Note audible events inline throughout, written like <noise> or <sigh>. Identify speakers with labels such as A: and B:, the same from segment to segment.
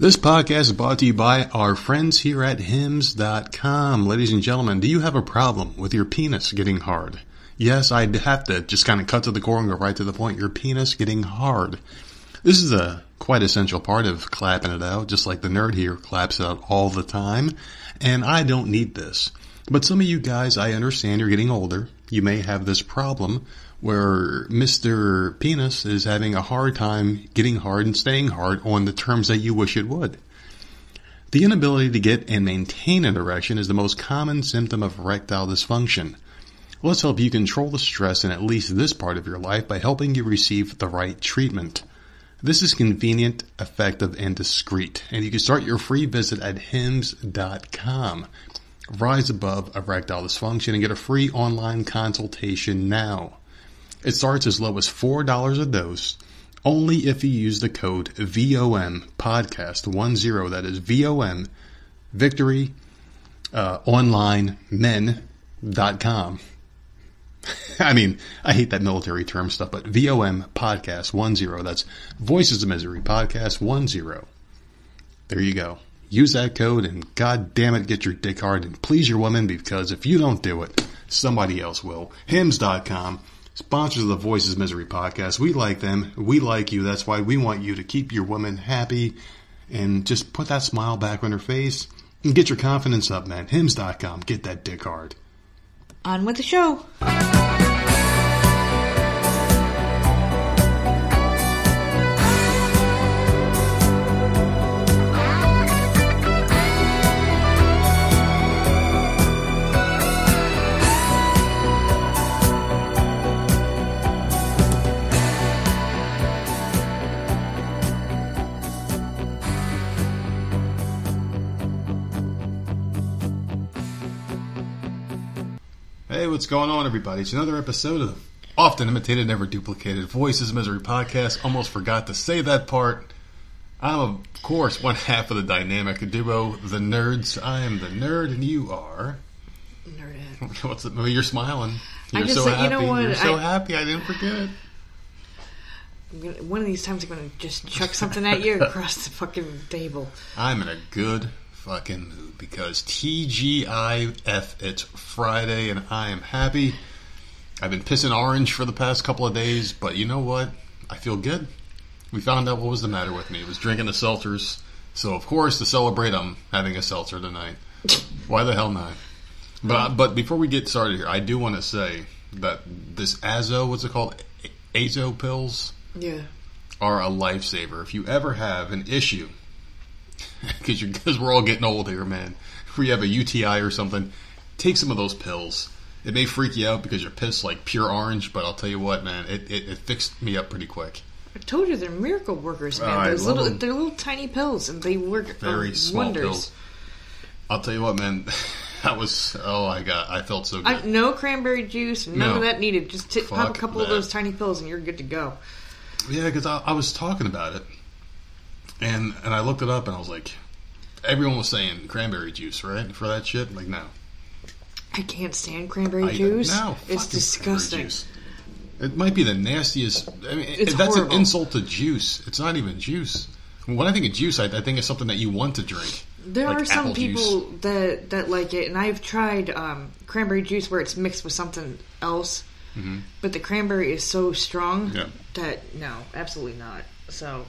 A: This podcast is brought to you by our friends here at hims.com. Ladies and gentlemen, do you have a problem with your penis getting hard? Yes, I'd have to just kind of cut to the core and go right to the point. Your penis getting hard. This is a quite essential part of clapping it out, just like the nerd here claps it out all the time. And I don't need this. But some of you guys, I understand you're getting older. You may have this problem where Mr. Penis is having a hard time getting hard and staying hard on the terms that you wish it would. The inability to get and maintain an erection is the most common symptom of erectile dysfunction. Let's help you control the stress in at least this part of your life by helping you receive the right treatment. This is convenient, effective, and discreet, and you can start your free visit at hims.com. Rise above erectile dysfunction and get a free online consultation now. It starts as low as $4 a dose, only if you use the code VOM podcast 10. That is VOM victory uh, online men.com. <laughs> I mean, I hate that military term stuff, but VOM podcast 10. That's Voices of Misery podcast 10. There you go. Use that code and god damn it, get your dick hard and please your woman because if you don't do it, somebody else will. Hims.com sponsors of the Voices Misery podcast. We like them. We like you. That's why we want you to keep your woman happy and just put that smile back on her face and get your confidence up, man. Hims.com. Get that dick hard.
B: On with the show.
A: What's going on, everybody? It's another episode of Often Imitated, Never Duplicated Voices Misery Podcast. Almost forgot to say that part. I'm, of course, one half of the dynamic duo, the nerds. I am the nerd, and you are.
B: Nerdette. <laughs>
A: What's it? You're smiling.
B: I
A: You're
B: just
A: so
B: like-
A: happy.
B: you know what?
A: You're so
B: I-
A: happy. I didn't forget.
B: Gonna, one of these times I'm gonna just chuck something at you across the fucking table.
A: I'm in a good fucking mood because TGIF, it's Friday and I am happy. I've been pissing orange for the past couple of days, but you know what? I feel good. We found out what was the matter with me. It was drinking the seltzers. So, of course, to celebrate, I'm having a seltzer tonight. Why the hell not? But, but before we get started here, I do want to say that this Azo, what's it called? Azo pills?
B: Yeah.
A: are a lifesaver. If you ever have an issue, <laughs> because because we're all getting old here, man. If you have a UTI or something, take some of those pills. It may freak you out because you're pissed like pure orange, but I'll tell you what, man, it, it, it fixed me up pretty quick.
B: I told you they're miracle workers, man.
A: Oh, I
B: Those little,
A: them.
B: they're little tiny pills, and they work
A: Very small
B: wonders.
A: pills. I'll tell you what, man. <laughs> That was oh, I got I felt so good.
B: I, no cranberry juice, none
A: No.
B: of that needed. Just t- pop a couple of those tiny pills, and you're good to go.
A: Yeah, because I, I was talking about it, and and I looked it up, and I was like, everyone was saying cranberry juice, right, for that shit. Like, no,
B: I can't stand cranberry
A: I-
B: juice.
A: No,
B: it's disgusting.
A: It might be the nastiest. I mean,
B: It's
A: that's
B: horrible.
A: an insult to juice. It's not even juice. When I think of juice, I, I think of something that you want to drink.
B: There
A: like
B: are some people
A: juice.
B: that that like it, and I've tried um, cranberry juice where it's mixed with something else. But the cranberry is so strong
A: Mm-hmm. Yeah.
B: that no, absolutely not. So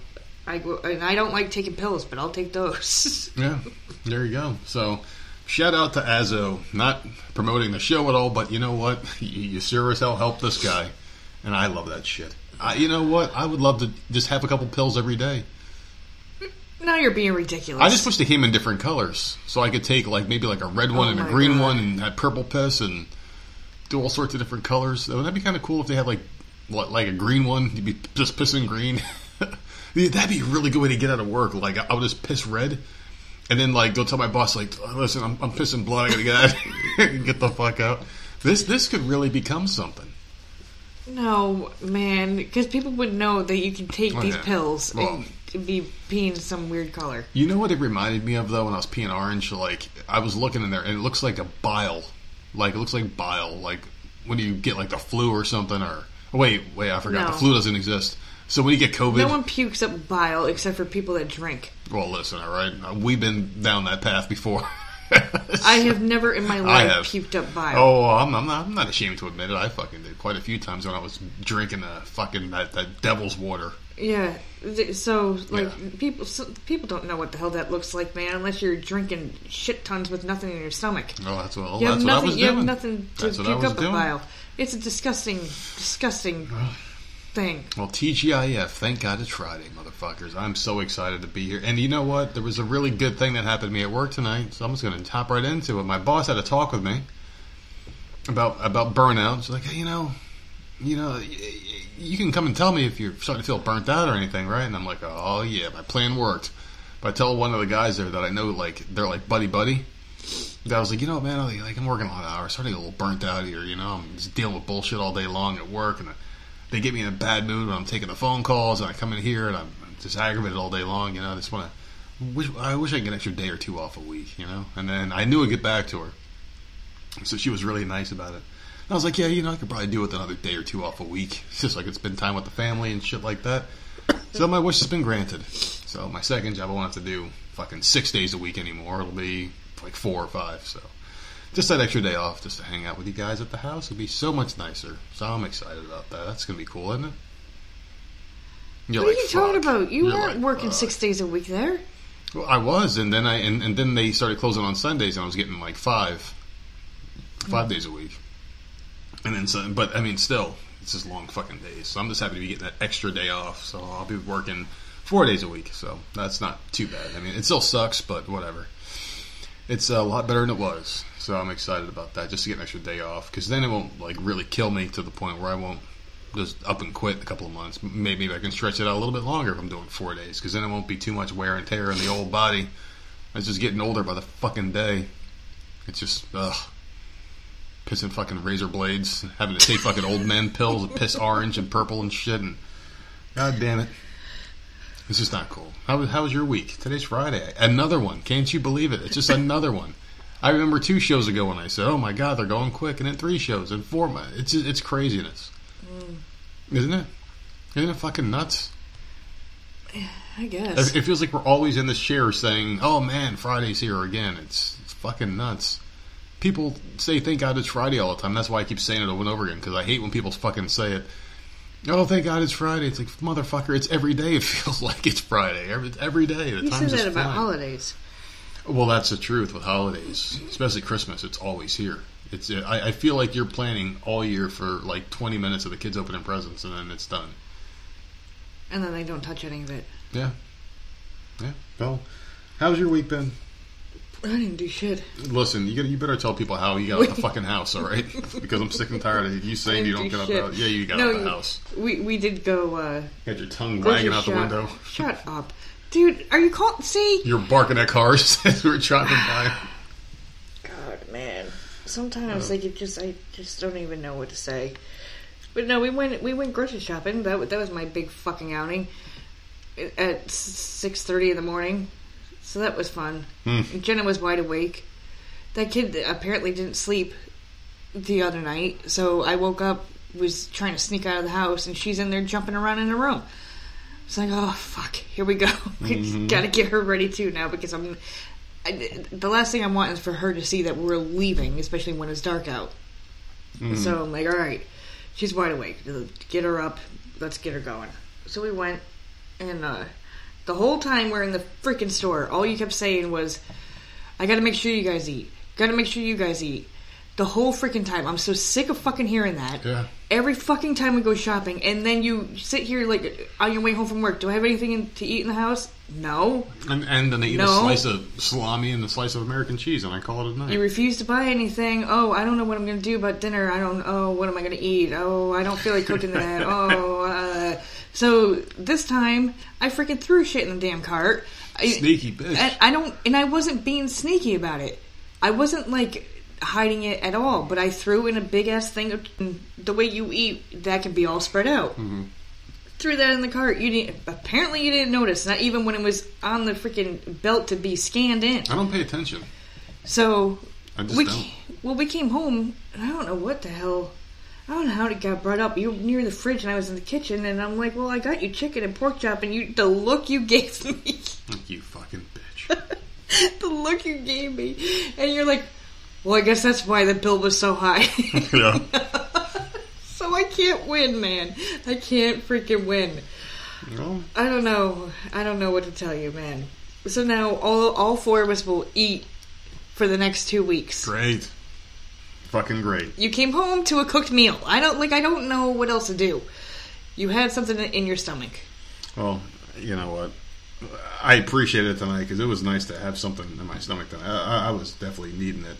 B: I and I don't like taking pills, but I'll take those. <laughs>
A: Yeah, there you go. So, shout out to Azo. Not promoting the show at all, but you know what? <laughs> You, you sure as hell helped this guy, and I love that shit. I, you know what? I would love to just have a couple pills every day.
B: now you're being ridiculous.
A: I just wish they came in different colors, so I could take like maybe like a red one
B: Oh
A: and a green
B: God.
A: one, and have purple piss, and do all sorts of different colors. Wouldn't that be kind of cool if they had like what, like a green one? You'd be just pissing green. <laughs> Yeah, That'd be a really good way to get out of work. Like I would just piss red, and then like go tell my boss like, "Listen, I'm, I'm pissing blood. I gotta get out. <laughs> get the fuck out." This this could really become something.
B: no, man, because people would know that you can take
A: Oh,
B: these
A: yeah.
B: pills
A: Well-
B: and be peeing some weird color.
A: You know what it reminded me of though when I was peeing orange? Like I was looking in there and it looks like a bile. Like it looks like bile. Like when you get like the flu or something or wait, wait, I forgot
B: No.
A: the flu doesn't exist. So when you get COVID,
B: No one pukes up bile except for people that drink.
A: well, listen, all right, uh, we've been down that path before. <laughs>
B: I have never in my
A: I
B: life
A: have.
B: puked up bile.
A: Oh, I'm, I'm not. I'm not ashamed to admit it. I fucking did quite a few times when I was drinking the fucking that, that devil's water.
B: Yeah. So like
A: Yeah.
B: people so, people don't know what the hell that looks like, man, unless you're drinking shit tons with nothing in your stomach.
A: Oh, that's what.
B: You
A: that's
B: have
A: what I
B: nothing.
A: was
B: You
A: doing.
B: have nothing to
A: That's
B: puke up a bile. It's a disgusting, disgusting thing.
A: Well, TGIF, thank God it's Friday, motherfuckers. I'm so excited to be here. And you know what? There was a really good thing that happened to me at work tonight, so I'm just going to hop right into it. My boss had a talk with me about about burnout. She's like, hey, you know, you know, you can come and tell me if you're starting to feel burnt out or anything, right? And I'm like, oh yeah, my plan worked. But I tell one of the guys there that I know, like they're like buddy buddy. That guy was like, you know, man, like I'm working a lot of hours, starting to get a little burnt out here. You know, I'm just dealing with bullshit all day long at work, and they get me in a bad mood when I'm taking the phone calls, and I come in here and I'm just aggravated all day long. You know, I just want to. Wish, I wish I could get an extra day or two off a week. You know, and then I knew I'd get back to her, so she was really nice about it. I was like, yeah, you know, I could probably do with another day or two off a week, <laughs> just so I could spend time with the family and shit like that. <coughs> So my wish has been granted. So my second job, I won't have to do fucking six days a week anymore. It'll be like four or five. So just that extra day off, just to hang out with you guys at the house, would be so much nicer. So I'm excited about that. That's gonna be cool, isn't it? You're
B: What
A: like,
B: are you talking about? You
A: You're
B: weren't
A: like,
B: working
A: "Fuck."
B: six days a week there.
A: Well, I was, and then I and, and then they started closing on Sundays, and I was getting like five, five mm. days a week. And then, so, but I mean, still, it's just long fucking days. So I'm just happy to be getting that extra day off. So I'll be working four days a week. So that's not too bad. I mean, it still sucks, but whatever. It's a lot better than it was. So I'm excited about that, just to get an extra day off, because then it won't like really kill me to the point where I won't just up and quit in a couple of months. Maybe I can stretch it out a little bit longer if I'm doing four days, because then it won't be too much wear and tear in the old body. It's just getting older by the fucking day. It's just ugh, pissing fucking razor blades, having to take fucking old men pills and piss orange and purple and shit. And god damn it, it's just not cool. How how was your week? Today's Friday, another one. Can't you believe it? It's just another one. I remember two shows ago when I said, "Oh my god, they're going quick," and then three shows and four. It's it's craziness, mm. isn't it? Isn't it fucking nuts?
B: I guess.
A: It feels like we're always in this chair saying, "Oh man, Friday's here again." It's it's fucking nuts. People say "Thank God it's Friday" all the time. That's why I keep saying it over and over again because I hate when people fucking say it. Oh, thank God it's Friday. It's like motherfucker. It's every day. It <laughs> feels like it's Friday. Every every day. The
B: you said that about
A: flying.
B: holidays.
A: Well, that's the truth with holidays, especially Christmas. It's always here. It's I, I feel like you're planning all year for like 20 minutes of the kids opening presents and then it's done.
B: And then they don't touch any of it.
A: Yeah, yeah. Well, how's your week been?
B: I didn't do shit.
A: Listen, you got you better tell people how you got out the <laughs> fucking house, all right? because I'm sick and tired of you saying you don't
B: Didn't
A: get
B: do
A: out the
B: shit.
A: Yeah, you got
B: No,
A: out the house.
B: We we did go uh
A: Got your tongue
B: grocery
A: wagging out the window. <laughs>
B: Shut up. Dude, are you call see?
A: You're barking at cars <laughs> as we're driving by.
B: God, man. Sometimes like it just I just don't even know what to say. But no, we went we went grocery shopping. That that was my big fucking outing at six thirty in the morning. So that was fun.
A: Hmm.
B: Jenna was wide awake. That kid apparently didn't sleep the other night, so I woke up was trying to sneak out of the house, and she's in there jumping around in her room. It's like, oh fuck, here we go. <laughs> We Got to get her ready too now because I'm. I, the last thing I want is for her to see that we're leaving, especially when it's dark out. So I'm like, all right, she's wide awake. Get her up. Let's get her going. So we went, and uh, the whole time we're in the freaking store, all you kept saying was, "I got to make sure you guys eat. Got to make sure you guys eat." The whole freaking time, I'm so sick of fucking hearing that.
A: Yeah.
B: Every fucking time we go shopping, and then you sit here like on your way home from work. Do I have anything in, to eat in the house? No.
A: And, and then they eat a slice of salami and a slice of American cheese, and I call it a night.
B: You refuse to buy anything. Oh, I don't know what I'm going to do about dinner. I don't. Oh, what am I going to eat? Oh, I don't feel like cooking that. <laughs> Oh, uh, so this time I freaking threw shit in the damn cart. I,
A: Sneaky bitch.
B: And I don't. And I wasn't being sneaky about it. I wasn't like hiding it at all. But I threw in a big ass thing. The way you eat, that can be all spread out.
A: Mm-hmm.
B: Threw that in the cart. You didn't. Apparently, you didn't notice. Not even when it was on the freaking belt to be scanned in.
A: I don't pay attention.
B: So
A: I just
B: we
A: don't.
B: well, we came home and I don't know what the hell. I don't know how it got brought up. You were near the fridge and I was in the kitchen and I'm like, well, I got you chicken and pork chop and you, the look you gave <laughs> me,
A: You fucking bitch. <laughs>
B: the look you gave me, and you're like, well, I guess that's why the bill was so high. <laughs>
A: yeah. <laughs>
B: so I can't win, man. I can't freaking win.
A: Well,
B: I don't know. I don't know what to tell you, man. So now all all four of us will eat for the next two weeks.
A: great. Fucking great.
B: You came home to a cooked meal. I don't like. I don't know what else to do. You had something in your stomach.
A: Well, you know what? I appreciate it tonight because it was nice to have something in my stomach tonight. I- I was definitely needing it.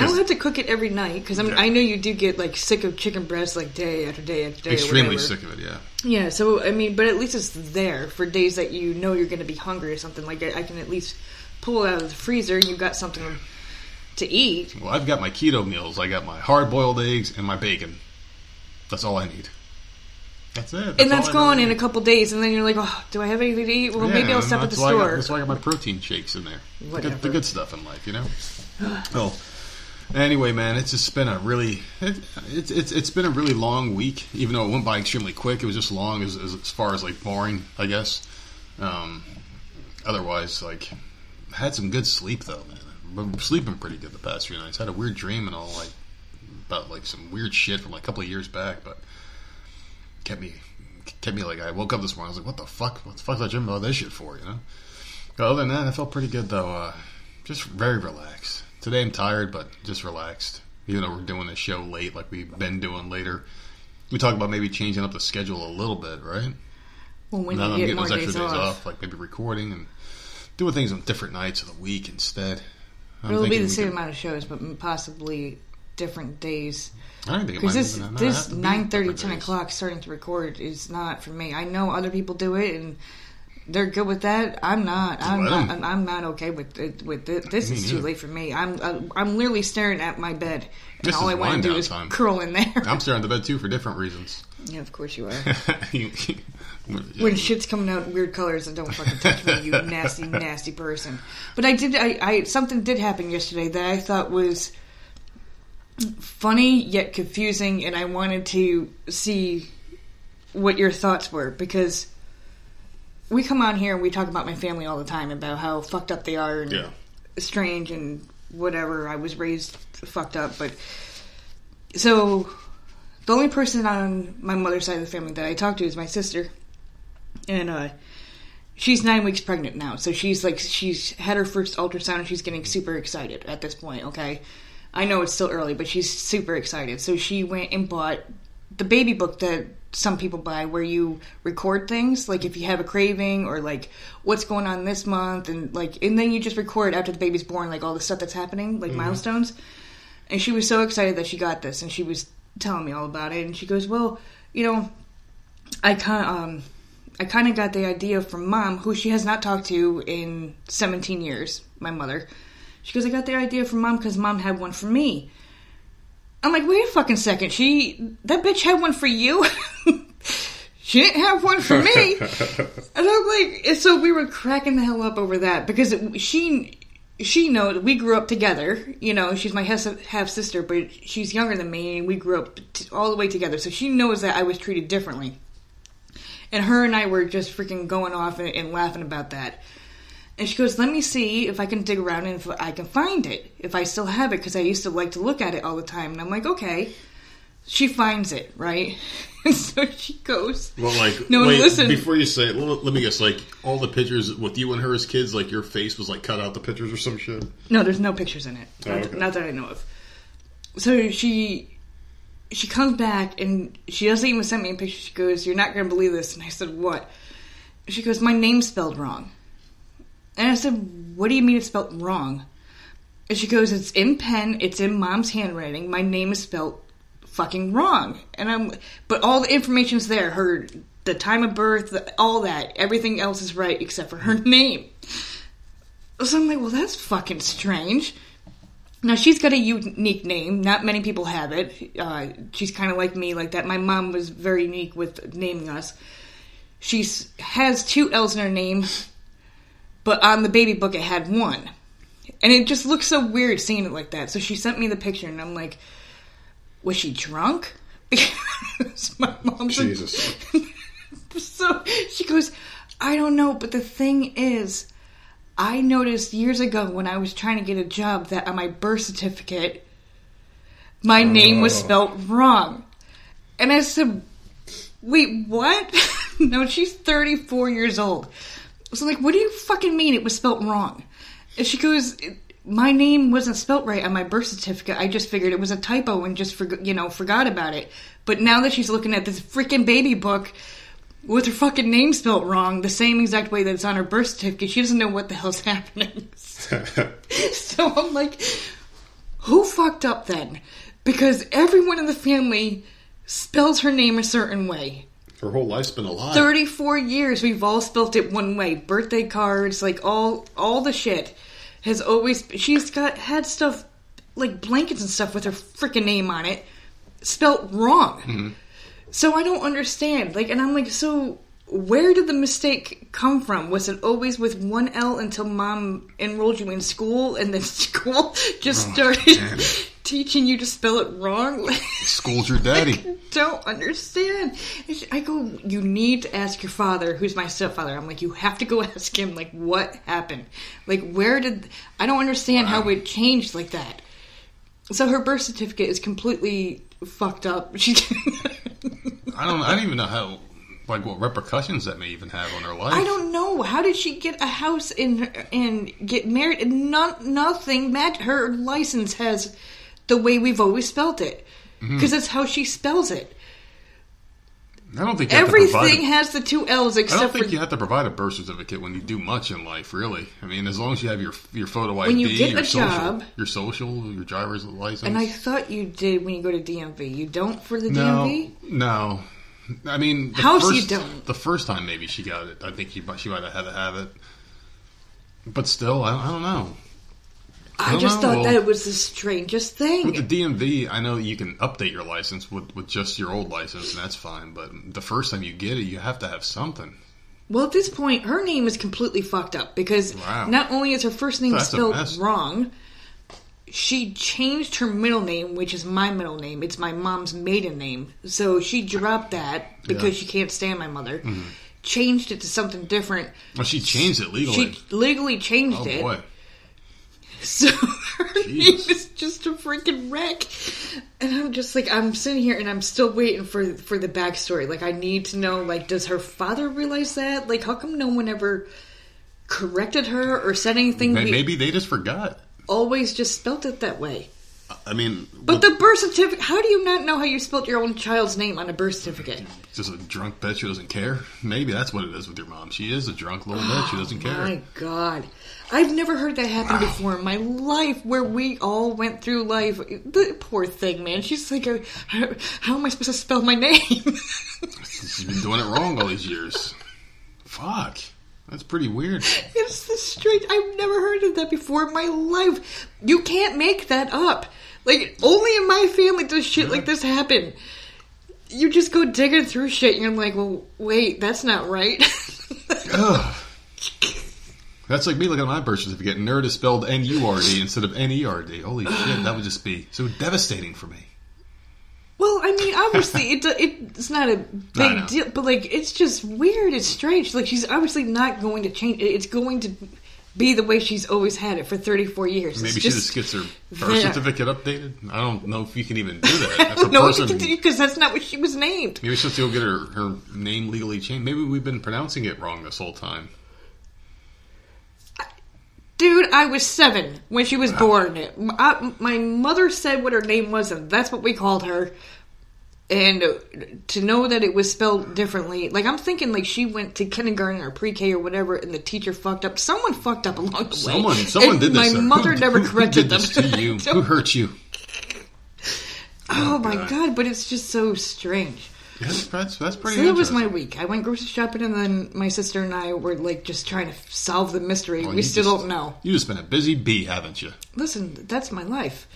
B: I don't have to cook it every night because
A: Yeah.
B: I know you do get like sick of chicken breast like day after day after day.
A: Extremely sick of it, yeah.
B: Yeah. So I mean, but at least it's there for days that you know you're going to be hungry or something. Like I, I can at least pull it out of the freezer and you've got something to eat.
A: Well, I've got my keto meals. I got my hard boiled eggs and my bacon. That's all I need. That's it.
B: and that's
A: all I
B: gone in a couple days, and then you're like, "Oh, do I have anything to eat? Well,
A: Yeah,
B: maybe I'll
A: and
B: stop at the
A: that's I got-
B: store."
A: that's why I got my protein shakes in there. The good, the good stuff in life, you know. <sighs> well, anyway, man, it's just been a really it, it's it's it's been a really long week. Even though it went by extremely quick, it was just long as as, as far as like boring, I guess. Um, otherwise, like had some good sleep though, man. Been sleeping pretty good the past few nights. Had a weird dream and all like about like some weird shit from like a couple of years back, but kept me kept me like I woke up this morning. I was like, what the fuck? What the fuck did I dream about this shit for? You know. But other than that, I felt pretty good though. Uh, just very relaxed. Today I'm tired, but just relaxed. Even though we're doing this show late, like we've been doing later. We talk about maybe changing up the schedule a little bit, right?
B: well, when
A: now
B: you
A: I'm
B: get
A: getting
B: more
A: those extra
B: days,
A: days
B: off,
A: off. like maybe recording and doing things on different nights of the week instead. I'm
B: it'll be the same
A: could-
B: amount of shows, but possibly different days.
A: I don't think
B: Because this
A: even
B: this
A: have to be
B: nine thirty, ten
A: days.
B: o'clock starting to record is not for me. I know other people do it and they're good with that. I'm not. I'm
A: Let
B: not.
A: 'em.
B: I'm, I'm not okay with it, with it. This
A: Me
B: is too
A: neither.
B: late for me. I'm uh, I'm literally staring at my bed, and
A: This
B: all
A: is
B: I want
A: wind
B: to do
A: down
B: is
A: time.
B: curl in there.
A: I'm staring at the bed too for different reasons.
B: yeah, of course you are. <laughs>
A: You-
B: when shit's coming out in weird colors and don't fucking touch me, you nasty, <laughs> nasty person. But I did, I, I, something did happen yesterday that I thought was funny yet confusing, and I wanted to see what your thoughts were because we come on here and we talk about my family all the time about how fucked up they are and
A: Yeah.
B: strange and whatever. I was raised fucked up, but so the only person on my mother's side of the family that I talk to is my sister, and uh, she's nine weeks pregnant now. So she's like she's had her first ultrasound and she's getting super excited at this point. Okay, I know it's still early, but she's super excited. So she went and bought the baby book that some people buy where you record things like if you have a craving or like what's going on this month and like and then you just record after the baby's born like all the stuff that's happening like milestones. And she was so excited that she got this and she was telling me all about it. And she goes well you know i kind um i kind of got the idea from mom who she has not talked to in 17 years my mother. She goes i got the idea from mom because mom had one for me i'm like wait a fucking second she that bitch had one for you <laughs> she didn't have one for me <laughs> and i'm like and so we were cracking the hell up over that because it, she she knows we grew up together. You know, she's my half sister, but she's younger than me, and we grew up t- all the way together. So she knows that I was treated differently. And her and I were just freaking going off and, and laughing about that. And she goes, "Let me see if I can dig around and if I can find it, if I still have it, because I used to like to look at it all the time." And I'm like, "Okay." She finds it, right? <laughs> And so she goes.
A: Well, like,
B: No,
A: wait,
B: listen.
A: before you say it, let let me guess, like, all the pictures with you and her as kids, like, your face was, like, cut out the pictures or some shit?
B: No, there's no pictures in it.
A: Oh,
B: Not,
A: okay.
B: not that I know of. So she she comes back and she doesn't even send me a picture. She goes, "You're not going to believe this." And I said, "What?" She goes, "My name's spelled wrong." And I said, "What do you mean it's spelled wrong?" And she goes, "It's in pen. It's in mom's handwriting. My name is spelled fucking wrong." And I'm, but all the information's there. Her the time of birth, all that, everything else is right except for her <laughs> name. So I'm like, well, that's fucking strange. Now she's got a unique name. Not many people have it. Uh, she's kind of like me, like that. My mom was very unique with naming us. She has two L's in her name, but on the baby book it had one, and it just looks so weird seeing it like that. So she sent me the picture, and I'm like, was she drunk? <laughs> my mom's like-
A: Jesus. <laughs>
B: so she goes, I don't know, but the thing is, I noticed years ago when I was trying to get a job that on my birth certificate, my name was
A: Oh.
B: spelt wrong. And I said, Wait, what? <laughs> no, she's 34 years old. So I'm like, what do you fucking mean it was spelt wrong? And she goes, my name wasn't spelt right on my birth certificate. I just figured it was a typo and just forg you know forgot about it. But now that she's looking at this freaking baby book with her fucking name spelt wrong, the same exact way that it's on her birth certificate, she doesn't know what the hell's <laughs> happening. <laughs> so I'm like, who fucked up then? Because everyone in the family spells her name a certain way.
A: Her whole life's been a lie.
B: 34 years we've all spelt it one way birthday cards like all all the shit has always she's got had stuff like blankets and stuff with her freaking name on it spelt wrong mm-hmm. so i don't understand like and i'm like so where did the mistake come from was it always with one l until mom enrolled you in school and then <laughs> school just oh, started
A: man.
B: Teaching you to spell it wrong
A: Schooled your daddy. <laughs>
B: I don't understand. I go, you need to ask your father, who's my stepfather. I'm like, you have to go <laughs> ask him, like, what happened? Like, where did. I don't understand how it changed like that. So her birth certificate is completely fucked up. <laughs> She.
A: I don't. I don't even know how. Like what repercussions that may even have on her life.
B: I don't know. How did she get a house and and get married? And not nothing. Mat- her license has the way we've always spelled it
A: Mm-hmm.
B: because that's how she spells it.
A: I don't think you have to provide.
B: Everything has the two L's except.
A: I don't think
B: for
A: you have to provide a birth certificate when you do much in life, really. I mean, as long as you have your your photo ID,
B: When you get
A: your
B: a
A: social,
B: job-
A: your social, your driver's license.
B: And I thought you did when you go to DMV. You don't for the
A: no,
B: DMV?
A: no. I mean, the
B: House
A: first,
B: you don't.
A: The first time maybe she got it, I think she, she might have had to have it. But still, I, I don't know.
B: I just
A: know,
B: thought
A: well-
B: that it was the strangest thing.
A: With the DMV, I know you can update your license with, with just your old license, and that's fine. But the first time you get it, you have to have something.
B: well, at this point, her name is completely fucked up because
A: Wow.
B: not only is her first name
A: That's
B: spelled wrong, she changed her middle name, which is my middle name. It's my mom's maiden name. So she dropped that because
A: Yeah. Mm-hmm.
B: she can't stand my mother. Changed it to something different.
A: Well, she changed it legally.
B: She legally changed
A: oh
B: it.
A: boy,
B: So <laughs> her name is just a freaking wreck. And I'm just like I'm sitting here and I'm still waiting for for the backstory. Like I need to know like does her father realize that? Like how come no one ever corrected her or said anything?
A: May-
B: We
A: maybe they just forgot.
B: always just spelt it that way.
A: I mean,
B: But the birth certificate how do you not know how you spelt your own child's name on a birth certificate?
A: just a drunk bitch who doesn't care. Maybe that's what it is with your mom. She is a drunk little bitch who doesn't <gasps> care.
B: My God. I've never heard that happen before in my life where we all went through life. The poor thing, man. She's like, how, am I supposed to spell my name? <laughs>
A: She's been doing it wrong all these years. Fuck, that's pretty weird.
B: it's the strange. I've never heard of that before in my life. You can't make that up. Like, only in my family does shit like this happen. You just go digging through shit and you're like, well, wait, that's not right. <laughs>
A: Ugh. <laughs> That's like me looking at my birth certificate. Nerd is spelled N U R D instead of N E R D. Holy <sighs> shit, that would just be so devastating for me.
B: Well, I mean, obviously, it, it's not a <laughs> big deal, but like, it's just weird. It's strange. Like, she's obviously not going to change. It's going to be the way she's always had it for 34 years.
A: Maybe
B: it's
A: she just gets her birth
B: there.
A: certificate updated. I don't know if you can even do that. <laughs> That's
B: no,
A: person.
B: because that's not what she was named.
A: Maybe she'll still get her, her name legally changed. Maybe we've been pronouncing it wrong this whole time.
B: Dude, I was seven when she was born. I, my mother said what her name was, and that's what we called her. And to know that it was spelled differently, like I'm thinking, like she went to kindergarten or pre-K or whatever, and the teacher fucked up. Someone fucked up along the way.
A: Someone, someone
B: And
A: did this.
B: My mother
A: who-
B: never
A: who
B: corrected
A: did
B: them.
A: this to you? Who hurt you? <laughs>
B: Oh, oh my
A: God.
B: god! But it's just so strange.
A: Yeah, that's that's pretty.
B: So that was my week. I went grocery shopping, and then my sister and I were like just trying to solve the mystery.
A: Well,
B: we still
A: just-
B: don't know.
A: You just been a busy bee, haven't you?
B: Listen, that's my life.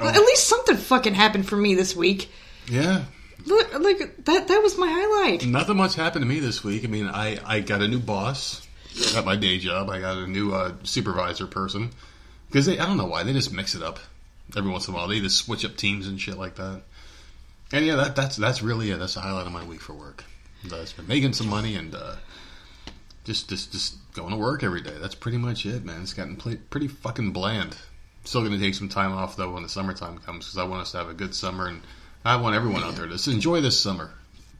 A: Oh.
B: At least something fucking happened for me this week.
A: Yeah.
B: Look, like that. That was my highlight.
A: Nothing much happened to me this week. I mean, I, I got a new boss at my day job. I got a new uh, supervisor person because they I don't know why they just mix it up every once in a while. They just switch up teams and shit like that. And yeah, that, that's that's really it. That's the highlight of my week for work. That's been making some money and uh, just just just going to work every day. That's pretty much it, man. It's gotten pretty fucking bland. Still going to take some time off though when the summertime comes because I want us to have a good summer and I want everyone out there to enjoy this summer.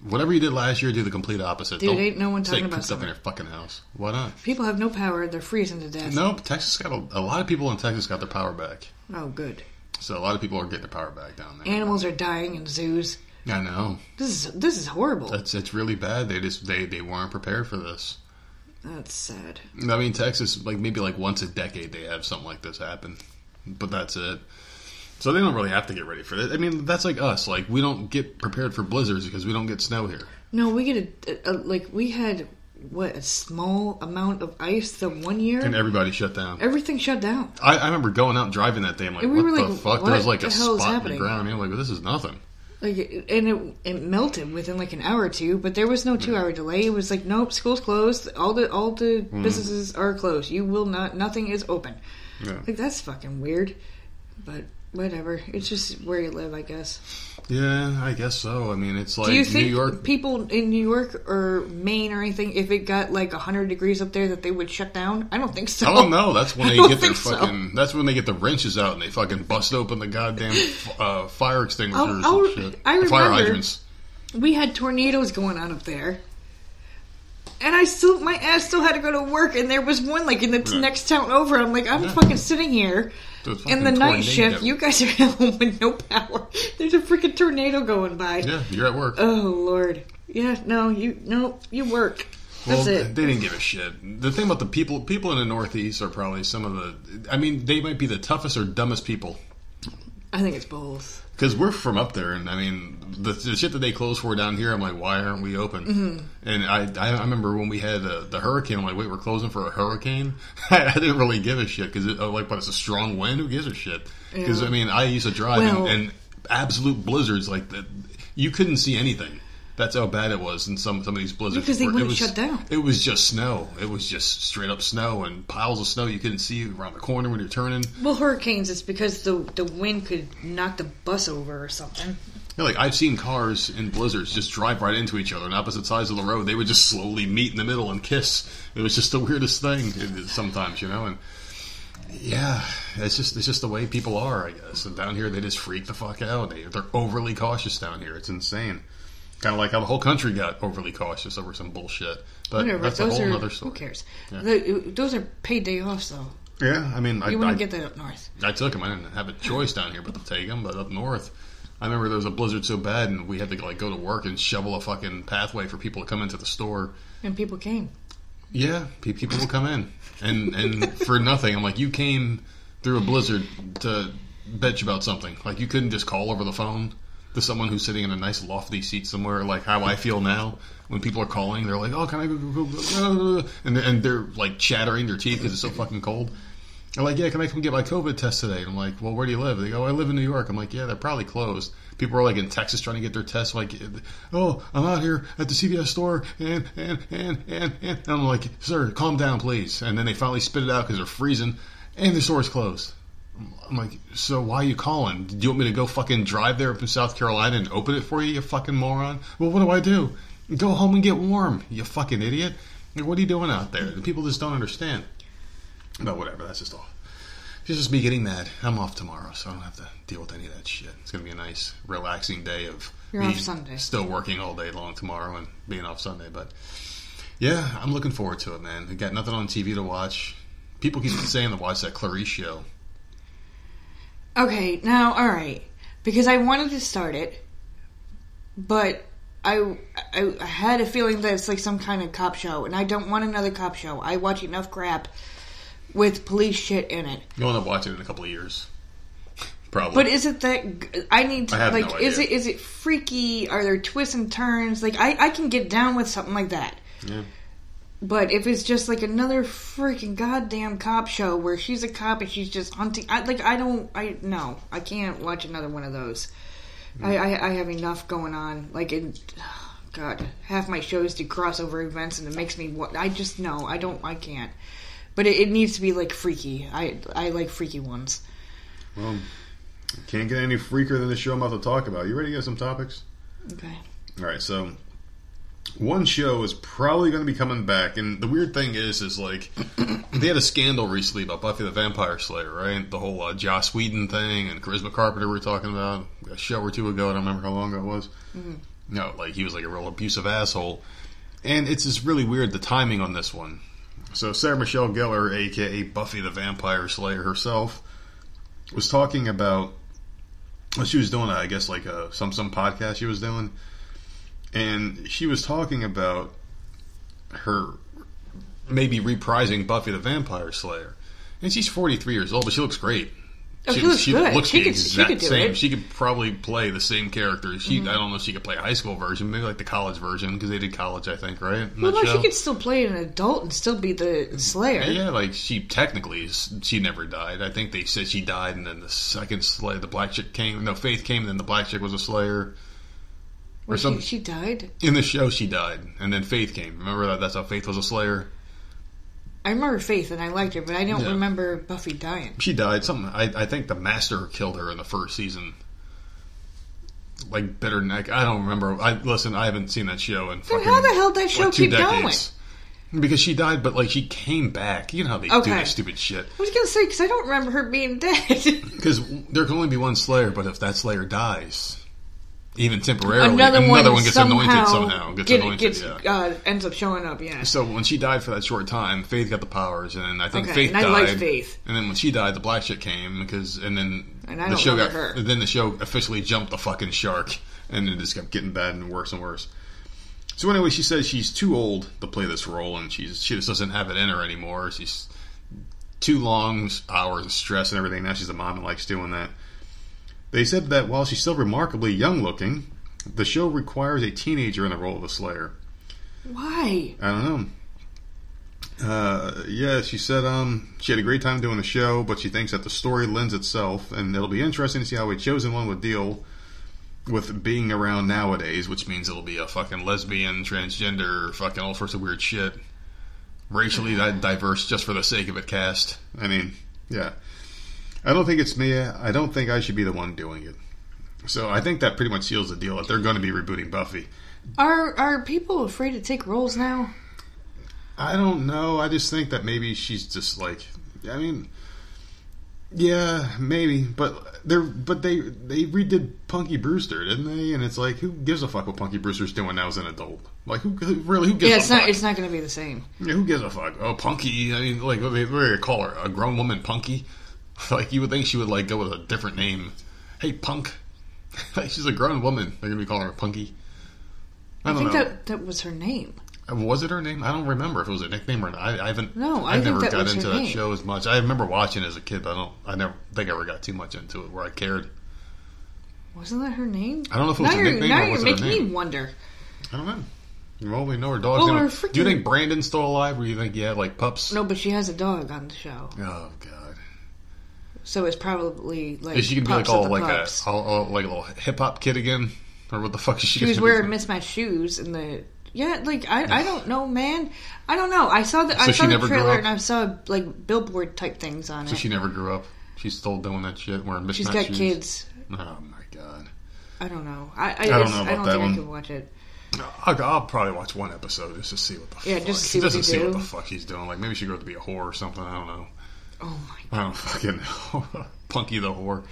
A: Whatever you did last year, do the complete opposite.
B: Dude,
A: Don't
B: ain't no one talking about
A: cooped up in your fucking house. Why not?
B: People have no power. They're freezing to death.
A: No, Texas got a, a lot of people in Texas got their power back.
B: Oh, good.
A: So a lot of people are getting their power back down there.
B: Animals are dying in zoos.
A: I know.
B: This is this is horrible.
A: That's it's really bad. They just they they weren't prepared for this.
B: That's sad.
A: I mean, Texas like maybe like once a decade they have something like this happen, but that's it. So they don't really have to get ready for it. I mean, that's like us. Like we don't get prepared for blizzards because we don't get snow here.
B: No, we get a, a, like we had what a small amount of ice the one year.
A: And everybody shut down.
B: Everything shut down.
A: I, I remember going out driving that day. I'm like,
B: And we
A: what
B: were
A: the
B: like,
A: fuck?
B: what
A: There was like
B: the
A: a
B: hell is
A: spot in
B: happening?
A: the ground. I'm like, this is nothing.
B: Like, and it it melted within like an hour or two, but there was no two hour delay. It was like, nope, school's closed. All the all the
A: Hmm.
B: businesses are closed. You will not. Nothing is open.
A: Yeah.
B: Like that's fucking weird. But whatever. It's just where you live, I guess.
A: Yeah, I guess so. I mean, it's like
B: Do you
A: New
B: think
A: York.
B: people in New York or Maine or anything, if it got like hundred degrees up there, that they would shut down? I don't think so.
A: I don't know. That's when <laughs> they get their
B: think so.
A: fucking. That's when they get the wrenches out and they fucking bust open the goddamn uh, fire extinguishers
B: I'll- I'll-
A: and shit.
B: I
A: fire hydrants.
B: we had tornadoes going on up there. And I still, my ass still had to go to work, and there was one like in the
A: Yeah.
B: next town over. I'm like, I'm
A: Yeah.
B: fucking sitting here in the night
A: tornado.
B: shift. You guys are at home with no power. There's a freaking tornado going by.
A: Yeah, you're at work.
B: Oh lord. Yeah, no, you no, you work. That's
A: well,
B: it.
A: they didn't give a shit. The thing about the people, people in the Northeast are probably some of the. I mean, they might be the toughest or dumbest people
B: I think it's both.
A: Because we're from up there, and I mean, the, the shit that they close for down here, I'm like, why aren't we open?
B: Mm-hmm.
A: And I, I, I remember when we had uh, the hurricane, I'm like, wait, we're closing for a hurricane? <laughs> I didn't really give a shit because, oh, like, but it's a strong wind. Who gives a shit? Because
B: Yeah.
A: I mean, I used to drive
B: Well-
A: and, and absolute blizzards like that. You couldn't see anything. That's how bad it was in some some of these blizzards.
B: Because they
A: it
B: wouldn't
A: was-
B: shut down.
A: It was just snow. It was just straight up snow and piles of snow you couldn't see around the corner when you're turning.
B: Well, hurricanes. It's because the the wind could knock the bus over or something.
A: Know, like I've seen cars in blizzards just drive right into each other on opposite sides of the road. They would just slowly meet in the middle and kiss. It was just the weirdest thing sometimes, you know. And yeah, it's just it's just the way people are, I guess. And down here, they just freak the fuck out. They, they're overly cautious down here. It's insane. Kind of like how the whole country got overly cautious over some bullshit. But
B: Whatever.
A: that's a whole
B: are
A: other story.
B: who cares?
A: Yeah.
B: The- those are paid day offs though.
A: Yeah, I mean, I,
B: You
A: I,
B: wouldn't get that up north.
A: I took them. I didn't have a choice down here but to take them. But up north, I remember there was a blizzard so bad, and we had to like go to work and shovel a fucking pathway for people to come into the store.
B: And people came.
A: Yeah, people will come in, and and for nothing. I'm like, you came through a blizzard to bitch about something. Like you couldn't just call over the phone to someone who's sitting in a nice lofty seat somewhere. Like how I feel now when people are calling, they're like, "Oh, can I go?" go, go? And and they're like chattering their teeth because it's so fucking cold. They're like, yeah, can I come get my COVID test today? And I'm like, well, where do you live? They go, oh, I live in New York. I'm like, yeah, they're probably closed. People are like in Texas trying to get their tests. Like, oh, I'm out here at the CVS store, and and and and and, and I'm like, sir, calm down, please. And then they finally spit it out because they're freezing, and the store's closed. I'm like, so why are you calling? Do you want me to go fucking drive there from South Carolina and open it for you, you fucking moron? Well, what do I do? Go home and get warm, you fucking idiot. Like, what are you doing out there? The people just don't understand. But whatever, that's just all. It's just me getting mad. I'm off tomorrow, so I don't have to deal with any of that shit. It's gonna be a nice, relaxing day of
B: You're
A: me
B: off Sunday.
A: still working all day long tomorrow and being off Sunday. But yeah, I'm looking forward to it, man. I got nothing on TV to watch. People keep saying to watch that Clarice show.
B: Okay, now all right, because I wanted to start it, but I, I I had a feeling that it's like some kind of cop show, and I don't want another cop show. I watch enough crap with police shit in it.
A: You'll end up watching it in a couple of years, probably.
B: But is it that I need to
A: I have
B: like?
A: no
B: is it is it freaky? Are there twists and turns? Like I I can get down with something like that.
A: yeah.
B: But if it's just like another freaking goddamn cop show where she's a cop and she's just hunting, I like I don't I no I can't watch another one of those. I, I I have enough going on. Like it, <sighs> God, half my shows do crossover events and it makes me I just no I don't I can't. But it, it needs to be like freaky. I I like freaky ones.
A: Well, Can't get any freaker than the show I'm about to talk about. You ready to get some topics?
B: Okay.
A: All right, so one show is probably going to be coming back, and the weird thing is, is like <clears throat> they had a scandal recently about Buffy the Vampire Slayer, right? The whole uh, Joss Whedon thing and Charisma Carpenter we were talking about a show or two ago. I don't remember how long ago it was. No, like he was like a real abusive asshole, and it's just really weird the timing on this one. So Sarah Michelle Gellar, aka Buffy the Vampire Slayer herself, was talking about what she was doing. I guess like a some some podcast she was doing and she was talking about her maybe reprising Buffy the Vampire Slayer. And she's 43 years old, but she looks great.
B: Oh, she looks good.
A: looks
B: She
A: the
B: could- she could do
A: same.
B: it.
A: She could probably play the same character. She, mm-hmm. I don't know if she could play a high school version, maybe like the college version because they did college, I think, right? In
B: Well, no,
A: show?
B: she could still play an adult and still be the Slayer.
A: Yeah, like she technically she never died. I think they said she died, and then the second Slayer, the black chick came. No, Faith came, and then the black chick was a Slayer.
B: Well,
A: some-
B: she, she died.
A: In the show, she died, and then Faith came. Remember that? That's how Faith was a Slayer.
B: I remember Faith and I liked her, but I don't
A: Yeah.
B: remember Buffy dying.
A: She died. Something. I, I think the Master killed her in the first season. Like bitter neck. I don't remember. I listen. I haven't seen that show in
B: Then
A: fucking.
B: how the hell did that show
A: like, two
B: keep going?
A: decades. Because she died, but like she came back. You know how they do
B: Okay.
A: this stupid shit.
B: I was gonna say because I don't remember her being <laughs> dead. <laughs>
A: Because there can only be one Slayer, but if that Slayer dies, even temporarily,
B: another, one,
A: gets
B: somehow
A: anointed somehow. Gets
B: get-
A: anointed.
B: gets,
A: yeah.
B: uh, ends up showing up. Yeah.
A: So when she died for that short time, Faith got the powers, and I think
B: Okay,
A: Faith
B: and I
A: died.
B: liked Faith.
A: And then when she died, the black chick came because, and then
B: And
A: the show got.
B: her.
A: Then the show officially jumped the fucking shark, and it just kept getting bad and worse and worse. So anyway, she says she's too old to play this role, and she's she just doesn't have it in her anymore. She's too long hours of stress and everything. Now she's a mom and likes doing that. They said that while she's still remarkably young looking, the show requires a teenager in the role of the Slayer.
B: Why?
A: I don't know. Uh, yeah, she said um, she had a great time doing the show, but she thinks that the story lends itself, and it'll be interesting to see how a chosen one would deal with being around nowadays, which means it'll be a fucking lesbian, transgender, fucking all sorts of weird shit. Racially di- diverse just for the sake of it cast. I mean, yeah. I don't think it's me. I don't think I should be the one doing it. So I think that pretty much seals the deal that they're going to be rebooting Buffy.
B: Are are people afraid to take roles now?
A: I don't know. I just think that maybe she's just like. I mean, yeah, maybe, but they're but they they redid Punky Brewster, didn't they? And it's like, who gives a fuck what Punky Brewster's doing now as an adult? Like, who, who really who gives
B: Yeah,
A: a
B: it's
A: fuck?
B: not. It's not going to be the same.
A: Yeah, who gives a fuck? Oh, Punky. I mean, like, what do they, what do they call her? A grown woman, Punky. <laughs> Like, you would think she would like go with a different name. Hey, Punk. <laughs> like, she's a grown woman. They're gonna be calling her Punky. I
B: I think
A: know.
B: that that was her name.
A: Was it her name? I don't remember if it was a nickname or not. I, I haven't.
B: No, I
A: never got
B: was
A: into that
B: name.
A: show as much. I remember watching it as a kid, but I don't. I never think I ever got too much into it where I cared.
B: Wasn't that her name?
A: I don't know if it was
B: now
A: a
B: you're,
A: nickname
B: now
A: or
B: you're
A: it her
B: making me wonder.
A: I don't know. Well, we know her dog's.
B: Well, her
A: Do you think Brandon's still alive, or do you think you have like pups?
B: No, but she has a dog on the show,
A: Oh God.
B: So it's probably like
A: Is she gonna be like all like a all, all, like a little hip hop kid again, or what the fuck is she?
B: She was wearing mismatched shoes in the. Yeah, like I, I don't know, man. I don't know. I saw the I saw the trailer and I saw like billboard type things on
A: So
B: it.
A: So she never grew up. She's still doing that shit, wearing mismatched
B: She's got
A: shoes.
B: kids.
A: Oh my god.
B: I don't know. I I,
A: don't
B: just-
A: know
B: I don't
A: that
B: think
A: one.
B: I can watch it.
A: I'll, I'll probably watch one episode just to see what the
B: Yeah,
A: fuck.
B: just to see what
A: doesn't see what the fuck he's doing. Like maybe she grew up to be a whore or something. I don't know.
B: Oh my!
A: I don't fucking know. <laughs> Punky the whore.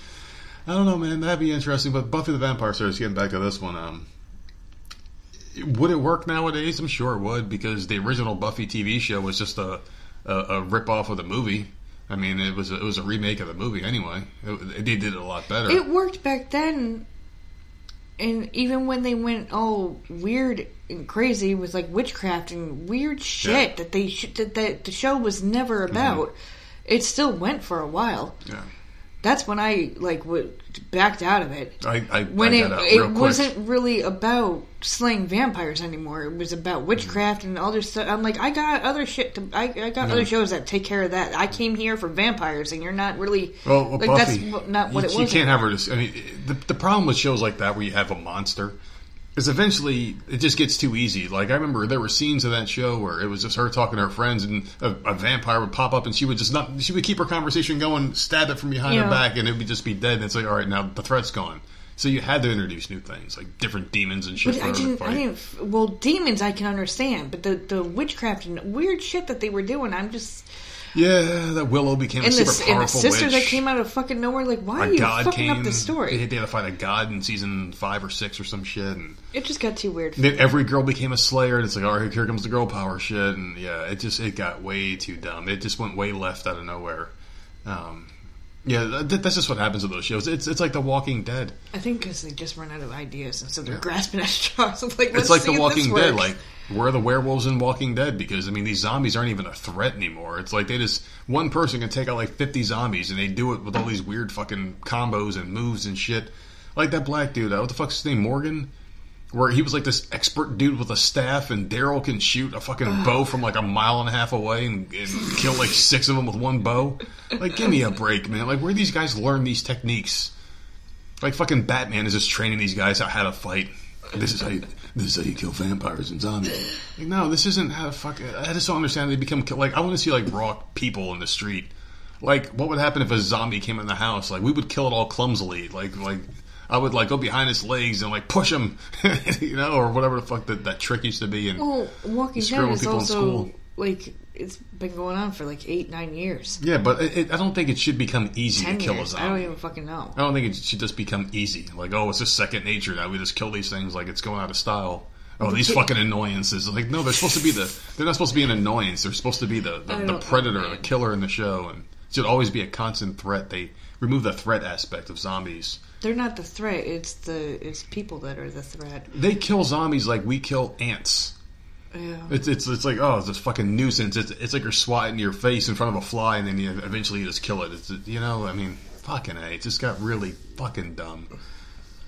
A: I don't know, man. That'd be interesting. But Buffy the Vampire Slayer, getting back to this one, um, would it work nowadays? I'm sure it would because the original Buffy TV show was just a a, a rip off of the movie. I mean, it was a, it was a remake of the movie anyway. It, they did it a lot better.
B: It worked back then, and even when they went all weird and crazy with like witchcraft and weird shit
A: Yeah. Mm-hmm.
B: that they sh- that, that the show was never about, it still went for a while.
A: yeah,
B: That's when I like w- backed out of it.
A: I, I
B: When
A: I
B: it it
A: quick.
B: wasn't really about slaying vampires anymore. It was about witchcraft and all this stuff. I'm like, I got other shit. To, I, I got other shows that take care of that. I came here for vampires, and you're not really.
A: Well, well,
B: like
A: Buffy,
B: that's not what
A: you,
B: it
A: you can't have her. Just, I mean, the the problem with shows like that where you have a monster Because eventually it just gets too easy. Like I remember there were scenes of that show where it was just her talking to her friends, and a, a vampire would pop up, and she would just not. She would keep her conversation going, stab it from behind
B: Yeah.
A: her back, and it would just be dead. And it's like, all right, now the threat's gone. So you had to introduce new things, like different demons and shit.
B: But I didn't. I didn't. Well, demons I can understand, but the the witchcraft and weird shit that they were doing, I'm just.
A: Yeah, that Willow became a
B: And the,
A: super
B: and the sister
A: witch.
B: that came out of fucking nowhere, like, why are you
A: god
B: fucking
A: came.
B: up the story?
A: They, they had to fight a god in season five or six or some shit, and
B: It just got too weird.
A: then every girl became a slayer, and it's like, all right, here comes the girl power shit, and yeah, it just it got way too dumb. It just went way left out of nowhere. Um, yeah, that, that's just what happens with those shows. It's it's like The Walking Dead.
B: I think because they just run out of ideas, and so they're grasping at straws. Like, let's
A: It's like The Walking Dead. Like where are the werewolves in Walking Dead? Because I mean, these zombies aren't even a threat anymore. It's like they just one person can take out like fifty zombies, and they do it with all these weird fucking combos and moves and shit. Like that black dude. What the fuck's his name? Morgan. Where he was like this expert dude with a staff, and Daryl can shoot a fucking bow <sighs> from like a mile and a half away and, and kill like six of them with one bow. Like, give me a break, man. Like, where do these guys learn these techniques? Like, fucking Batman is just training these guys out how to fight. This is how you, this is how you kill vampires and zombies. Like, no, this isn't how to fuck. I just don't understand. They become like I want to see like raw people in the street. Like, what would happen if a zombie came in the house? Like, we would kill it all clumsily. Like, like I would like go behind his legs and like push him, <laughs> you know, or whatever the fuck that, that trick used to be. And
B: well, Walking
A: Screwing
B: Dead is
A: people in
B: also
A: school.
B: Like it's been going on for like eight, nine years,
A: yeah, but it, it, I don't think it should become easy
B: ten
A: to kill
B: years. I don't even fucking know.
A: I don't think it should just become easy. Like, oh, it's just second nature now. We just kill these things like it's going out of style. Oh, these
B: ki-
A: fucking annoyances. Like, no, they're supposed to be the. They're not supposed to be an annoyance. They're supposed to be the the, the predator, the killer in the show, and it should always be a constant threat. They remove the threat aspect of zombies.
B: They're not the threat. It's the it's people that are the threat.
A: They kill zombies like we kill ants.
B: Yeah.
A: It's it's it's like oh, it's a fucking nuisance. It's it's like you're swatting your face in front of a fly, and then you eventually you just kill it. It's you know, I mean, fucking a. It just got really fucking dumb.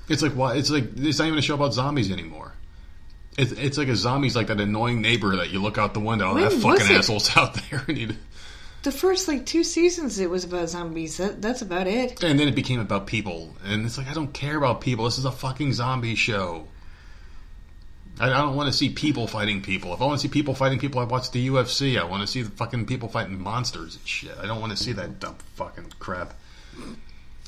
A: It's like why? It's like it's not even a show about zombies anymore. It's it's like a zombie's like that annoying neighbor that you look out the window.
B: Oh, when
A: that fucking asshole's <laughs> out there, and, you,
B: The first like two seasons, it was about zombies. That, that's about it.
A: and then it became about people. And it's like I don't care about people. This is a fucking zombie show. I, I don't want to see people fighting people. If I want to see people fighting people, I watch the UFC. I want to see the fucking people fighting monsters and shit. I don't want to see that dumb fucking crap.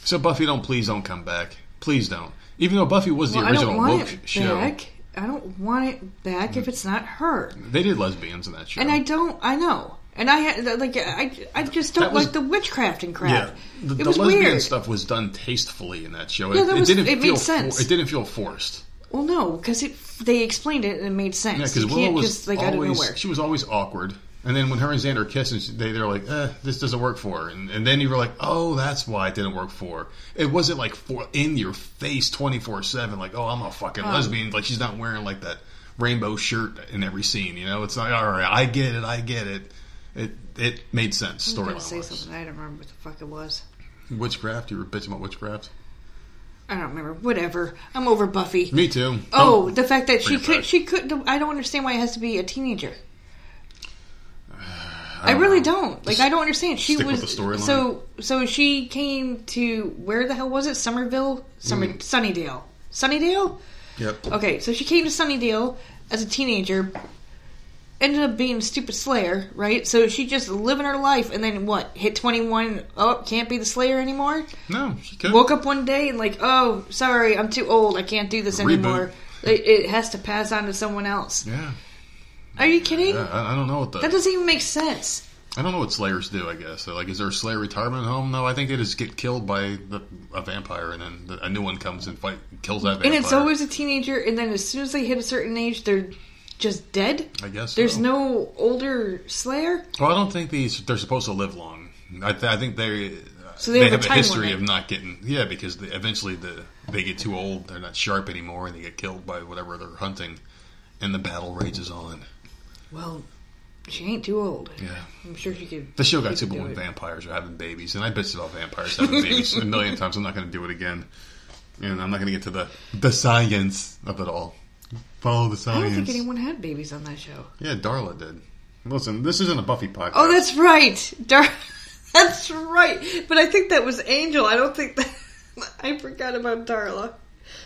A: So Buffy, don't please don't come back. Please don't. Even though Buffy was the
B: Well,
A: original woke show,
B: back. I don't want it back if it's not her.
A: they did lesbians in that show.
B: And I don't. I know. And I had like I I just don't
A: was-
B: like the witchcraft and
A: yeah,
B: crap.
A: the,
B: it
A: the
B: was
A: lesbian
B: weird.
A: stuff was done tastefully in that show.
B: Yeah,
A: it,
B: that
A: it
B: was-
A: didn't
B: it made
A: feel
B: sense.
A: it didn't feel forced.
B: Well, no, because it they explained it and it made sense.
A: Yeah, because
B: you
A: Willow
B: can't
A: was
B: just like
A: always she was always awkward. And then when her and Xander kiss, and they they're like, eh, this doesn't work for her. And, and then you were like, oh, that's why it didn't work for her. It wasn't like for in your face twenty four seven, like, oh, I'm a fucking
B: Um,
A: lesbian. Like she's not wearing like that rainbow shirt in every scene. You know, it's like, all right, I get it, I get it. It it made sense
B: I was gonna
A: storyline
B: say something. I don't remember what the fuck it was.
A: Witchcraft, you were bitching about witchcraft.
B: I don't remember. Whatever. I'm over Buffy.
A: Me too.
B: Oh, the fact that she could, she could. I don't understand why it has to be a teenager. <sighs> I, really don't. Like, I don't understand. She
A: stick with
B: was
A: the storyline.
B: so. So she came to where the hell was it? Somerville, Summer,
A: Mm.
B: Sunnydale, Sunnydale.
A: Yep.
B: Okay, so she came to Sunnydale as a teenager. Ended up being a stupid Slayer, right? So she just living her life, and then what? Hit twenty one. Oh, can't be the Slayer anymore.
A: No, she could.
B: Woke up one day and like, oh, sorry, I'm too old. I can't do this
A: Reboot.
B: anymore. It, it has to pass on to someone else.
A: yeah.
B: Are you kidding?
A: I, I don't know what the
B: That doesn't even make sense.
A: I don't know what Slayers do. I guess So, like, is there a Slayer retirement home? No, I think they just get killed by the, a vampire, and then the, a new one comes and fight kills that vampire.
B: And it's always a teenager, and then as soon as they hit a certain age, they're just dead.
A: I guess
B: There's
A: so.
B: no older Slayer.
A: Well, I don't think these they're supposed to live long. I, th- I think they uh,
B: So they have a
A: have a history
B: limit.
A: of not getting yeah because they, eventually the they get too old. They're not sharp anymore, and they get killed by whatever they're hunting, and the battle rages on.
B: Well, she ain't too old.
A: Yeah.
B: I'm sure she could.
A: The show got
B: she
A: super
B: could do
A: when
B: it.
A: vampires are having babies, and I bitched about vampires having <laughs> babies a million times. I'm not going to do it again, and I'm not going to get to the the science of it all. Follow the
B: I don't think anyone had babies on that show.
A: Yeah, Darla did. Listen, this isn't a Buffy podcast.
B: Oh, that's right. Dar- <laughs> that's right. But I think that was Angel. I don't think that. <laughs> I forgot about Darla.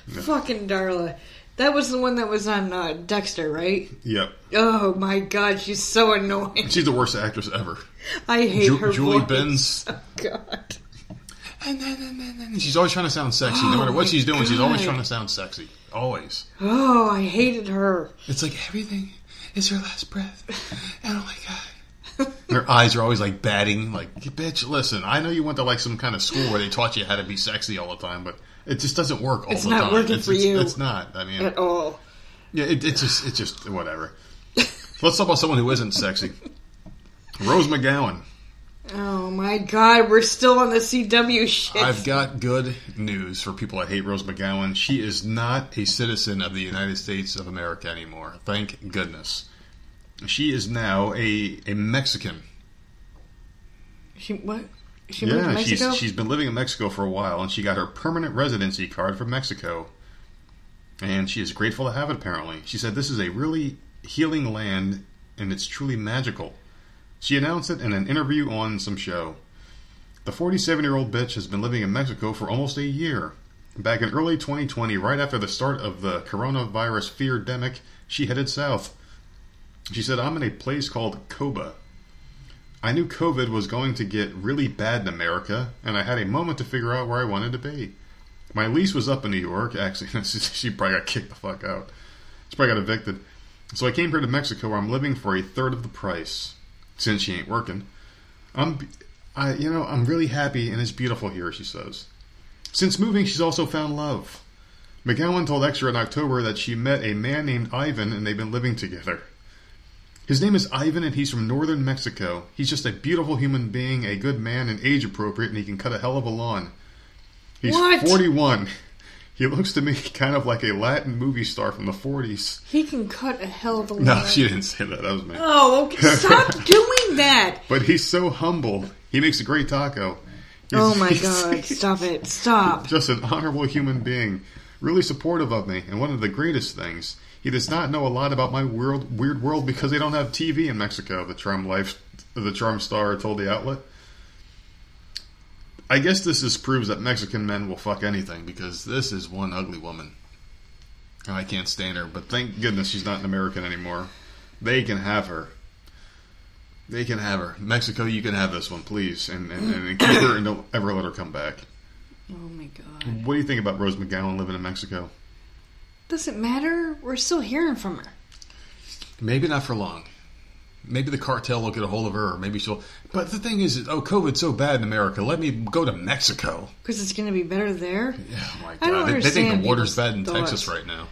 B: Fucking Darla. That was the one that was on uh, Dexter, right?
A: Yep.
B: Oh my god, she's so annoying.
A: She's the worst actress ever.
B: I hate
A: Ju-
B: her
A: Julie
B: voice.
A: Benz. <laughs>
B: Oh god.
A: And then, and then, and then. She's always trying to sound sexy. No matter what she's doing, she's always trying to sound sexy. Always.
B: Oh, I hated her.
A: It's like everything is her last breath. And oh my god. Her eyes are always like batting. Like, bitch, listen, I know you went to like some kind of school where they taught you how to be sexy all the time, but it just doesn't work all
B: It's
A: the
B: not
A: time.
B: working
A: it's,
B: for
A: it's,
B: you.
A: It's not. I mean,
B: At all.
A: yeah, it, it's just, it's just whatever. Let's talk about someone who isn't sexy. Rose McGowan.
B: Oh my god, we're still on the CW shit.
A: I've got good news for people that hate Rose McGowan. She is not a citizen of the United States of America anymore. Thank goodness. She is now a, a Mexican.
B: She what? She moved to
A: Yeah,
B: Mexico.
A: she's she's been living in Mexico for a while, and she got her permanent residency card from Mexico, and she is grateful to have it. Apparently, she said this is a really healing land, and it's truly magical. She announced it in an interview on some show. The 47 year old bitch has been living in Mexico for almost a year. Back in early 2020, right after the start of the coronavirus fear demic, she headed south. She said, I'm in a place called Coba. I knew COVID was going to get really bad in America, and I had a moment to figure out where I wanted to be. My lease was up in New York. Actually, <laughs> she probably got kicked the fuck out. She probably got evicted. So I came here to Mexico, where I'm living for a third of the price, since she ain't working. I'm, I, you know, I'm really happy, and it's beautiful here. She says. Since moving, she's also found love. McGowan told Extra in October that she met a man named Ivan, and they've been living together. His name is Ivan, and he's from northern Mexico. He's just a beautiful human being, a good man, and age appropriate, and he can cut a hell of a lawn. He's
B: What?
A: 41. He looks to me kind of like a Latin movie star from the 40s.
B: he can cut a hell of a
A: lot.
B: No,
A: she didn't say that. That was me.
B: Oh, okay. Stop <laughs> doing that.
A: But he's so humble. He makes a great taco. He's-
B: Oh my <laughs> god, stop it. Stop.
A: just an honorable human being, really supportive of me, and one of the greatest things, he does not know a lot about my world, weird world because they don't have TV in Mexico. The charm life, the charm star told the outlet. I guess this just proves that Mexican men will fuck anything because this is one ugly woman, and I can't stand her. But thank goodness she's not an American anymore. They can have her. They can have her. Mexico, you can have this one, please, and and, and keep her and don't ever let her come back.
B: Oh my god.
A: What do you think about Rose McGowan living in Mexico?
B: Doesn't matter. We're still hearing from her.
A: Maybe not for long. Maybe the cartel will get a hold of her, or maybe she'll. But the thing is, oh, COVID's so bad in America. Let me go to Mexico.
B: Because it's going to be better there.
A: Oh my
B: I don't
A: god, they, they think the water's bad in
B: thoughts.
A: Texas right now.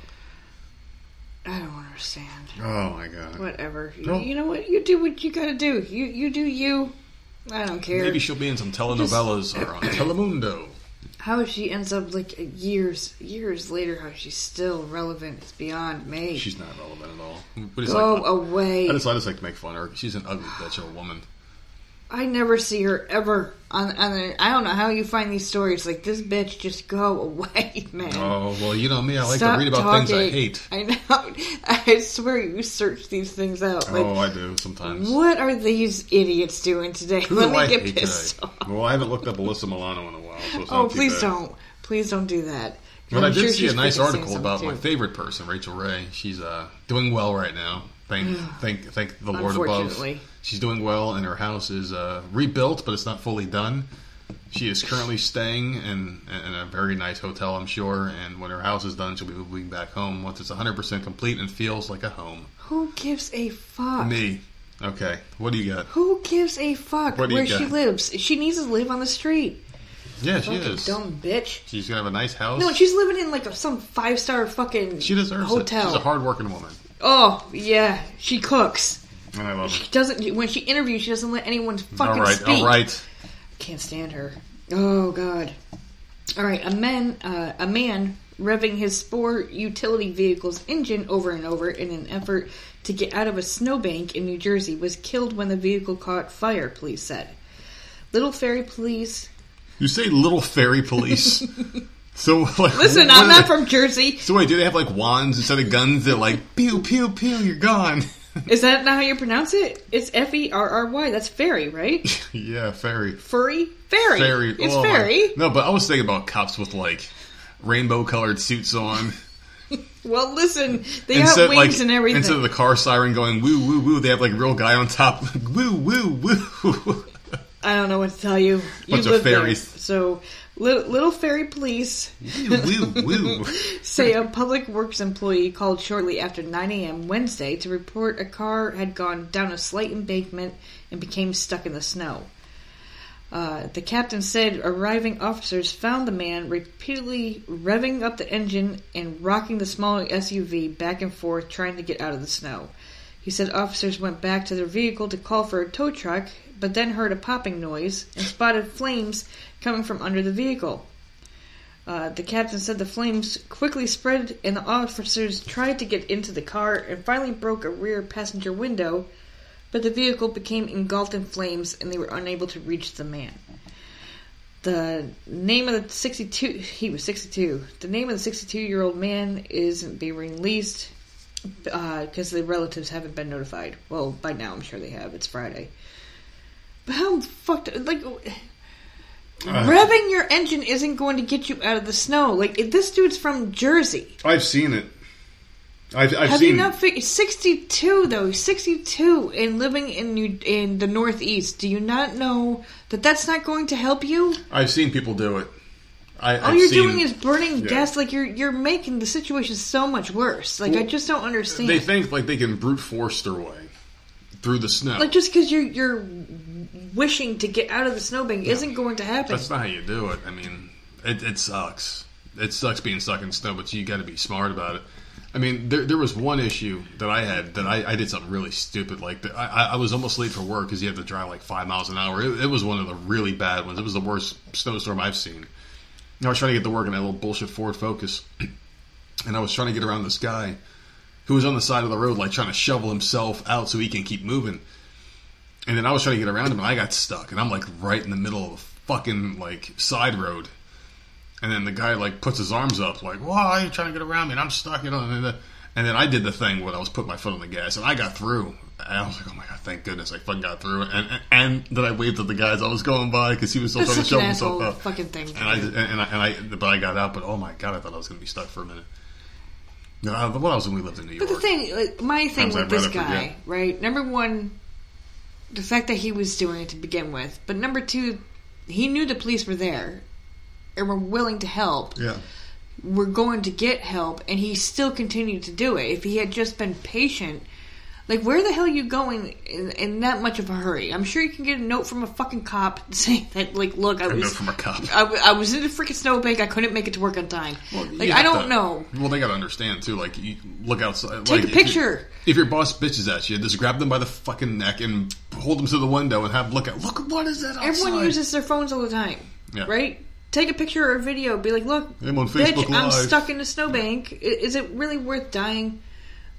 B: I don't understand.
A: Oh my god.
B: Whatever. You,
A: No.
B: you know what? You do what you got to do. You you do you. I don't care.
A: Maybe she'll be in some telenovelas or on Telemundo.
B: How she ends up like years years later, how she's still relevant is beyond me.
A: She's not relevant at all. But it's
B: Go
A: like,
B: away.
A: I just, I just like to make fun of her. She's an ugly bitch of a woman.
B: I never see her ever on on the. I don't know how you find these stories. Like this bitch, just go away, <laughs> man.
A: Oh well, you know me. I like
B: Stop
A: to read about things I hate.
B: I know. <laughs> I swear you search these things out. Like,
A: oh, I do sometimes.
B: what are these idiots doing today?
A: Who
B: Let
A: do
B: me
A: I
B: get pissed
A: today?
B: off.
A: Well, I haven't looked up Alyssa Milano in a while.
B: Oh, please
A: bad.
B: don't. Please don't do that.
A: But
B: I'm
A: I did
B: sure
A: see a nice article about
B: something
A: my favorite person, Rachael Ray. She's uh, doing well right now. Thank, thank, thank the Lord above. She's doing well, and her house is uh, rebuilt, but it's not fully done. She is currently staying in, in a very nice hotel, I'm sure. And when her house is done, she'll be moving back home once it's 100% complete and feels like a home.
B: Who gives a fuck?
A: Me. Okay. What do you got?
B: Who gives a fuck
A: What do you
B: where she lives? She needs to live on the street.
A: Yeah, she
B: Fucking
A: is.
B: dumb bitch.
A: She's gonna have a nice house.
B: No, she's living in like a, some five star fucking
A: she deserves
B: hotel.
A: it. She's a hardworking woman,
B: oh yeah, she cooks.
A: and I love her.
B: She doesn't. When she interviews, she doesn't let anyone fucking
A: All right,
B: speak.
A: all right.
B: Can't stand her. Oh god. All right, a man, uh, a man revving his sport utility vehicle's engine over and over in an effort to get out of a snowbank in New Jersey was killed when the vehicle caught fire. Police said. Little Ferry Police.
A: You say little fairy police. <laughs> so like,
B: Listen, I'm not
A: they-
B: from Jersey.
A: So wait, do they have like wands instead of guns? They're like pew pew pew. You're gone. <laughs>
B: Is that not how you pronounce it? It's F E R R Y. That's fairy, right? <laughs>
A: yeah, fairy.
B: Furry, fairy.
A: Fairy.
B: It's
A: oh,
B: fairy.
A: No, but I was thinking about cops with like rainbow colored suits on.
B: well, listen, they
A: Instead,
B: got wings and everything.
A: Instead of the car siren going woo woo woo, they have like a real guy on top. woo woo woo.
B: I don't know what to tell you. You
A: Bunch of
B: live there. So, little, little fairy police
A: woo woo woo. <laughs>
B: say a public works employee called shortly after 9 a.m. Wednesday to report a car had gone down a slight embankment and became stuck in the snow. Uh, the captain said arriving officers found the man repeatedly revving up the engine and rocking the small SUV back and forth trying to get out of the snow. He said officers went back to their vehicle to call for a tow truck, but then heard a popping noise and spotted flames coming from under the vehicle. Uh, the captain said the flames quickly spread and the officers tried to get into the car and finally broke a rear passenger window, but the vehicle became engulfed in flames and they were unable to reach the man. The name of the 62, he was 62. The name of the 62 year old man isn't being released because the relatives haven't been notified. Well, by now I'm sure they have. It's Friday. But how fucked, like, uh, revving your engine isn't going to get you out of the snow. Like, this dude's from Jersey.
A: I've seen it. I've, I've
B: Have
A: seen.
B: you not figured 62 though 62 and living in New, in the northeast do you not know that that's not going to help you
A: I've seen people do it. I,
B: all
A: I've
B: you're
A: seen,
B: doing is burning
A: yeah.
B: gas like you're you're making the situation so much worse like i just don't understand
A: They think like they can brute force their way through the snow.
B: like just because you're you're wishing to get out of the snowbank isn't going to happen
A: That's not how you do it. I mean, it, it sucks. It sucks being stuck in snow, but you got to be smart about it. I mean, there, there was one issue that I had that I, I did something really stupid. Like the, I, I was almost late for work because you had to drive like five miles an hour. It, it was one of the really bad ones. It was the worst snowstorm I've seen. I was trying to get to work in that little bullshit Ford Focus, <clears throat> and I was trying to get around this guy who was on the side of the road, like trying to shovel himself out so he can keep moving. And then I was trying to get around him, and I got stuck, and I'm like right in the middle of a fucking like side road. And then the guy like puts his arms up, like, "Why are you trying to get around me?" And I'm stuck, you know. And then, I did the thing where I was putting my foot on the gas, and I got through. And I was like, "Oh my god, thank goodness I fucking got through!" And and, and then I waved at the guys I was going by because he was still
B: that's
A: trying to shovel himself out.
B: fucking thing
A: And I and I and I but I got out. But oh my god, I thought I was going to be stuck for a minute. No, uh, what else when we lived in New York?
B: But the thing, like, my thing
A: Sometimes
B: with
A: I'd
B: this guy,
A: forget.
B: right? Number one, the fact that he was doing it to begin with. But number two, he knew the police were there and were willing to help.
A: yeah,
B: Were going to get help, and he still continued to do it. If he had just been patient, like, where the hell are you going in, in that much of a hurry? I'm sure you can get a note from a fucking cop <laughs> saying that, like, look, I
A: a
B: was.
A: note from a cop.
B: I, I was in the freaking snowbank. I couldn't make it to work on time. like I don't
A: to-
B: know.
A: Well, they got to understand too. Like, you look outside.
B: Take
A: like,
B: a
A: if you-
B: picture.
A: If, your boss bitches at you, just grab them by the fucking neck and hold them to the window and have look at. Look, what is that outside?
B: Everyone uses their phones all the time,
A: Yeah.
B: right? Take a picture or a video. Be like, look,
A: I'm on
B: bitch,
A: Facebook
B: I'm stuck in a snowbank. I- Is it really worth dying?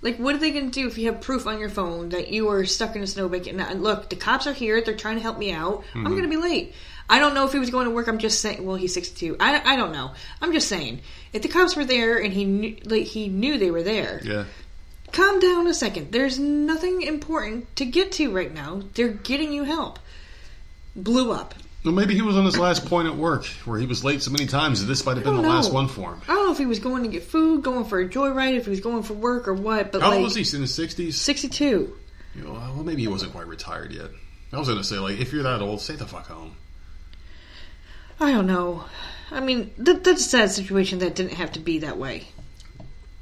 B: Like, what are they going to do if you have proof on your phone that you are stuck in a snowbank? And, and look, the cops are here. They're trying to help me out.
A: Mm-hmm.
B: I'm going to be late. I don't know if he was going to work. I'm just saying. Well, he's 62. I, I don't know. I'm just saying. If the cops were there and he knew, like, he knew they were there,
A: Yeah.
B: calm down a second. There's nothing important to get to right now. They're getting you help. Blew up.
A: Well, maybe he was on his last point at work where he was late so many times that this might have been the
B: don't
A: last one for him.
B: I don't know if he was going to get food, going for a joyride, if he was going for work or what. But
A: How
B: like
A: old was he? In his sixties?
B: sixty-two.
A: You know, well, maybe he wasn't quite retired yet. I was going to say, like, if you're that old, stay the fuck home.
B: I don't know. I mean, th- that's a sad situation that didn't have to be that way.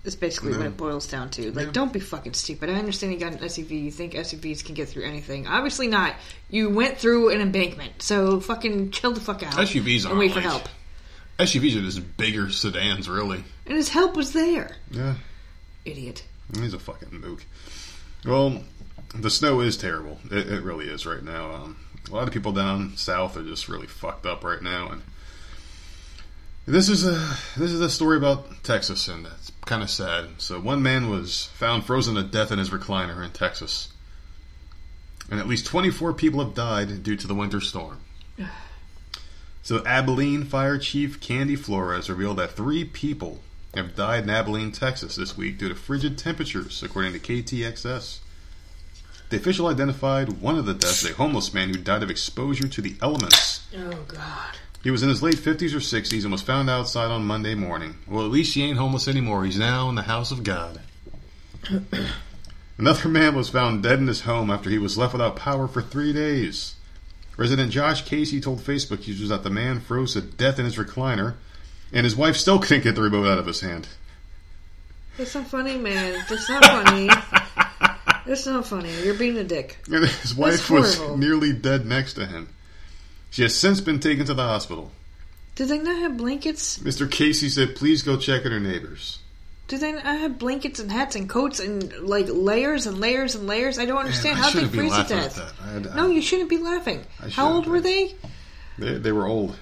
B: That's basically what it boils down to. Like,
A: Yeah.
B: don't be fucking stupid. I understand you got an SUV. You think SUVs can get through anything. Obviously not. You went through an embankment, so fucking chill the fuck out.
A: SUVs
B: and
A: aren't
B: wait for
A: like-
B: help.
A: SUVs are just bigger sedans, really.
B: And his help was there.
A: Yeah.
B: Idiot.
A: He's a fucking mook. Well, the snow is terrible. It, it really is right now. Um, a lot of people down south are just really fucked up right now, and this is a this is a story about Texas, and it's kind of sad. So, one man was found frozen to death in his recliner in Texas, and at least 24 people have died due to the winter storm. <sighs> So, Abilene Fire Chief Candy Flores revealed that three people have died in Abilene, Texas this week due to frigid temperatures, according to KTXS. The official identified one of the deaths as a homeless man who died of exposure to the elements.
B: Oh God.
A: He was in his late 50s or 60s and was found outside on Monday morning. Well, at least he ain't homeless anymore. He's now in the house of God. <clears throat> Another man was found dead in his home after he was left without power for three days. Resident Josh Casey told Facebook users that the man froze to death in his recliner, and his wife still <laughs> couldn't get the remote out of his hand.
B: That's not funny, man. That's not funny. <laughs> That's not funny. You're being a dick.
A: And his wife was nearly dead next to him. She has since been taken to the hospital.
B: Do they not have blankets?
A: Mr. Casey said, please go check on her neighbors.
B: Do they not have blankets and hats and coats and like layers and layers and layers? I don't understand
A: Man, I
B: how they freeze to
A: at
B: death.
A: that. I had-
B: No, you shouldn't be laughing.
A: I
B: How old were they?
A: They, they were old.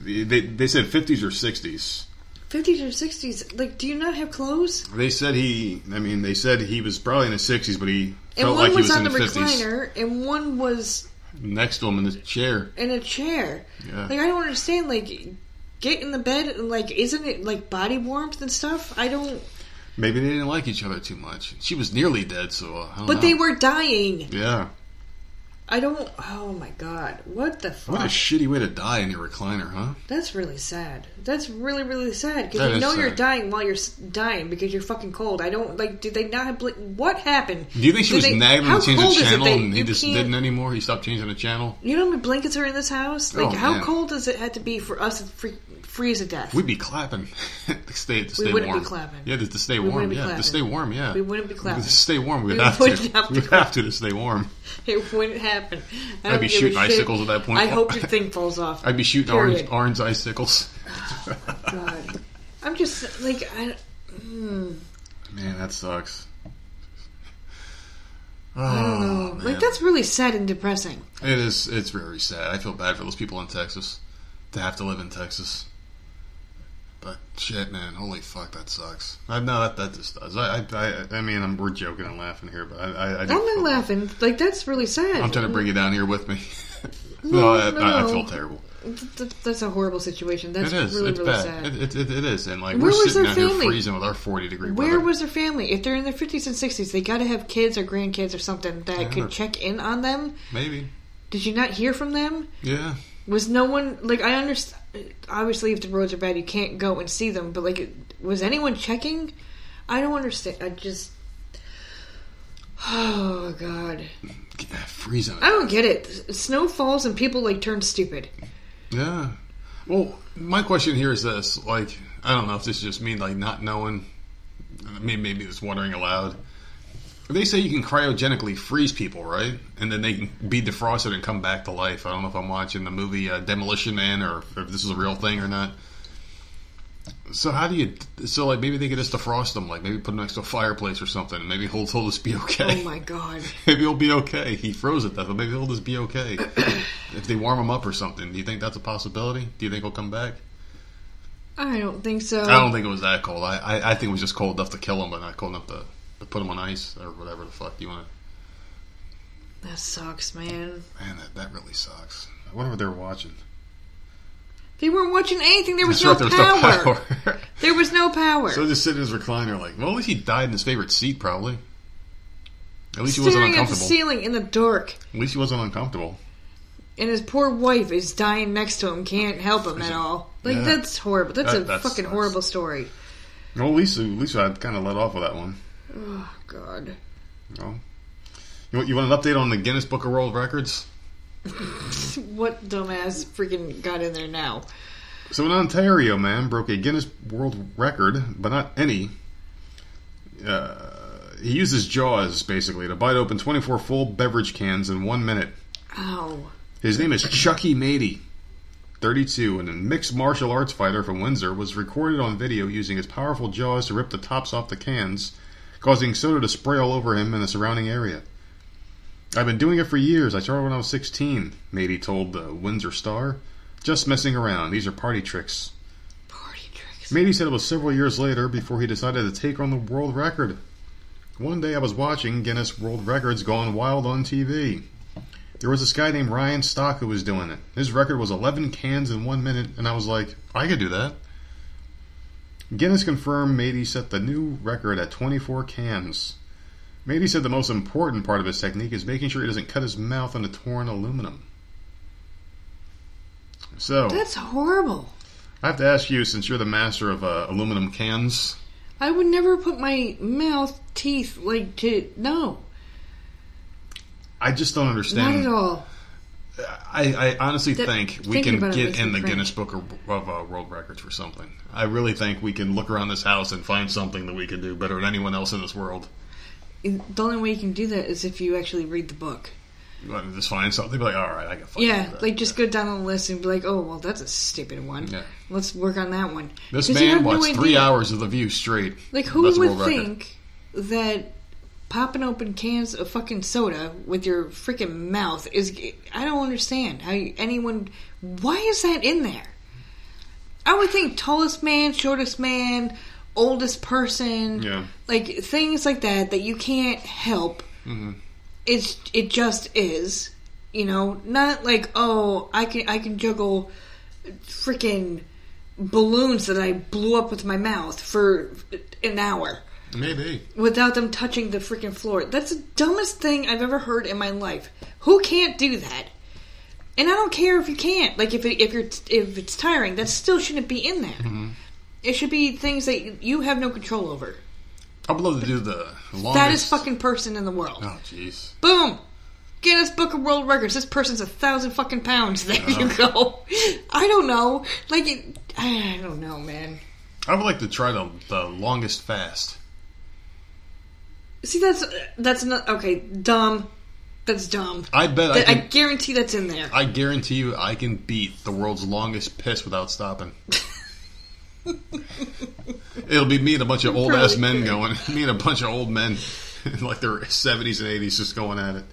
A: They, they, they said 50s or 60s.
B: 50s or 60s. Like, do you not have clothes?
A: They said he, I mean, they said he was probably in his 60s, but he
B: And
A: felt like he
B: was
A: was
B: on
A: in
B: the
A: the 50s.
B: recliner, and one was
A: Next to him in the chair.
B: in a chair.
A: Yeah.
B: Like, I don't understand. Like, get in the bed and like, isn't it like body warmth and stuff? I don't.
A: Maybe they didn't like each other too much. She was nearly dead, so uh, I don't
B: But
A: know.
B: they were dying.
A: Yeah.
B: I don't. Oh my god, what the fuck?
A: What a shitty way to die in your recliner, huh?
B: That's really sad. That's really really sad because you know you're dying while you're s- dying because you're fucking cold. I don't like. Did they not have? What happened?
A: Do you think she
B: Did
A: was
B: they-
A: nagging him to change the channel and he just didn't anymore? He stopped changing the channel?
B: You know how many blankets are in this house? Like,
A: Oh,
B: how
A: man.
B: cold does it have to be for us to free- freeze to death?
A: We'd be clapping <laughs> to stay, to stay
B: wouldn't be clapping.
A: Yeah, to, to stay
B: We
A: warm. Yeah,
B: clapping.
A: to stay warm. Yeah,
B: We wouldn't be clapping.
A: To stay warm, we'd
B: We
A: have to. <laughs>
B: have to
A: We'd have to to stay warm. <laughs>
B: It wouldn't happen. I
A: I'd be shooting
B: shit.
A: icicles at that point.
B: I hope your thing falls off.
A: I'd be shooting
B: Period.
A: orange orange icicles.
B: God. I'm just like I. Hmm,
A: Man, that sucks. Oh,
B: I don't know.
A: man.
B: Like that's really sad and depressing.
A: It is. It's very sad. I feel bad for those people in Texas to have to live in Texas. But shit, man, holy fuck, that sucks. I know that that just does. I, I, I, I mean, I'm, we're joking and laughing here, but I, I, I
B: I'm not laughing. Like that's really sad.
A: I'm trying to bring you down here with me. <laughs>
B: No,
A: no, I, I, I feel terrible.
B: Th- th- That's a horrible situation. That's
A: it is.
B: really
A: it's
B: really
A: bad.
B: sad.
A: It, it, it, is, and like
B: Where
A: we're
B: was
A: sitting
B: their
A: down here
B: family?
A: freezing with our 40 degree
B: Where
A: weather.
B: was their family? If they're in their 50s and 60s, they got to have kids or grandkids or something that
A: Yeah.
B: could check in on them.
A: Maybe.
B: Did you not hear from them?
A: Yeah.
B: Was no one like I understand? Obviously, if the roads are bad, you can't go and see them. But like, was anyone checking? I don't understand. I just. Oh God,
A: Yeah, freezing.
B: I don't get it. Snow falls and people like turn stupid.
A: Yeah. Well, my question here is this: like, I don't know if this is just me, like not knowing. Maybe maybe just wondering aloud. They say you can cryogenically freeze people, right? And then they can be defrosted and come back to life. I don't know if I'm watching the movie uh, Demolition Man or if this is a real thing or not. So how do you? So like maybe they could just defrost them, like maybe put them next to a fireplace or something. and Maybe he'll, he'll just be okay.
B: Oh my God. <laughs>
A: Maybe he'll be okay. He froze at that, but maybe he'll just be okay. if they warm him up or something, do you think that's a possibility? Do you think he'll come back?
B: I don't think so.
A: I don't think it was that cold. I, I, I think it was just cold enough to kill him, but not cold enough to, to put them on ice or whatever the fuck you want.
B: That sucks, man.
A: Man, that, that really sucks. I wonder what they were watching.
B: They weren't watching anything. There was, no,
A: right, there was
B: power.
A: no power. <laughs>
B: There was no power.
A: so just sitting in his recliner, like, well, at least he died in his favorite seat, probably. At least he wasn't
B: Staring at the
A: uncomfortable.
B: ceiling in the dark.
A: At least he wasn't uncomfortable.
B: and his poor wife is dying next to him, can't help him at all. Like
A: Yeah.
B: that's horrible. That's
A: That-
B: a
A: that
B: fucking
A: sucks.
B: horrible story.
A: Well, at least, at least I kind of let off with that one.
B: Oh God.
A: Well, you want, you want an update on the Guinness Book of World Records? <laughs>
B: What dumbass freaking got in there now?
A: So an Ontario man broke a Guinness World Record, but not any. Uh, he used his jaws basically to bite open 24 full beverage cans in one minute.
B: Ow.
A: His name is Chucky Mady, 32, and a mixed martial arts fighter from Windsor, was recorded on video using his powerful jaws to rip the tops off the cans, causing soda to spray all over him and the surrounding area. I've been doing it for years. I started when I was 16, Mady told the Windsor Star. Just messing around. These are party tricks.
B: Party tricks.
A: Mady said it was several years later before he decided to take on the world record. One day I was watching Guinness World Records Gone Wild on TV. There was this guy named Ryan Stock who was doing it. His record was 11 cans in one minute, and I was like, I could do that. Guinness confirmed Mady set the new record at 24 cans. Mady said the most important part of his technique is making sure he doesn't cut his mouth on the torn aluminum. So
B: That's horrible.
A: I have to ask you, since you're the master of uh, aluminum cans,
B: I would never put my mouth teeth like to no,
A: I just don't understand.
B: not at all.
A: I, I honestly
B: That-
A: think we can get in the
B: cringe.
A: Guinness Book of, of uh, World Records for something. I really think we can look around this house and find something that we can do better than anyone else in this world.
B: The only way you can do that is if you actually read the book.
A: You want to just find something, be like, all right, I can
B: Yeah, like just go down the list and be like, oh well, that's a stupid one.
A: Yeah.
B: Let's work on that one.
A: This man
B: have no
A: watched three hours of The View straight.
B: Like who would think that popping open cans of fucking soda with your freaking mouth is? I don't understand how you, anyone. Why is that in there? I would think tallest man, shortest man, oldest person,
A: Yeah.
B: like things like that that you can't help.
A: Mhm.
B: It's it just is, you know, not like oh I can I can juggle freaking balloons that I blew up with my mouth for an hour
A: Maybe.
B: without them touching the freaking floor. That's the dumbest thing I've ever heard in my life. Who can't do that? And I don't care if you can't. Like if it, if you're if it's tiring, that still shouldn't be in there. Mm-hmm. It should be things that you have no control over.
A: I would love to do the longest.
B: Fucking person in the world.
A: Oh, jeez.
B: Boom. Guinness Book of World Records. This person's a thousand fucking pounds. <laughs> There you go. I don't know. Like it, I don't know, man.
A: I would like to try the, the longest fast.
B: See, that's that's not okay. Dumb. That's dumb.
A: I bet I
B: That- I,
A: can.
B: guarantee that's in there.
A: I guarantee you, I can beat the world's longest piss without stopping. <laughs> It'll be me and a bunch of old ass men
B: could.
A: going. <laughs> Me and a bunch of old men in <laughs> like their seventies and eighties just going at it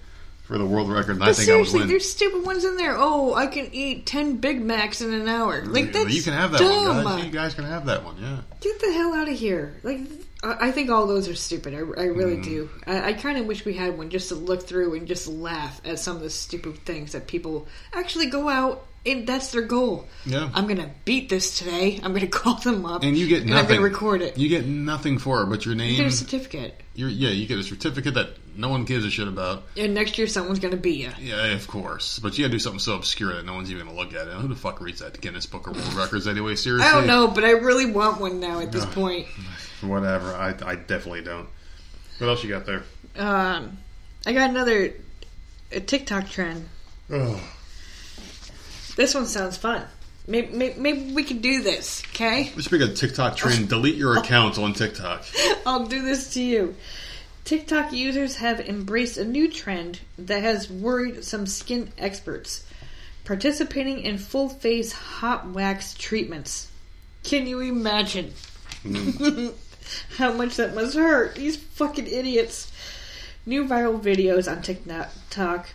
A: for the world record. And I
B: But
A: think I would
B: seriously,
A: win.
B: there's stupid ones in there. Oh, I can eat ten Big Macs in an hour. Like that's
A: you can have that
B: dumb.
A: one, guys. You guys can have that one. Yeah.
B: Get the hell out of here! Like, I I think all those are stupid. I, I
A: Mm.
B: really do. I, I kind of wish we had one just to look through and just laugh at some of the stupid things that people actually go out and that's their goal.
A: Yeah.
B: I'm gonna beat this today. I'm gonna <laughs> call them up
A: And you get
B: and
A: nothing.
B: I'm gonna record it.
A: You get nothing for it, but your
B: You
A: name.
B: get a certificate,
A: You're, yeah, you get a certificate that no one gives a shit about.
B: and next year someone's gonna beat you.
A: Yeah, of course. But you gotta do something so obscure that no one's even gonna look at it. Who the fuck reads that Guinness Book of World Records anyway? Seriously?
B: I don't know, but I really want one now at this
A: Ugh.
B: point.
A: Whatever. I, I definitely don't. What else you got there?
B: Um, I got another a TikTok trend.
A: Oh.
B: This one sounds fun. Maybe, maybe, maybe we can do this, okay?
A: Let's pick a TikTok trend. <laughs> Delete your account on TikTok.
B: I'll do this to you. TikTok users have embraced a new trend that has worried some skin experts participating in full face hot wax treatments. Can you imagine mm. <laughs> how much that must hurt? These fucking idiots. New viral videos on TikTok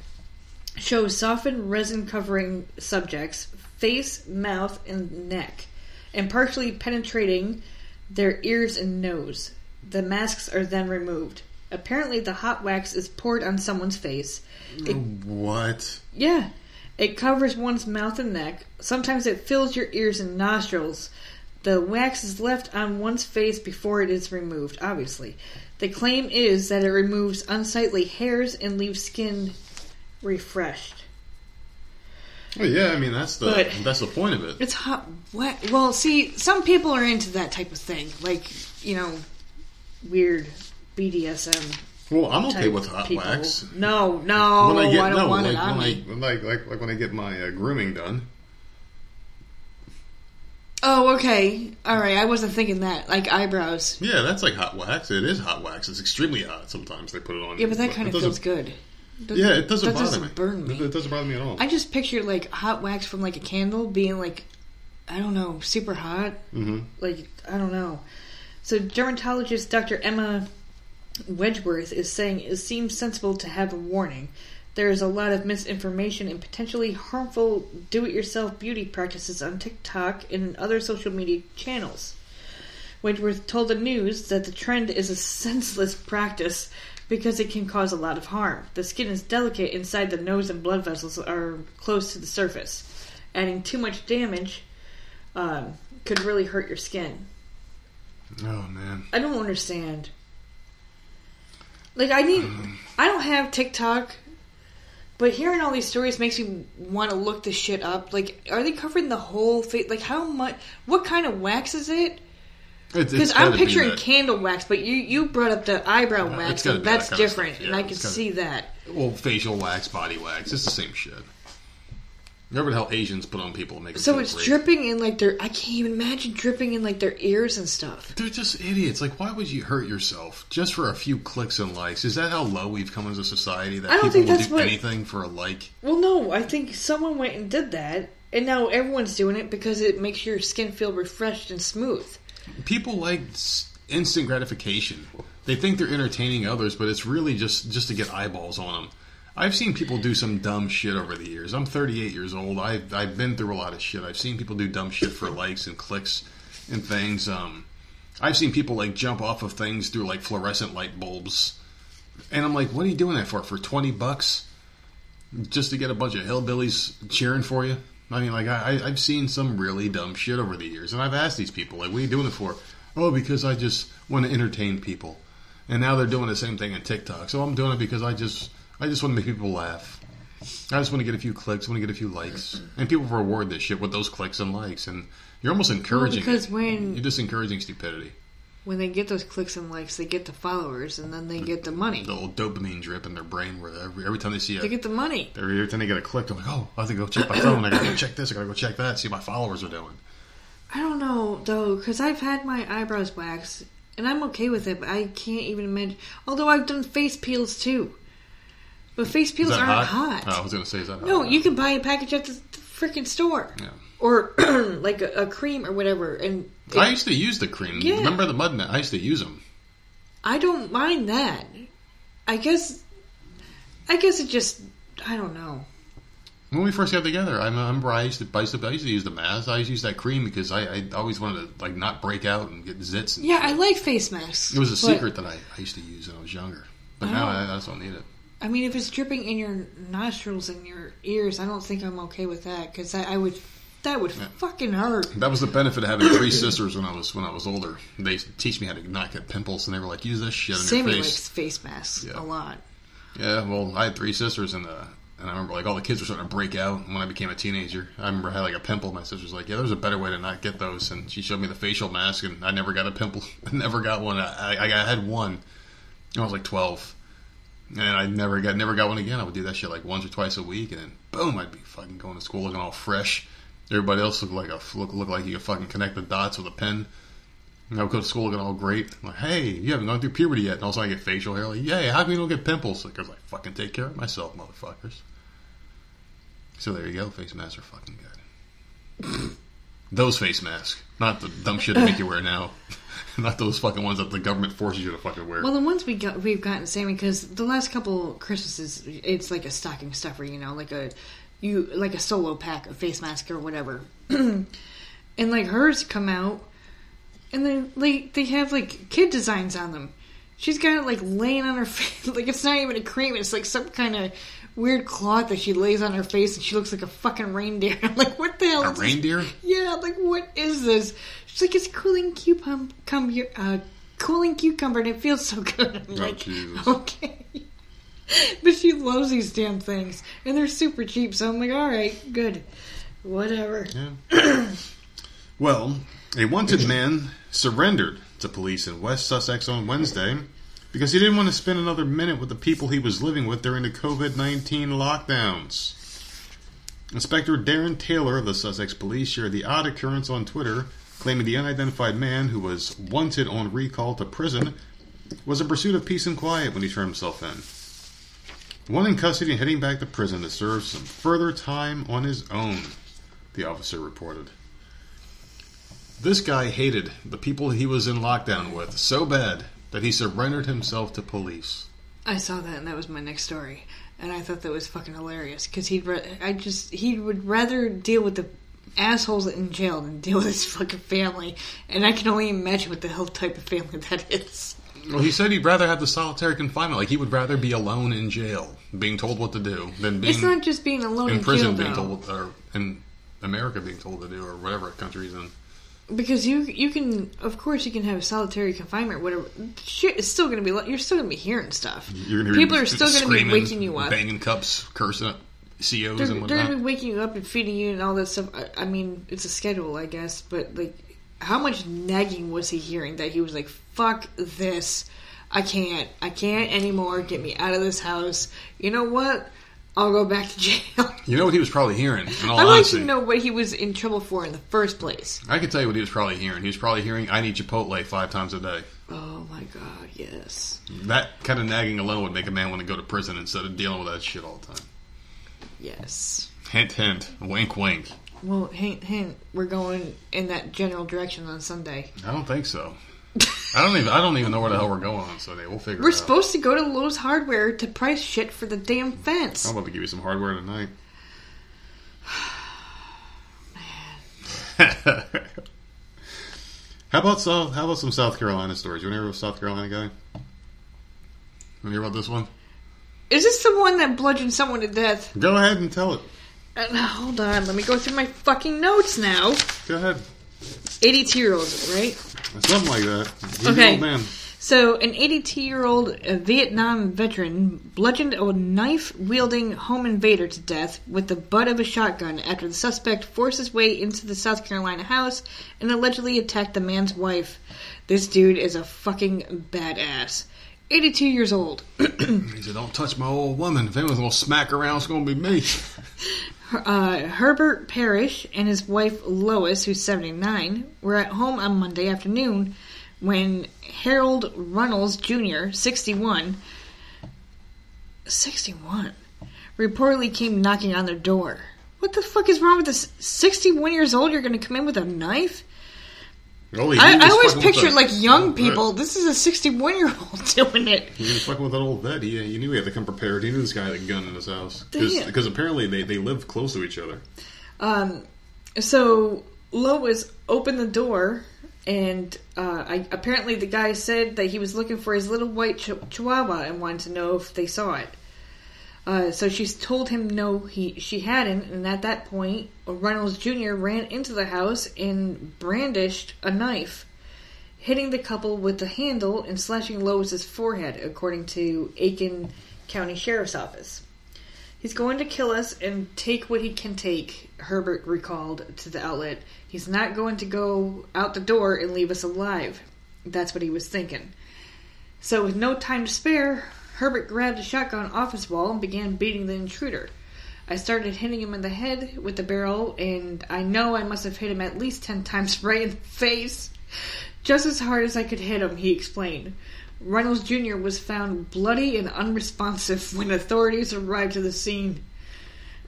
B: show softened resin covering subjects, face, mouth, and neck, and partially penetrating their ears and nose. The masks are then removed. Apparently, the hot wax is poured on someone's face. It,
A: What?
B: yeah, it covers one's mouth and neck. Sometimes it fills your ears and nostrils. The wax is left on one's face before it is removed, obviously. The claim is that it removes unsightly hairs and leaves skin refreshed.
A: Well, yeah, I mean that's the
B: But-
A: that's the point of it.
B: It's hot. What? Well, see, some people are into that type of thing, like you know, weird BDSM.
A: Well, I'm okay with hot
B: people.
A: wax.
B: No, no,
A: When I get
B: I don't
A: no,
B: want
A: like
B: it on
A: when
B: me.
A: I like like like when I get my uh, grooming done.
B: Oh, okay, all right. I wasn't thinking that. Like eyebrows.
A: Yeah, that's like hot wax. It is hot wax. It's extremely hot. Sometimes they put it on.
B: Yeah, but that kind of feels
A: doesn't- Yeah, it doesn't
B: that
A: bother
B: doesn't
A: me.
B: burn me.
A: It, doesn't bother me at all.
B: I just picture like hot wax from like a candle being like, I don't know, super hot.
A: hmm
B: Like I don't know. So dermatologist Dr. Emma Wedgeworth is saying it seems sensible to have a warning. There is a lot of misinformation and potentially harmful do-it-yourself beauty practices on TikTok and other social media channels. Wedgeworth told the news that the trend is a senseless practice because it can cause a lot of harm. The skin is delicate inside the nose and blood vessels are close to the surface. Adding too much damage um, could really hurt your skin.
A: Oh man.
B: I don't understand. Like I need, I don't have TikTok, But hearing all these stories makes me want to look this shit up. Like, are they covering the whole face? Like, how much? What kind of wax is it? Because I'm
A: gotta be
B: picturing candle wax, but you you brought up the eyebrow wax, and
A: be that
B: that's different,
A: stuff,
B: and I can see that.
A: well, facial wax, body wax. It's the same shit. Remember the hell Asians put on people to make them
B: So it's
A: great?
B: dripping in like their. I can't even imagine dripping in like their ears and stuff.
A: They're just idiots. Like, why would you hurt yourself just for a few clicks and likes? Is that how low we've come as a society that
B: I don't
A: people
B: think
A: will do
B: what-
A: anything for a like?
B: Well, no, I think someone went and did that, and now everyone's doing it because it makes your skin feel refreshed and smooth.
A: People like instant gratification. They think they're entertaining others, but it's really just just to get eyeballs on them. I've seen people do some dumb shit over the years. I'm 38 years old. I've I've been through a lot of shit. I've seen people do dumb shit for likes and clicks and things. Um, I've seen people like jump off of things through like fluorescent light bulbs, and I'm like, what are you doing that for? For 20 bucks? Just to get a bunch of hillbillies cheering for you? I mean, like I, I've seen some really dumb shit over the years, and I've asked these people, like, what are you doing it for? Oh, because I just want to entertain people. And now they're doing the same thing on TikTok. So I'm doing it because I just I just want to make people laugh. I just want to get a few clicks, I want to get a few likes, and people reward this shit with those clicks and likes, and you're almost encouraging.
B: because
A: it.
B: when-
A: you're just encouraging stupidity,
B: When they get those clicks and likes, they get the followers, and then they get the money.
A: the little dopamine drip in their brain, where every, every time they see it,
B: They get the money.
A: every, every time they get a click, they're like, oh, I have to go check my phone. I gotta go check this. I gotta go check that. See what my followers are doing.
B: I don't know though, because I've had my eyebrows waxed, and I'm okay with it. But I can't even imagine. Although I've done face peels too, but face peels aren't
A: hot?
B: hot.
A: Oh, I was gonna say is that
B: No,
A: hot?
B: you can buy a package at the, the freaking store,
A: Yeah.
B: Or <clears throat> like a, a cream or whatever. And it-
A: I used to use the cream.
B: Yeah.
A: Remember the mud net? I used to use them.
B: I don't mind that. I guess. I guess it just. I don't know.
A: When we first got together, I remember I used to, I used to, I used to use the mask. I used to use that cream because I, I always wanted to like not break out and get zits. And
B: Yeah,
A: shit.
B: I like face masks.
A: It was a secret that I, I used to use when I was younger, but now
B: Oh.
A: I, I just don't need it.
B: I mean, if it's dripping in your nostrils and your ears, I don't think I'm okay with that because I, I would. That would fucking hurt.
A: That was the benefit of having three sisters when I was when I was older. They teach me how to not get pimples, and they were like, "Use this shit on
B: Sammy
A: your face."
B: likes face masks
A: Yeah.
B: a lot.
A: Yeah, well, I had three sisters, and uh, and I remember like all the kids were starting to break out when I became a teenager. I remember I had like a pimple. My sister's like, "Yeah, there's a better way to not get those," and she showed me the facial mask, and I never got a pimple. <laughs> I never got one. I, I, I had one. I was like twelve, and I never got never got one again. I would do that shit like once or twice a week, and then boom, I'd be fucking going to school looking all fresh. Everybody else looked like a look look like you could fucking connect the dots with a pen. And I would go to school looking all great. I'm like, hey, you haven't gone through puberty yet. And also I get facial hair. Like, yeah, how come you don't get pimples? Because I fucking take care of myself, motherfuckers. So there you go. Face masks are fucking good. <laughs> those face masks. Not the dumb shit they make you wear now. <laughs> not those fucking ones that the government forces you to fucking wear.
B: Well, the ones we got, we've gotten Sammy because the last couple Christmases, it's like a stocking stuffer, you know, like a you like a solo pack of face mask or whatever, <clears throat> and like hers come out, and then like they have like kid designs on them. She's got it like laying on her <laughs> face, like it's not even a cream; it's like some kind of weird cloth that she lays on her face, and she looks like a fucking reindeer. <laughs> I'm like, what the hell?
A: a
B: is this?
A: reindeer?
B: Yeah, I'm like what is this? She's like, it's cooling cucumber, cum, uh, cooling cucumber, and it feels so good. I'm
A: Oh,
B: like,
A: Jesus. <laughs>
B: okay. <laughs> but she loves these damn things, and they're super cheap. So I'm like, all right, good, whatever.
A: Yeah. <clears throat> well, a wanted man surrendered to police in West Sussex on Wednesday because he didn't want to spend another minute with the people he was living with during the COVID 19 lockdowns. Inspector Darren Taylor of the Sussex Police shared the odd occurrence on Twitter, claiming the unidentified man who was wanted on recall to prison was in pursuit of peace and quiet when he turned himself in. One in custody and heading back to prison to serve some further time on his own, the officer reported. This guy hated the people he was in lockdown with so bad that he surrendered himself to police.
B: I saw that, and that was my next story, and I thought that was fucking hilarious because he'd, ra- I just, he would rather deal with the assholes in jail than deal with his fucking family, and I can only imagine what the hell type of family that is.
A: Well, he said he'd rather have the solitary confinement. Like he would rather be alone in jail, being told what to do, than being
B: It's not just being alone in,
A: in prison,
B: jail,
A: being told, or in America being told to do, or whatever country he's in.
B: because you you can of course you can have solitary confinement whatever. Shit is still gonna be you're still gonna be hearing stuff.
A: You're gonna hear
B: people are still gonna be waking you up.
A: banging cups, cursing COs
B: they're,
A: and
B: they're gonna be waking you up and feeding you and all that stuff. I, I mean it's a schedule I guess but like how much nagging was he hearing that he was like fuck this I can't I can't anymore get me out of this house you know what I'll go back to <laughs> jail
A: You know what he was probably hearing? In all
B: I'd like to know what he was in trouble for in the first place
A: I can tell you what he was probably hearing. He was probably hearing, "I need Chipotle five times a day."
B: oh my god yes
A: That kind of nagging alone would make a man want to go to prison instead of dealing with that shit all the time.
B: yes
A: Hint, hint, wink, wink.
B: Well, hint, hint, we're going in that general direction on Sunday.
A: I don't think so. I don't even. I don't even know where the hell we're going on Sunday. We'll figure it out.
B: We're
A: it out.
B: supposed to go to Lowe's Hardware to price shit for the damn fence.
A: I'm about to give you some hardware tonight. <sighs> Man. <laughs> how about South? How about some South Carolina stories? You want to hear about South Carolina guy? Want to hear about this one?
B: Is this the one that bludgeoned someone to death?
A: Go ahead and tell it.
B: Uh, hold on, let me go through my fucking notes now.
A: Go ahead.
B: 82 year old, right?
A: Something like that. He's an
B: Okay.
A: old man.
B: So, an 82 year old Vietnam veteran bludgeoned a knife wielding home invader to death with the butt of a shotgun after the suspect forced his way into the South Carolina house and allegedly attacked the man's wife. This dude is a fucking badass. 82 years old.
A: He said, "Don't touch my old woman. If anyone's gonna smack around, it's gonna be me." <laughs>
B: Uh, Herbert Parrish and his wife Lois, who's 79, were at home on Monday afternoon when Harold Runnels Jr., 61, 61, reportedly came knocking on their door. What the fuck is wrong with this? 61 years old, you're to come in with a knife?
A: Oh,
B: I, I always pictured like young
A: vet.
B: people. This is a 61 year old <laughs> doing it.
A: He was fucking with that old vet. He, he knew he had to come prepared. He knew this guy had a gun in his house because apparently they, they live close to each other.
B: Um, so Lois opened the door, and uh, I, apparently the guy said that he was looking for his little white ch- chihuahua and wanted to know if they saw it. Uh, so she told him no, he she hadn't, and at that point, Reynolds Jr. ran into the house and brandished a knife, hitting the couple with the handle and slashing Lois's forehead, according to Aiken County Sheriff's Office. He's going to kill us and take what he can take, Herbert recalled to the outlet. He's not going to go out the door and leave us alive. That's what he was thinking. So, with no time to spare, Herbert grabbed a shotgun off his wall and began beating the intruder. I started hitting him in the head with the barrel, and I know I must have hit him at least ten times <laughs> right in the face. Just as hard as I could hit him, he explained. Reynolds Jr. was found bloody and unresponsive when authorities arrived to the scene.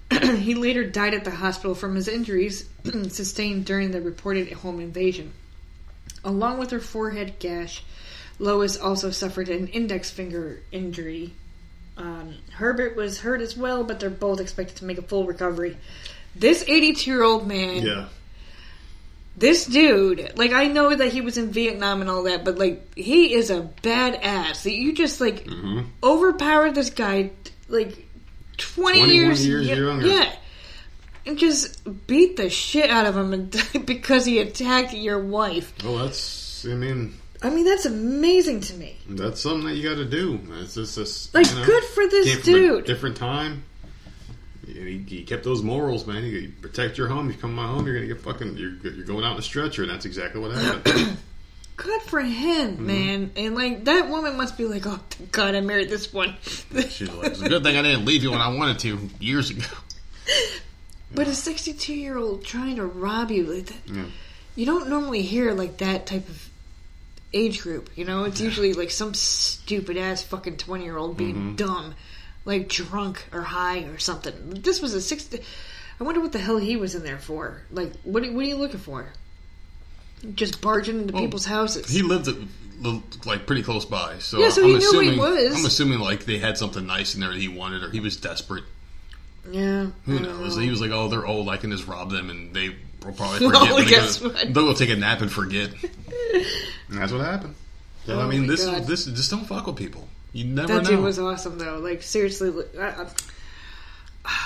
B: <clears throat> he later died at the hospital from his injuries <clears throat> sustained during the reported home invasion. Along with her forehead gash, Lois also suffered an index finger injury. Um, Herbert was hurt as well, but they're both expected to make a full recovery. This 82 year old man
A: Yeah.
B: this dude, like I know that he was in Vietnam and all that, but like he is a badass. You just like
A: hmm
B: overpowered this guy like twenty years,
A: years
B: yeah,
A: younger.
B: yeah, and just beat the shit out of him <laughs> because he attacked your wife.
A: Oh, that's. I mean,
B: I mean, that's amazing to me.
A: that's something that you got to do. It's just.
B: Like,
A: you know,
B: good for this
A: came from a
B: dude.
A: different time. He, he kept those morals, man. You protect your home. You come to my home, you're gonna get fucking. You're, you're going out in a stretcher, and that's exactly what happened. <coughs>
B: Good for him,
A: Mm-hmm.
B: man. And like that woman must be like, oh thank God, I married this one.
A: She's like, it's a good thing I didn't leave you when I wanted to years ago. <laughs>
B: But a 62 year old trying to rob you like that,
A: Yeah.
B: you don't normally hear like that type of age group. You know, it's usually like some stupid ass fucking 20 year old being
A: Mm-hmm.
B: dumb, like drunk or high or something. This was a 60. I wonder what the hell he was in there for. Like, what, what are you looking for? Just barging into people's houses.
A: He lived at, like pretty close by, so,
B: Yeah, so
A: I'm
B: he knew where he
A: assuming
B: was.
A: I'm assuming like they had something nice in there that he wanted, or he was desperate.
B: yeah.
A: Who knows?
B: know.
A: He was like, "Oh, they're old. I can just rob them, and they will probably <laughs> forget. they
B: guess what?
A: They'll go take a nap and forget." <laughs> and that's what happened. I
B: Oh
A: mean, this
B: God.
A: is this is just don't fuck with people. You never
B: That
A: know.
B: dude was awesome, though. Like, seriously. I, I,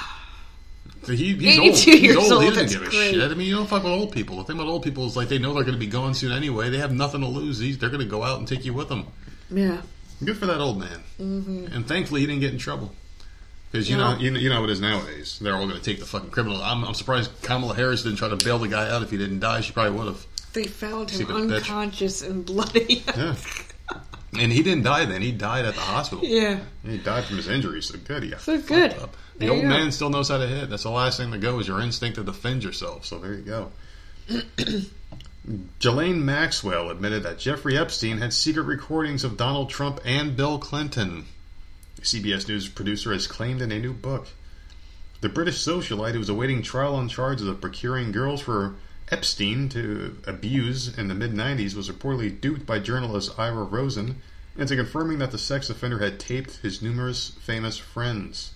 A: He, he's
B: 82
A: old. He's
B: years
A: old.
B: old,
A: He doesn't give a
B: great.
A: shit. I mean, you don't fuck with old people. The thing with old people is like they know they're going to be gone soon anyway. They have nothing to lose. They're going to go out and take you with them.
B: Yeah.
A: Good for that old man. Mm-hmm. And thankfully, he didn't get in trouble. Because you
B: No.
A: know, you know, you know it is nowadays. They're all going to take the fucking criminal. I'm, I'm surprised Kamala Harris didn't try to bail the guy out. If he didn't die, she probably would have.
B: They found him unconscious and bloody.
A: Yeah. and he didn't die then. He died at the hospital.
B: yeah.
A: He died from his injuries. So good. He got
B: So good.
A: Up. The
B: There
A: old
B: go.
A: man still knows how to hit. That's the last thing to go is your instinct to defend yourself. So there you go. <clears throat> Ghislaine Maxwell admitted that Jeffrey Epstein had secret recordings of Donald Trump and Bill Clinton. CBS News producer has claimed in a new book. The British socialite who was awaiting trial on charges of procuring girls for Epstein to abuse in the mid 90s was reportedly duped by journalist Ira Rosen into confirming that the sex offender had taped his numerous famous friends.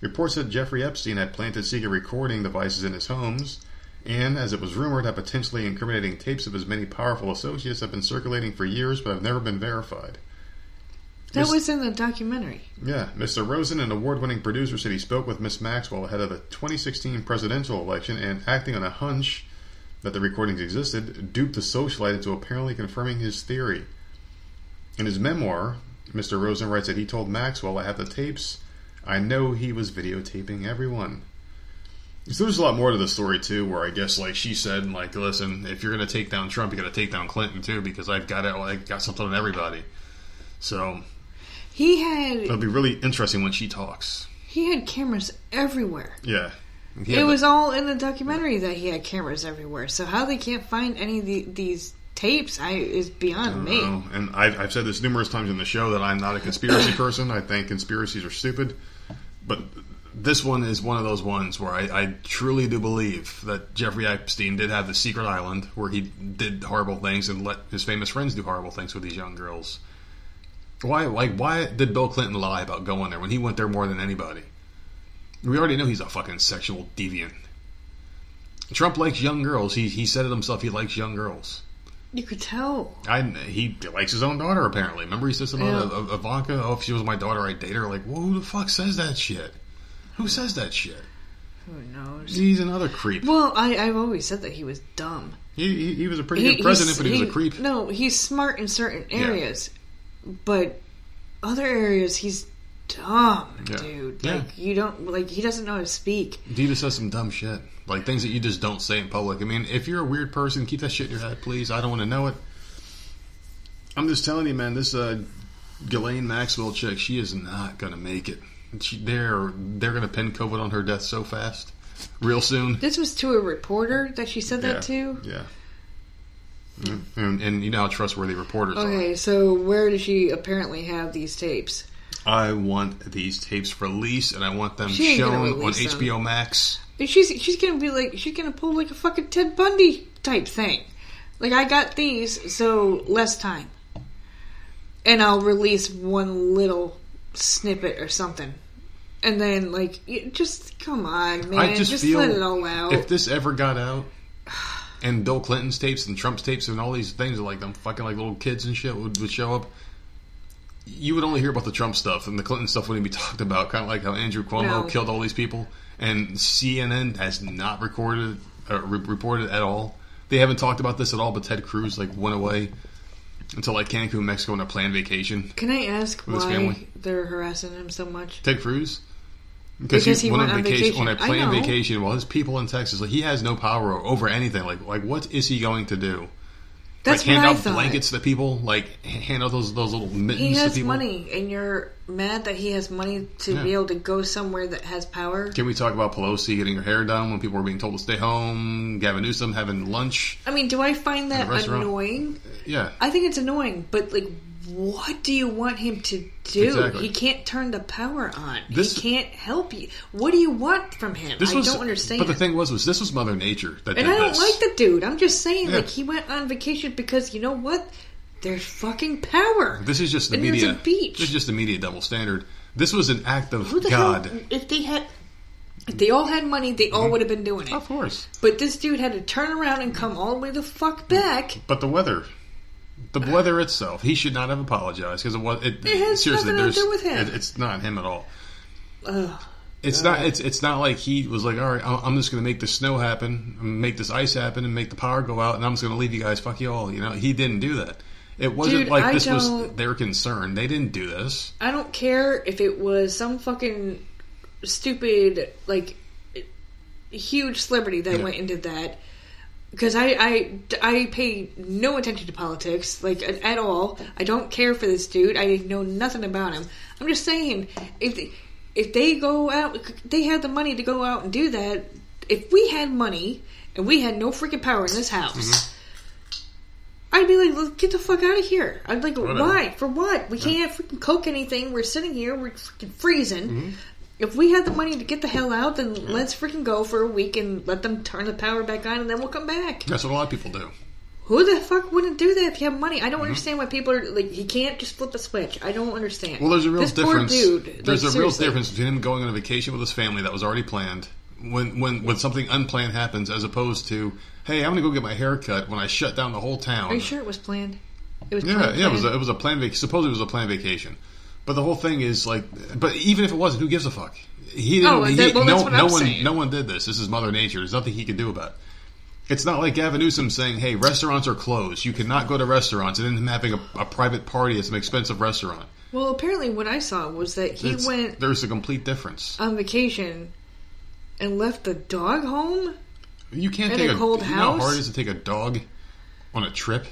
A: Reports said Jeffrey Epstein had planted secret recording devices in his homes, and as it was rumored had potentially incriminating tapes of his many powerful associates have been circulating for years but have never been verified.
B: That
A: Miss-
B: was in the documentary.
A: yeah, Mr. Rosen, an award winning producer, said he spoke with Miss Maxwell ahead of the 2016 presidential election and, acting on a hunch that the recordings existed, duped the socialite into apparently confirming his theory. In his memoir, Mr. Rosen writes that he told Maxwell, I have the tapes. I know he was videotaping everyone. So there's a lot more to the story too, where I guess like she said, like, listen, if you're gonna take down Trump, you got to take down Clinton too, because I've got it, I got something on everybody. So
B: He had
A: it'll be really interesting when she talks.
B: he had cameras everywhere.
A: Yeah. He
B: it was all in the documentary that he had cameras everywhere. So how they can't find any of the, these tapes I is beyond me.
A: Oh, and I've, I've said this numerous times in the show that I'm not a conspiracy <coughs> person. I think conspiracies are stupid. But this one is one of those ones where I, I truly do believe that Jeffrey Epstein did have the secret island where he did horrible things and let his famous friends do horrible things with these young girls. Why, like, why did Bill Clinton lie about going there when he went there more than anybody? We already know he's a fucking sexual deviant. Trump likes young girls. He he said it himself. He likes young girls.
B: You could tell.
A: I he likes his own daughter apparently. Remember he said something about
B: Yeah.
A: uh, Ivanka. Oh, if she was my daughter, I'd date her. Like, well, who the fuck says that shit? Who says that shit?
B: Who knows?
A: He's another creep.
B: Well, I, I've always said that he was dumb.
A: He he, he was a pretty
B: He-
A: good president, but he was a creep.
B: No, he's smart in certain
A: Yeah.
B: areas, but other areas he's dumb,
A: Yeah.
B: dude.
A: Yeah.
B: Like you don't like he doesn't know how to speak.
A: Just says some dumb shit, like things that you just don't say in public. I mean, if you're a weird person, keep that shit in your head, please. I don't want to know it. I'm just telling you, man. This uh, Ghislaine Maxwell chick, she is not gonna make it. She, they're they're gonna pin COVID on her death so fast, real soon.
B: This was to a reporter that she said that to.
A: Yeah. And, and you know how trustworthy reporters are.
B: Okay, so where does she apparently have these tapes?
A: I want these tapes released, and I want them
B: She ain't gonna
A: shown on
B: release them.
A: HBO Max.
B: She's she's gonna be like she's gonna pull like a fucking Ted Bundy type thing. Like I got these, so less time, and I'll release one little snippet or something, and then like you, just come on, man,
A: I just,
B: just,
A: feel
B: let it all out.
A: if this ever got out, <sighs> and Bill Clinton's tapes and Trump's tapes and all these things, like them fucking like little kids and shit would, would show up. You would only hear about the Trump stuff, and the Clinton stuff wouldn't be <laughs> talked about. Kind of like how Andrew Cuomo
B: No.
A: killed all these people, and CNN has not recorded uh, re- reported at all. They haven't talked about this at all. But Ted Cruz like went away until like Cancun, Mexico, on a planned vacation.
B: Can I ask why
A: family?
B: they're harassing him so much?
A: Ted Cruz.
B: Because he went on vacation.
A: on a planned vacation while his people in Texas, like he has no power over anything. Like, like what is he going to do?
B: That's
A: like hand out blankets to people, like hand out those those little mittens
B: He
A: to
B: has
A: people.
B: money, and you're mad that he has money to
A: Yeah.
B: be able to go somewhere that has power.
A: Can we talk about Pelosi getting her hair done when people were being told to stay home? Gavin Newsom having lunch.
B: I mean, do I find that annoying?
A: Uh, yeah,
B: I think it's annoying, but like, what do you want him to do?
A: Exactly.
B: He can't turn the power on.
A: This-
B: he can't help you. What do you want from him?
A: this
B: I
A: was.
B: don't understand.
A: But the thing was, was this was Mother Nature that
B: and I don't
A: this.
B: like the dude. I'm just saying,
A: Yeah.
B: like, he went on vacation because you know what? There's fucking power.
A: This is just the
B: And
A: media.
B: beach.
A: This is just the media double standard. This was an act of
B: Who the
A: God.
B: hell? If they had, if they all had money, they all mm-hmm. would have been doing it.
A: Of course.
B: But this dude had to turn around and come all the way the fuck back.
A: But the weather, the weather itself, he should not have apologized because it was. It,
B: It has
A: seriously,
B: nothing to do with him.
A: It, it's not him at all.
B: Ugh.
A: It's not. It's it's not like he was like, all right, I'm just going to make the snow happen, make this ice happen, and make the power go out, and I'm just going to leave you guys. Fuck you all. You know, he didn't do that. It wasn't
B: Dude,
A: like
B: I
A: this was their concern. They didn't do this.
B: I don't care if it was some fucking stupid, like, huge celebrity that
A: Yeah.
B: went and did that. Because I, I, I pay no attention to politics, like, at, at all. I don't care for this dude. I know nothing about him. I'm just saying, if they, if they go out, they have the money to go out and do that. If we had money and we had no freaking power in this house,
A: Mm-hmm.
B: I'd be like, "Let's get the fuck out of here. I'd be like,
A: Whatever.
B: why? For what? We can't freaking cook anything. We're sitting here, we're freaking freezing.
A: Mm-hmm.
B: If we had the money to get the hell out, then let's freaking go for a week and let them turn the power back on, and then we'll come back.
A: That's what a lot of people do.
B: Who the fuck wouldn't do that if you have money?
A: Mm-hmm.
B: I don't understand why people are like, he can't just flip a switch. I don't understand.
A: Well, there's a real
B: this
A: difference.
B: Poor dude.
A: there's
B: like,
A: a real difference between him going on a vacation with his family that was already planned. When when when something unplanned happens, as opposed to, hey, I'm going to go get my hair cut when I shut down the whole town.
B: Are you sure it was planned? It was
A: Yeah,
B: planned,
A: yeah, it was a,
B: planned.
A: it was a planned vac- Supposedly it was a planned vacation, but the whole thing is like, but even if it wasn't, who gives a fuck? He didn't.
B: Oh,
A: he,
B: that- well,
A: no,
B: what
A: no one,
B: saying.
A: no one did this. This is Mother Nature. There's nothing he could do about it. It's not like Gavin Newsom saying, "Hey, restaurants are closed. You cannot go to restaurants," and then him having a, a private party at some expensive restaurant.
B: Well, apparently, what I saw was that he
A: It's-
B: went
A: There's a complete difference.
B: on vacation and left the dog home.
A: You can't take
B: a cold
A: You know how
B: house?
A: hard it is to take a dog on a trip.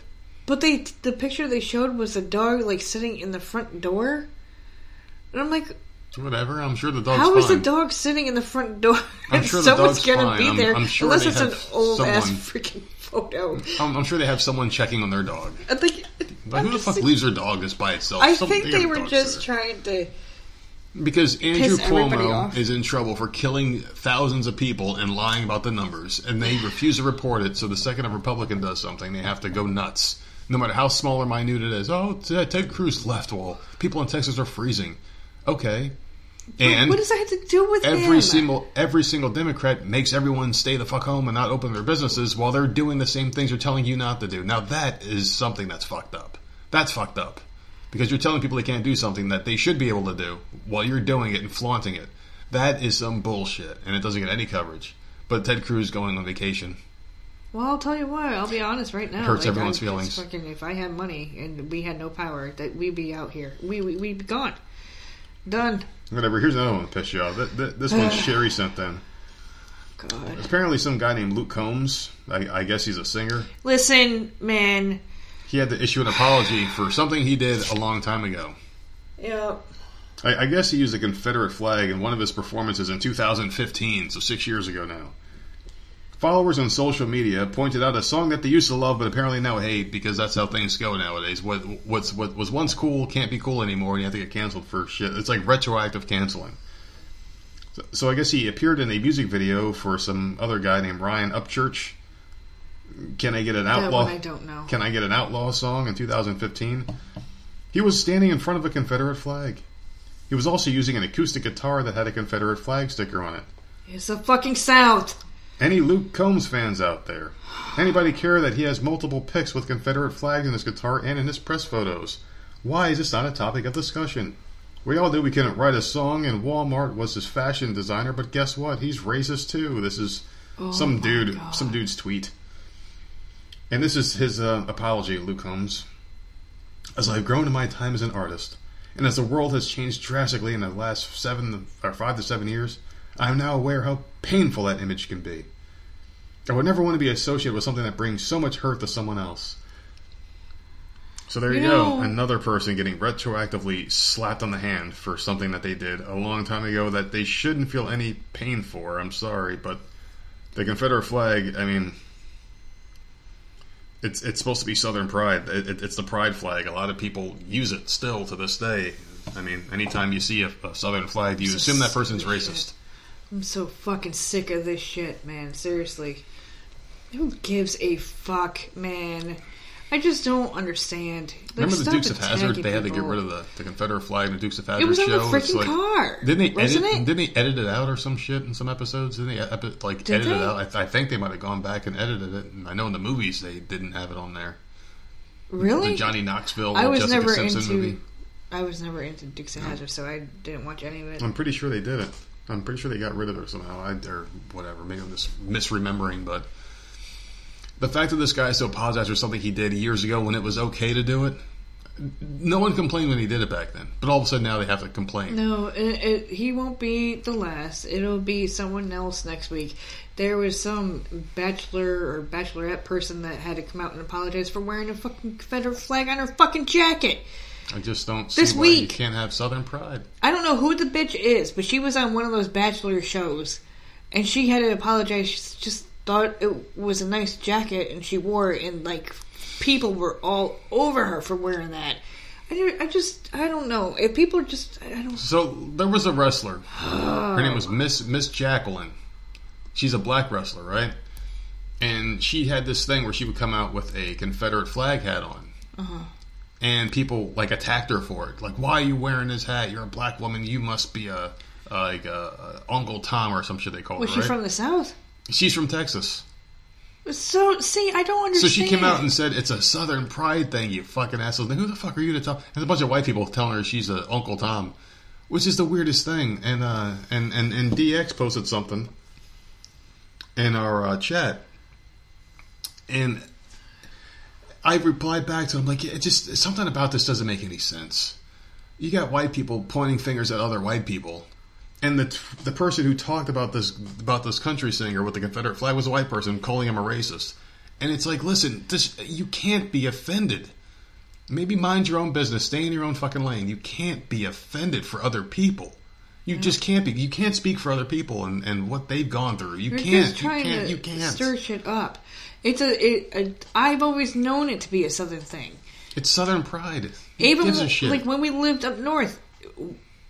B: But they the picture they showed was the dog like sitting in the front door, and I'm like,
A: Whatever. I'm sure the dog's
B: how is
A: fine.
B: the dog sitting in the front door?
A: I'm sure <laughs> the
B: someone's
A: dog's
B: gonna
A: fine.
B: be
A: I'm-
B: there
A: I'm sure
B: unless
A: they
B: it's an
A: have
B: old ass
A: someone-
B: freaking photo.
A: I'm, I'm sure they have someone checking on their dog.
B: I think.
A: Like, who the fuck leaves their dog just by itself?
B: I
A: Some-
B: think they
A: a
B: were
A: dog
B: just
A: sitter.
B: trying to.
A: because Andrew
B: piss everybody
A: Cuomo
B: off.
A: is in trouble for killing thousands of people and lying about the numbers, and they refuse to report it. So the second a Republican does something, they have to go nuts, no matter how small or minute it is. Oh, Ted Cruz left. Well, people in Texas are freezing. Okay, and
B: what does that have to do with
A: every
B: him?
A: single every single Democrat makes everyone stay the fuck home and not open their businesses while they're doing the same things they're telling you not to do. Now that is something that's fucked up. That's fucked up because you're telling people they can't do something that they should be able to do while you're doing it and flaunting it. That is some bullshit, and it doesn't get any coverage. But Ted Cruz going on vacation.
B: Well, I'll tell you what. I'll be honest right now.
A: Hurts everyone's
B: I,
A: feelings.
B: Fucking, if I had money and we had no power, that we'd be out here. We, we we'd be gone. Done.
A: Whatever. Here's another one to piss you off. Th- th- This one <sighs> Sherry sent in.
B: God.
A: Apparently, some guy named Luke Combs. I, I guess he's a singer.
B: Listen, man.
A: He had to issue an apology for something he did a long time ago.
B: Yeah.
A: I, I guess he used a Confederate flag in one of his performances in 2015, so six years ago now. Followers on social media pointed out a song that they used to love, but apparently now hate because that's how things go nowadays. What what's what was once cool can't be cool anymore, and you have to get canceled for shit. It's like retroactive canceling. So, so I guess he appeared in a music video for some other guy named Ryan Upchurch. Can I get an
B: That
A: outlaw?
B: one I don't know.
A: Can I get an outlaw song in 2015? He was standing in front of a Confederate flag. He was also using an acoustic guitar that had a Confederate flag sticker on it.
B: It's the fucking South.
A: Any Luke Combs fans out there? Anybody care that he has multiple pics with Confederate flags in his guitar and in his press photos? Why is this not a topic of discussion? We all knew we couldn't write a song, and Walmart was his fashion designer, but guess what? He's racist too. This is some dude,
B: God.
A: some dude's tweet, and this is his uh, apology, Luke Combs. As I've grown in my time as an artist, and as the world has changed drastically in the last seven or five to seven years, I am now aware how painful that image can be. I would never want to be associated with something that brings so much hurt to someone else. So there you,
B: You
A: go. Another person getting retroactively slapped on the hand for something that they did a long time ago that they shouldn't feel any pain for. I'm sorry, but the Confederate flag, I mean, it's it's supposed to be Southern pride. It, it, it's the pride flag. A lot of people use it still to this day. I mean, anytime you see a, a Southern flag, you assume that person's racist.
B: I'm so fucking sick of this shit, man. Seriously. Who gives a fuck, man? I just don't understand. Like,
A: Remember the Dukes of
B: Hazzard?
A: They had to get rid of the, the Confederate flag in the Dukes of Hazzard show.
B: It was on
A: show.
B: the
A: It's
B: freaking
A: like-
B: car.
A: Didn't they
B: wasn't
A: edit?
B: it?
A: Didn't they edit it out or some shit in some episodes? Didn't they epi- like
B: Did
A: edit it out? I, th- I think they might have gone back and edited it. And I know in the movies they didn't have it on there.
B: really?
A: The Johnny Knoxville,
B: I was
A: Jessica
B: never
A: Simpson
B: into.
A: movie.
B: I was never into Dukes of Hazzard, so I didn't watch any of it.
A: I'm pretty sure they did it. I'm pretty sure they got rid of her somehow. I, or whatever. Maybe I'm just misremembering, but the fact that this guy still to apologize for something he did years ago when it was okay to do it. No one complained when he did it back then, but all of a sudden now they have to complain.
B: No, it, it, he won't be the last. It'll be someone else next week. There was some bachelor or bachelorette person that had to come out and apologize for wearing a fucking Confederate flag on her fucking jacket.
A: I just don't see
B: This
A: why you
B: week.
A: can't have Southern pride.
B: I don't know who the bitch is, but she was on one of those bachelor shows, and she had to apologize. She just thought it was a nice jacket, and she wore it, and like people were all over her for wearing that. I, I just, I don't know. If people are just, I don't.
A: So there was a wrestler. <sighs> Her name was Miss Miss Jacqueline. She's a black wrestler, right? And she had this thing where she would come out with a Confederate flag hat on. Uh-huh. And people like attacked her for it. Like, why are you wearing this hat? You're a black woman. You must be a, a like a, a Uncle Tom or some shit they call
B: Was
A: her.
B: she
A: right?
B: from the South?
A: She's from Texas.
B: So, see, I don't understand.
A: So she came out and said it's a Southern pride thing. You fucking assholes. Then who the fuck are you to tell? And a bunch of white people telling her she's a Uncle Tom, which is the weirdest thing. And uh, and and and DX posted something in our uh, chat, and I replied back to him like, it just something about this doesn't make any sense. You got white people pointing fingers at other white people. And the the person who talked about this about this country singer with the Confederate flag was a white person calling him a racist. And it's like, listen, this you can't be offended. Maybe mind your own business, stay in your own fucking lane. You can't be offended for other people. You just can't be. You can't speak for other people and, and what they've gone through. You
B: You're
A: can't.
B: just
A: You can't.
B: to
A: You can't.
B: stir shit up. It's a, it, a. I've always known it to be a Southern thing.
A: It's Southern pride. Who
B: Even
A: gives a shit?
B: like when we lived up north,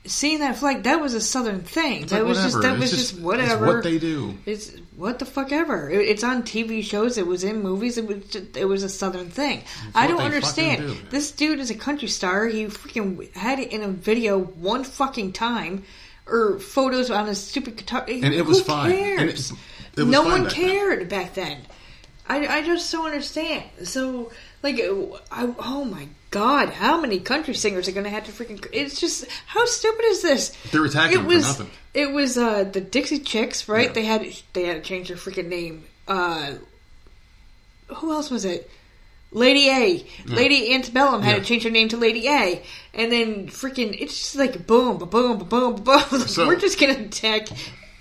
B: seeing that flag that was a Southern thing.
A: It's
B: that
A: like
B: was just
A: whatever.
B: that was
A: It's
B: just,
A: it's
B: whatever.
A: what they do.
B: It's what the fuck ever. It, it's on TV shows. It was in movies. It was just, it was a Southern thing. I don't understand.
A: do.
B: This dude is a country star. He freaking had it in a video one fucking time, or photos on his stupid guitar.
A: And it was fine.
B: Cares?
A: And it- was
B: no
A: fine
B: one
A: back then.
B: cared back then. I, I just don't understand. So like, I, oh my god, how many country singers are going to have to freaking? It's just how stupid is this?
A: They're attacking
B: it
A: them for
B: was,
A: nothing.
B: It was uh, the Dixie Chicks, right?
A: Yeah.
B: They had they had to change their freaking name. Uh, who else was it? Lady A, Lady Antebellum had
A: Yeah.
B: to change her name to Lady A, and then freaking it's just like boom, ba boom, ba boom, ba boom. <laughs>
A: So-
B: We're just gonna attack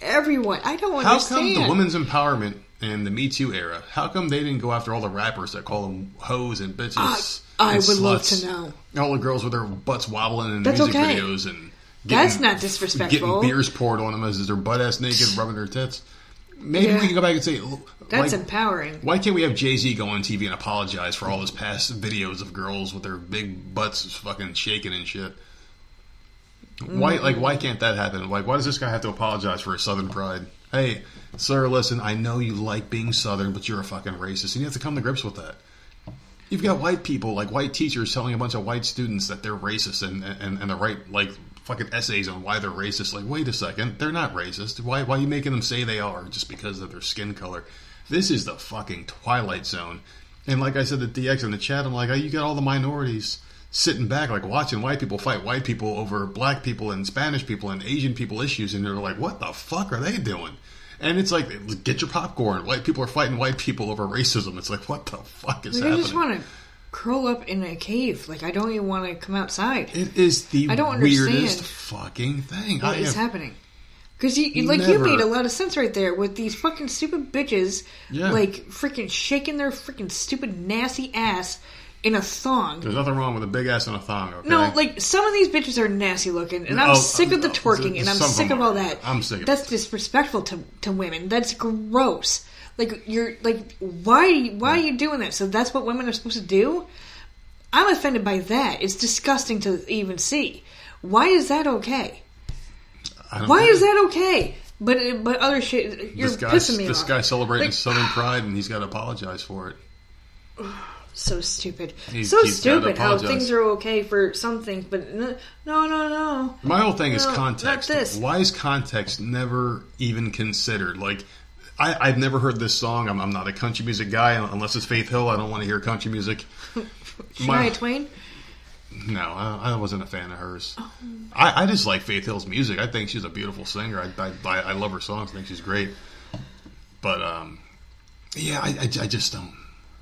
B: everyone. I don't
A: How
B: understand.
A: How come the women's empowerment and the Me Too era? How come they didn't go after all the rappers that call them hoes and bitches?
B: I- I
A: and
B: would love
A: sluts?
B: to know.
A: All the girls with their butts wobbling in
B: That's
A: music
B: okay.
A: videos and
B: That's not disrespectful.
A: Getting beers poured on them as their butt ass naked, rubbing their tits. Maybe
B: Yeah.
A: we can go back and say,
B: That's
A: like,
B: empowering.
A: why can't we have Jay Z go on TV and apologize for all his past videos of girls with their big butts fucking shaking and shit? Why, like, why can't that happen? Like, why does this guy have to apologize for his Southern pride? Hey, sir, listen, I know you like being Southern, but you're a fucking racist, and you have to come to grips with that. You've got white people, like white teachers, telling a bunch of white students that they're racist and and, and the right like fucking essays on why they're racist. Like, wait a second, they're not racist. Why why are you making them say they are just because of their skin color? This is the fucking twilight zone. And like I said to DX in the chat, I'm like, oh, you got all the minorities sitting back, like watching white people fight white people over black people and Spanish people and Asian people issues, and they're like, what the fuck are they doing? And it's like, get your popcorn. White people are fighting white people over racism. It's like, what the fuck is
B: Like, I just want to curl up in a cave. Like I don't even want to come outside.
A: It is the
B: I don't
A: weirdest fucking thing.
B: What is happening? Because you, like you made a lot of sense right there with these fucking stupid bitches,
A: Yeah.
B: like freaking shaking their freaking stupid nasty ass in a thong.
A: There's nothing wrong with a big ass and a thong. Okay?
B: No, like some of these bitches are nasty looking, and I'm
A: Oh,
B: sick of the
A: oh,
B: twerking, and I'm sick of all that.
A: I'm sick of
B: That's
A: it.
B: disrespectful to to women. That's gross. Like you're like why why are you doing that? So that's what women are supposed to do. I'm offended by that. It's disgusting to even see. Why is that okay? Why
A: get
B: is that okay? But but other shit, you're
A: this
B: pissing me
A: this
B: off.
A: guy's celebrating
B: Like,
A: Southern <sighs> pride, and he's got to apologize for it. <sighs>
B: so stupid.
A: He's-
B: so stupid how things are okay for some things, but no, no, no. no.
A: My whole thing is
B: No, not
A: context. Why is context never even considered? Like, I, I've never heard this song. I'm, I'm not a country music guy unless it's Faith Hill. I don't want to hear country music. <laughs> My-
B: Shania Twain.
A: No, I, I wasn't a fan of hers. I, I just like Faith Hill's music. I think she's a beautiful singer. I, I, I love her songs. I think she's great. But um, yeah, I, I, I just don't.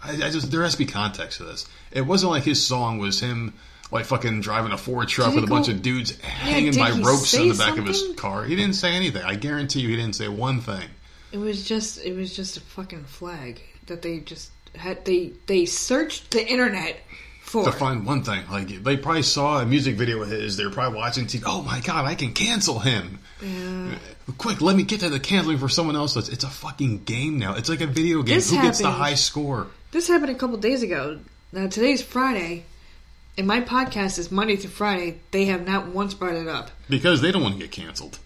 A: I, I just there has to be context to this. It wasn't like his song was him like fucking driving a Ford truck
B: Did
A: with a bunch of dudes hanging
B: did
A: by ropes in the back of his car. He didn't say anything. I guarantee you, he didn't say one thing.
B: It was just it was just a fucking flag that they just had they they searched the internet for.
A: to find one thing. Like they probably saw a music video of his. They were probably watching TV. Oh my god, I can cancel him.
B: Yeah.
A: Quick, let me get to the canceling for someone else. It's, it's a fucking game now. It's like a video game.
B: This
A: Who gets the high score?
B: This happened a couple days ago. Now today's Friday, and my podcast is Monday through Friday. They have not once brought it up.
A: Because they don't want to get canceled.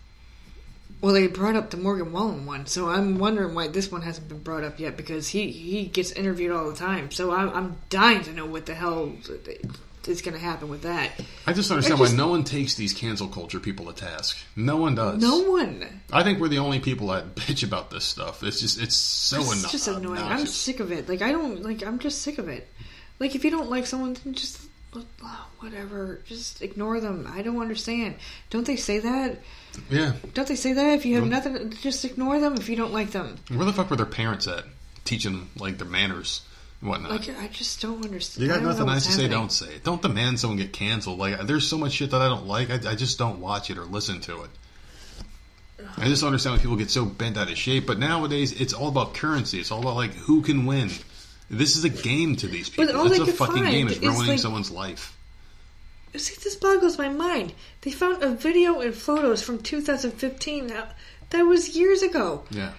B: Well, they brought up the Morgan Wallen one, so I'm wondering why this one hasn't been brought up yet because he he gets interviewed all the time. So I'm, I'm dying to know what the hell is going to happen with that.
A: I just understand
B: just-
A: why no one takes these cancel culture people to task. No one does.
B: No one.
A: I think we're the only people that <laughs> bitch about this stuff. It's just it's so
B: It's
A: anno-
B: just annoying. I'm sick of it. Like I don't like. I'm just sick of it. Like if you don't like someone, then just whatever. Just ignore them. I don't understand. Don't they say that?
A: Yeah.
B: Don't they say that? If you have nothing, just ignore them. If you don't like them,
A: Where the fuck were their parents at? Teaching them like their manners whatnot.
B: like I just don't understand.
A: You got nothing nice to
B: what's
A: say, don't say it. Don't demand someone get canceled. Like, there's so much shit that I don't like. I, I just don't watch it or listen to it. I just don't understand why people get so bent out of shape. But nowadays, it's all about currency. It's all about like who can win. This is a game to these
B: But
A: people.
B: all
A: It's
B: they
A: a fucking game. It's
B: is,
A: ruining
B: like-
A: someone's life.
B: See, this boggles my mind. They found a video and photos from 2015. Now, that was years ago.
A: Yeah.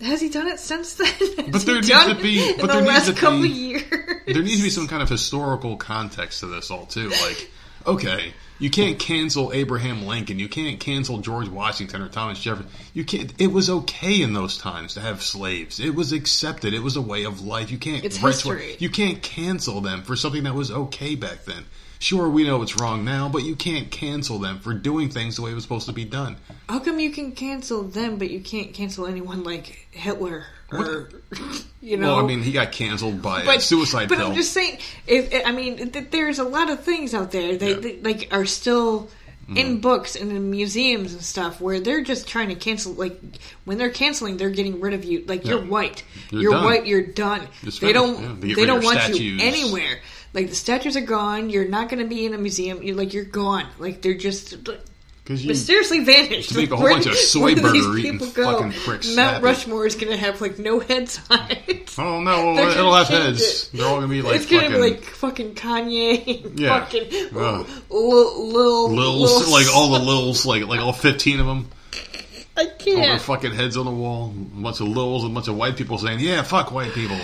B: Has he done it since then? <laughs> Has
A: But there
B: he
A: needs to be- but there
B: the
A: needs to
B: couple
A: be-
B: years.
A: There needs to be some kind of historical context to this all too. Like, okay, you can't cancel Abraham Lincoln. You can't cancel George Washington or Thomas Jefferson. You can't. It was okay in those times to have slaves. It was accepted. It was a way of life. You can't.
B: It's history.
A: You can't cancel them for something that was okay back then. Sure, we know it's wrong now, but you can't cancel them for doing things the way it was supposed to be done.
B: How come you can cancel them, but you can't cancel anyone like Hitler or <laughs> you know?
A: Well, I mean, he got canceled by a
B: but
A: suicide
B: But
A: pill.
B: I'm just saying. If, I mean, th- there's a lot of things out there that,
A: Yeah.
B: that like are still.
A: Mm-hmm.
B: In books and in museums and stuff, where they're just trying to cancel, like when they're canceling, they're getting rid of you. Like you're white,
A: You're
B: you're, white, you're done.
A: It's
B: they don't,
A: yeah. They
B: they don't want
A: statues.
B: you anywhere. Like the statues are gone. You're not going to be in a museum. You're like you're gone. Like they're just
A: you,
B: mysteriously vanished.
A: To make a
B: Like,
A: whole bunch of <laughs> soy
B: where do these
A: burger eating fucking pricks
B: Mount. Rushmore is going to have like no heads on it.
A: oh no,
B: They're
A: it'll have heads.
B: it.
A: They're all gonna be like
B: it's gonna be like fucking Kanye, and
A: Yeah.
B: fucking
A: Ugh.
B: little, little,
A: Lils, like all the Lils, like like all fifteen of them,
B: I can't.
A: all their fucking heads on the wall, a bunch of Lils, and a bunch of white people saying, "Yeah, fuck white people."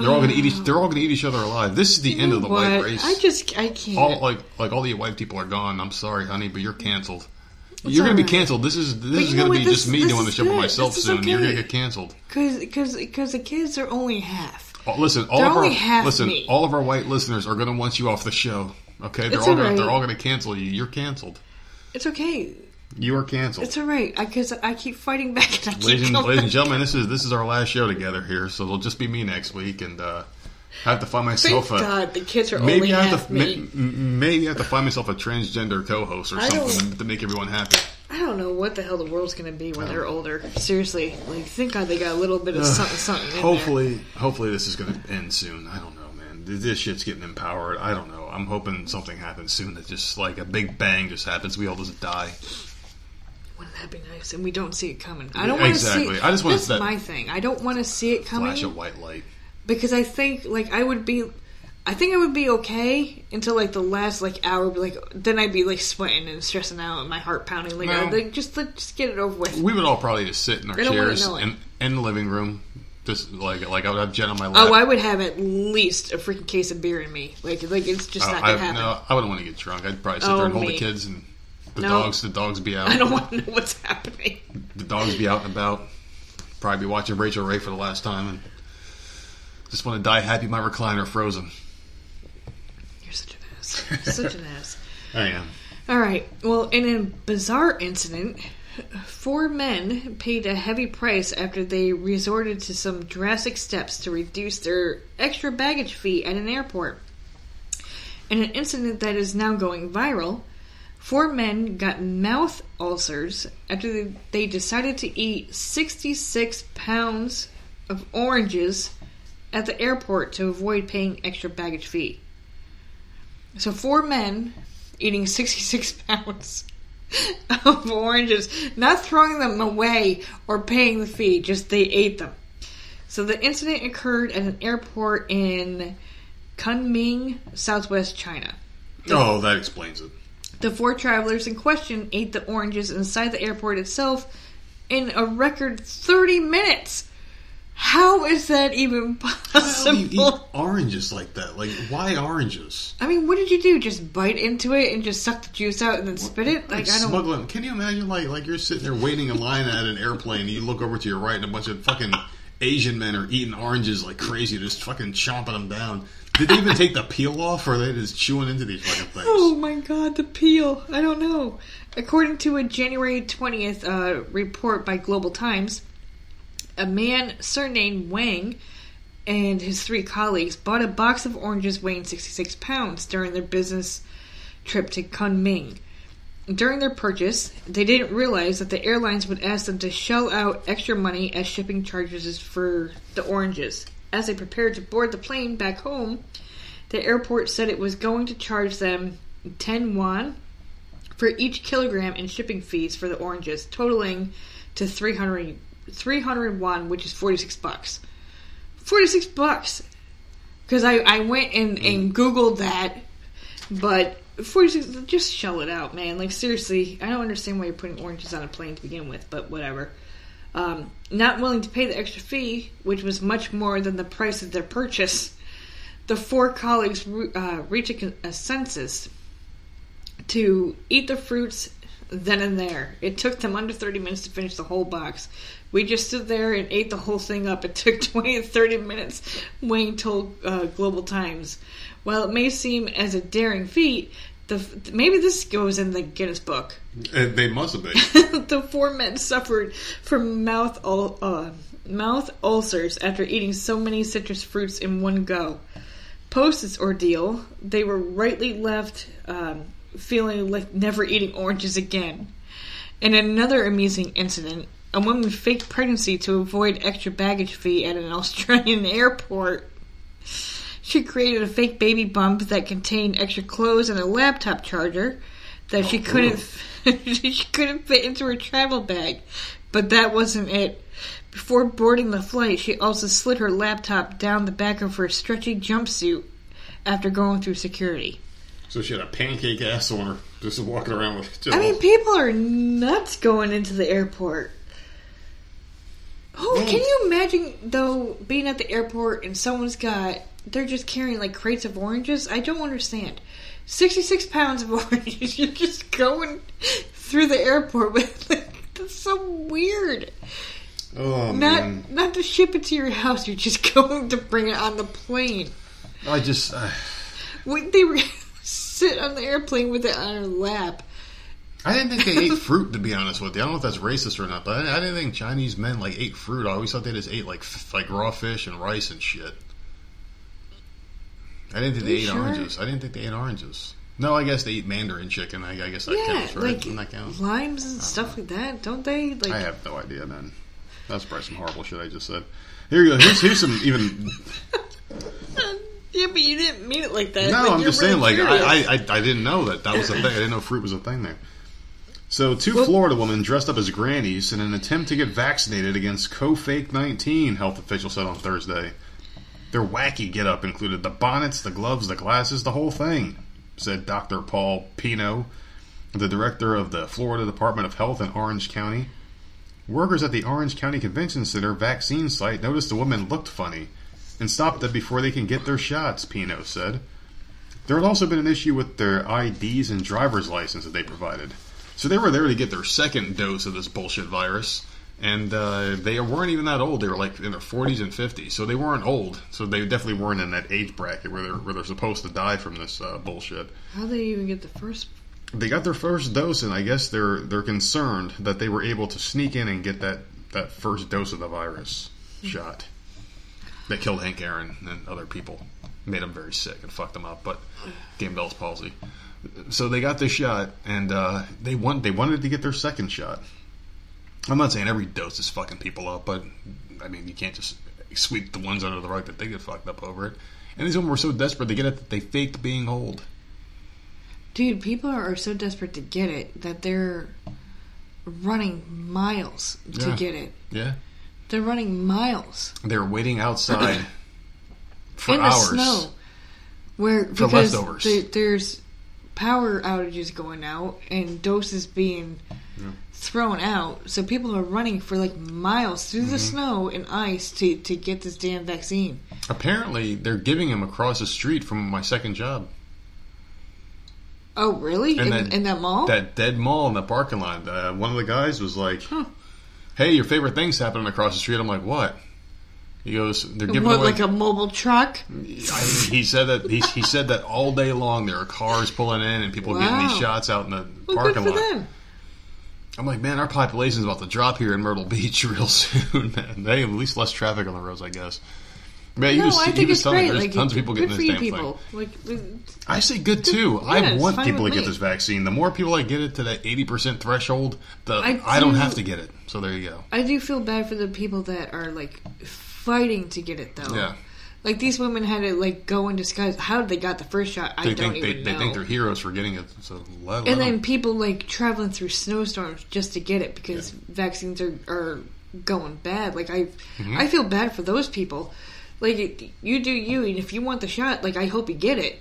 A: They're all gonna eat. Each, they're all gonna eat each other alive. This is the end of the
B: What?
A: white race.
B: I just, I can't.
A: all like like all the white people are gone. I'm sorry, honey, but you're canceled. you're gonna be canceled. This is this is gonna
B: what?
A: be
B: This-
A: just me doing the show by myself soon. You're gonna get canceled.
B: Because, because, the kids are only half.
A: Oh, listen, all
B: They're
A: of our listen,
B: me.
A: all of our white listeners are gonna want you off the show. Okay, they're
B: It's
A: all gonna they're all gonna cancel you. You're canceled.
B: It's okay.
A: You are canceled.
B: It's alright. Because I, keep fighting back and I
A: ladies and, ladies and gentlemen, this is this is our last show together here, so it'll just be me next week, and uh, I have to find
B: Thank
A: myself a
B: God the kids are
A: maybe
B: only
A: I have to maybe I have to find myself a transgender co-host or something to make everyone happy.
B: I don't know what the hell the world's going to be when they're older. Seriously, like thank God they got a little bit of something, something. In there.
A: Hopefully, hopefully this is going to end soon. I don't know, man. This shit's getting empowered. I don't know. I'm hoping something happens soon that just like a big bang just happens. We all just die.
B: Wouldn't that be nice? And we don't see it coming. I don't want to
A: Exactly.
B: see.
A: I just want
B: that's
A: that-
B: my thing. I don't want to see it coming
A: Flash of white light.
B: because I think like I would be. I think I would be okay until like the last like hour. Like then I'd be like sweating and stressing out and my heart pounding. Like,
A: No.
B: uh, like just just get it over with.
A: We would all probably just sit in our
B: I
A: chairs in, in the living room, just like like I would have Jen on my lap.
B: Oh, I would have at least a freaking case of beer in me. Like like it's just
A: Uh,
B: not
A: I,
B: gonna happen.
A: no, I wouldn't want to get drunk. I'd probably sit
B: Oh,
A: there and hold the kids and the
B: No.
A: dogs. The dogs be out.
B: I don't want to know what's happening.
A: the dogs be out and about. Probably be watching Rachael Ray for the last time and just want to die happy my recliner frozen.
B: You're such an ass. Such an ass. <laughs>
A: I am.
B: All right. Well, in a bizarre incident, four men paid a heavy price after they resorted to some drastic steps to reduce their extra baggage fee at an airport. In an incident that is now going viral, four men got mouth ulcers after they decided to eat 66 pounds of oranges at the airport to avoid paying extra baggage fee. So, four men eating <laughs> 66 pounds of oranges, not throwing them away or paying the fee, just they ate them. So, the incident occurred at an airport in Kunming, southwest China.
A: Oh, that explains it.
B: The four travelers in question ate the oranges inside the airport itself in a record 30 minutes. How is that even <laughs>
A: How do you eat
B: possible?
A: oranges like that? Like, why oranges?
B: I mean, what did you do? Just bite into it and just suck the juice out and then spit it? Like, I don't.
A: smuggling. Can you imagine, like, like you're sitting there waiting in line at an airplane, and you look over to your right, and a bunch of fucking Asian men are eating oranges like crazy, just fucking chomping them down. Did they even take the peel off, or are they just chewing into these fucking things?
B: Oh my god, the peel. I don't know. According to a January 20th uh, report by Global Times, a man surnamed Wang and his three colleagues bought a box of oranges weighing 66 pounds during their business trip to Kunming. During their purchase, they didn't realize that the airlines would ask them to shell out extra money as shipping charges for the oranges. As they prepared to board the plane back home, the airport said it was going to charge them 10 yuan for each kilogram in shipping fees for the oranges, totaling to 300, 300 yuan, which is 46 bucks. 46 bucks! Because I, I went and, and Googled that, but 46, just shell it out, man. Like, seriously, I don't understand why you're putting oranges on a plane to begin with, but whatever. Um, not willing to pay the extra fee, which was much more than the price of their purchase, the four colleagues uh, reached a, con- a census to eat the fruits then and there. It took them under 30 minutes to finish the whole box. We just stood there and ate the whole thing up. It <laughs> took 20 to 30 minutes, Wayne told uh, Global Times. While it may seem as a daring feat, the, maybe this goes in the Guinness Book.
A: Uh, they must have been. <laughs>
B: the four men suffered from mouth ul- uh, mouth ulcers after eating so many citrus fruits in one go. Post this ordeal, they were rightly left um, feeling like never eating oranges again. In another amusing incident, a woman faked pregnancy to avoid extra baggage fee at an <laughs> Australian airport. She created a fake baby bump that contained extra clothes and a laptop charger that she couldn't oh, <laughs> she couldn't fit into her travel bag. But that wasn't it. Before boarding the flight, she also slid her laptop down the back of her stretchy jumpsuit after going through security.
A: so she had a pancake ass on her, just walking around with. Just,
B: I mean, people are nuts going into the airport. Oh, can you imagine though being at the airport and someone's got they're just carrying like crates of oranges? I don't understand. Sixty-six pounds of <laughs> oranges. You're just going through the airport with. Like, that's so weird.
A: oh
B: Not
A: man,
B: not to ship it to your house. You're just <laughs> going to bring it on the plane.
A: I just. Uh,
B: Wait, they were <laughs> sit on the airplane with it on her lap.
A: I didn't think they ate fruit. To be honest with you, I don't know if that's racist or not, but I, I didn't think Chinese men like ate fruit. I always thought they just ate like f- like raw fish and rice and shit. I didn't think they ate
B: sure?
A: oranges. I didn't think they ate oranges. No, I guess they eat mandarin chicken. I, I guess that
B: yeah,
A: counts, right?
B: like
A: that
B: limes and stuff like that, don't they? Like
A: I have no idea, man. That's probably some horrible shit I just said. Here you go. Here's, here's some even. <laughs>
B: yeah, but you didn't mean it like that.
A: No,
B: Like,
A: I'm just saying. Like I. I, I, I didn't know that that was a thing. I didn't know fruit was a thing there. So, two
B: Well-
A: Florida women dressed up as grannies in an attempt to get vaccinated against co-fake 19. Health officials said on Thursday. Their wacky get-up included the bonnets, the gloves, the glasses, the whole thing. Said Dr. Raul Pino, the director of the Florida Department of Health in Orange County. Workers at the Orange County Convention Center vaccine site noticed the women looked funny and stopped them before they can get their shots, Pino said. There had also been an issue with their IDs and driver's license that they provided. So they were there to get their second dose of this bullshit virus, and uh, they weren't even that old. They were like in their 40s and 50s, so they weren't old. So they definitely weren't in that age bracket where they're where they're supposed to die from this uh, bullshit.
B: How did they even get the first?
A: They got their first dose, and I guess they're they're concerned that they were able to sneak in and get that that first dose of the virus shot that killed Hank Aaron and other people. made them very sick and fucked them up. But game Bell's palsy. So they got this shot, and uh, they want they wanted to get their second shot. I'm not saying every dose is fucking people up, but I mean you can't just sweep the ones under the rug that they get fucked up over it. And these women were so desperate to get it that they faked being old.
B: Dude, people are so desperate to get it that they're running miles to
A: Yeah.
B: get it.
A: Yeah,
B: They're running miles
A: They're waiting outside <clears throat> for
B: in the snow, where
A: For
B: because
A: leftovers.
B: there- there's power outages going out and doses being thrown out, so people are running for like miles through the
A: Mm-hmm.
B: snow and ice to to get this damn vaccine.
A: Apparently, they're giving him across the street from my second job.
B: Oh, really? In,
A: that-
B: in that mall?
A: That dead mall in the parking lot. Uh, one of the guys was like, "Hey, your favorite thing's happening across the street." I'm like, "What?" He goes, "They're giving
B: what,
A: away."
B: like a mobile truck?
A: I, he said that he, he said that all day long there are cars pulling in and people getting these shots out in the
B: Well,
A: parking lot.
B: them.
A: I'm like, man, our population's about to drop here in Myrtle Beach <laughs> real soon. Man, they have at least less traffic on the roads, I guess. Man,
B: No,
A: was,
B: I think it's
A: me
B: great.
A: there's
B: Like,
A: tons of people getting this damn
B: people.
A: thing.
B: Like, uh,
A: I say good too. I want people to
B: with
A: get
B: me.
A: this vaccine. The more people I get it to that 80% threshold, the
B: I
A: I, don't have to get it. So there you go.
B: I do feel bad for the people that are like fighting to get it though.
A: Yeah.
B: Like these women had to like go in disguise. How did they got the first shot, I
A: They
B: don't
A: think they,
B: even
A: they
B: know.
A: think they're heroes for getting it. So let, let
B: and then
A: them.
B: people like traveling through snowstorms just to get it because vaccines are, are going bad. Like I,
A: Mm-hmm.
B: I feel bad for those people. Like it, you do you, and if you want the shot, like I hope you get it.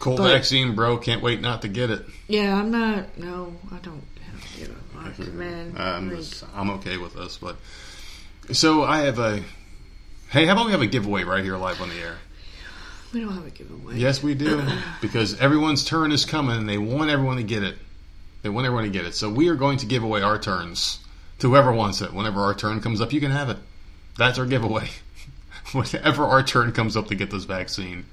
A: cold
B: but-
A: vaccine, bro. Can't wait not to get it.
B: Yeah, I'm not. No, I don't. I don't give a fuck, man.
A: I'm,
B: Like,
A: just- I'm okay with this, but so I have a. Hey, how about we have a giveaway right here live on the air?
B: we don't have a giveaway.
A: Yes, we do, <sighs> because everyone's turn is coming, and they want everyone to get it. They want everyone to get it. So we are going to give away our turns to whoever wants it. Whenever our turn comes up, you can have it. That's our giveaway. <laughs> Whenever our turn comes up to get this vaccine,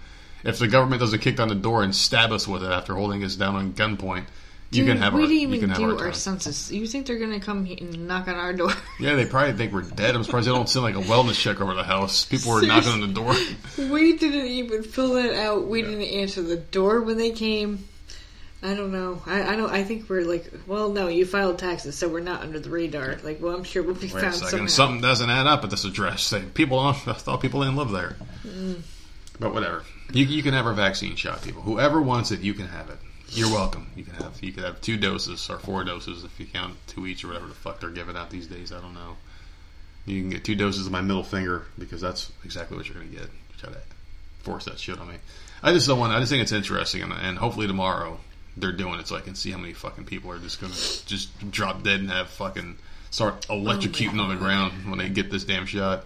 A: if the government doesn't kick down the door and stab us with it after holding us down on gunpoint, you
B: Dude,
A: can have
B: we
A: our.
B: didn't even do
A: our
B: our, census. You think they're gonna come and knock on our door? <laughs>
A: Yeah, they probably think we're dead. I'm surprised they don't send like a wellness check over the house. People were knocking on the door. <laughs>
B: we didn't even fill that out. We didn't answer the door when they came. I don't know. I, I don't. I think we're like, well, no, you filed taxes, so we're not under the radar. Like, well, I'm sure we'll be
A: Wait
B: found somehow.
A: something doesn't add up at this address. People, I thought people didn't live there.
B: Mm.
A: But whatever, you, you can have our vaccine shot, people. Whoever wants it, you can have it. You're welcome. You can have you can have two doses or four doses if you count two each or whatever the fuck they're giving out these days. I don't know. You can get two doses of my middle finger because that's exactly what you're going to get. Try to force that shit on me. I just don't want. I just think it's interesting, and, and hopefully tomorrow they're doing it so I can see how many fucking people are just going to just drop dead and have fucking start electrocuting on the ground when they get this damn shot.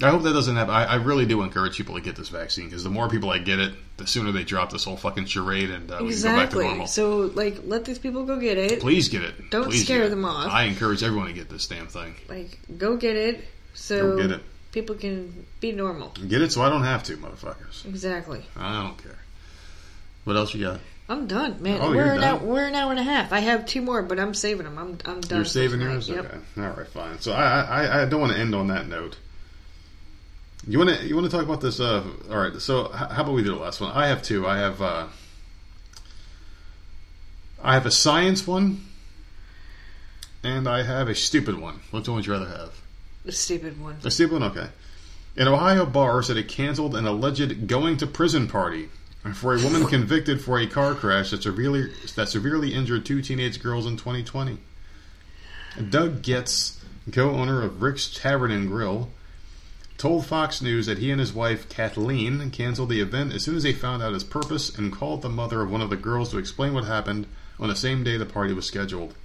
A: I hope that doesn't happen. I, I really do encourage people to get this vaccine because the more people I get it, the sooner they drop this whole fucking charade and uh, we can go back to
B: exactly.
A: normal.
B: So, like, let these people go get it.
A: Please get it.
B: Don't
A: Please
B: scare
A: it.
B: them off.
A: I encourage everyone to get this damn thing.
B: Like, go get it. So
A: get it.
B: people can be normal.
A: Get it so I don't have to, motherfuckers.
B: Exactly.
A: I don't care. What else you got?
B: I'm done, man.
A: Oh,
B: we're
A: you're
B: an
A: done?
B: hour, we're an hour and a half. I have two more, but I'm saving them. I'm I'm done.
A: You're saving yours.
B: Yep.
A: Okay. All right. Fine. So I I, I don't want to end on that note. You want to you want to talk about this? Uh, all right. So how about we do the last one? I have two. I have uh, I have a science one, and I have a stupid one. Which one would you rather have?
B: The stupid one.
A: A stupid one. Okay. An Ohio bar said it canceled an alleged going to prison party for a woman <laughs> convicted for a car crash that severely that severely injured two teenage girls in 2020. Doug Getz, co-owner of Rick's Tavern and Grill, told Fox News that he and his wife Kathleen canceled the event as soon as they found out his purpose and called the mother of one of the girls to explain what happened on the same day the party was scheduled.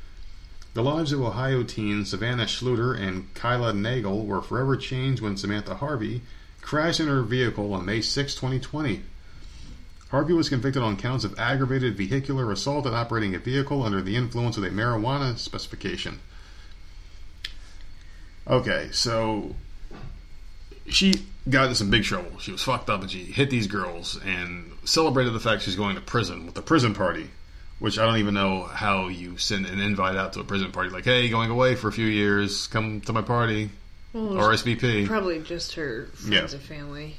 A: The lives of Ohio teens Savannah Schluter and Kyla Nagel were forever changed when Samantha Harvey crashed in her vehicle on May 6, 2020. Harvey was convicted on counts of aggravated vehicular assault and operating a vehicle under the influence of a marijuana specification. Okay, so she got in some big trouble. She was fucked up and she hit these girls and celebrated the fact she's going to prison with the prison party, which I don't even know how you send an invite out to a prison party. Like, hey, going away for a few years, come to my party.
B: Well,
A: RSVP.
B: Probably just her friends
A: Yeah.
B: and family.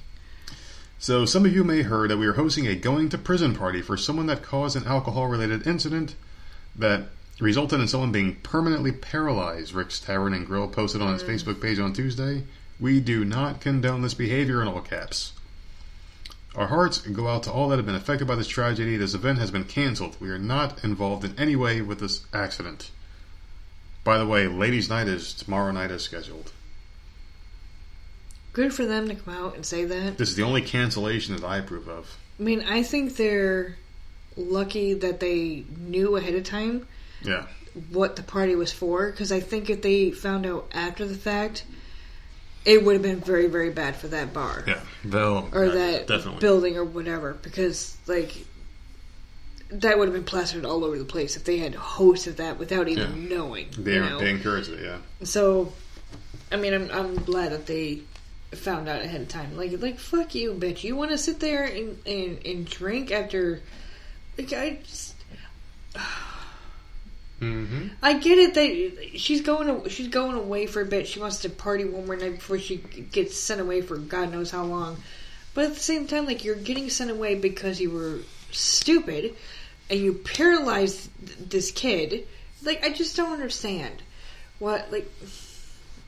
A: So, some of you may have heard that we are hosting a going to prison party for someone that caused an alcohol related incident that resulted in someone being permanently paralyzed. Rick's Tavern and Grill posted on his mm. Facebook page on Tuesday. We do not condone this behavior in all caps. Our hearts go out to all that have been affected by this tragedy. This event has been canceled. We are not involved in any way with this accident. By the way, ladies' night is tomorrow night is scheduled.
B: Good for them to come out and say that.
A: This is the only cancellation that I approve of.
B: I mean, I think they're lucky that they knew ahead of time
A: Yeah.
B: what the party was for because I think if they found out after the fact, it would have been very, very bad for that bar
A: Yeah. They'll,
B: or
A: yeah,
B: that
A: definitely.
B: building or whatever because, like, that would have been plastered all over the place if they had hosted that without even knowing.
A: they,
B: you know?
A: they encourage it, yeah.
B: So, I mean, I'm I'm glad that they found out ahead of time. Like, like fuck you, bitch. You want to sit there and, and and drink after? Like, I just
A: Mm-hmm.
B: I get it that she's going she's going away for a bit. She wants to party one more night before she gets sent away for God knows how long. But at the same time, like you're getting sent away because you were stupid and you paralyzed this kid. Like I just don't understand what like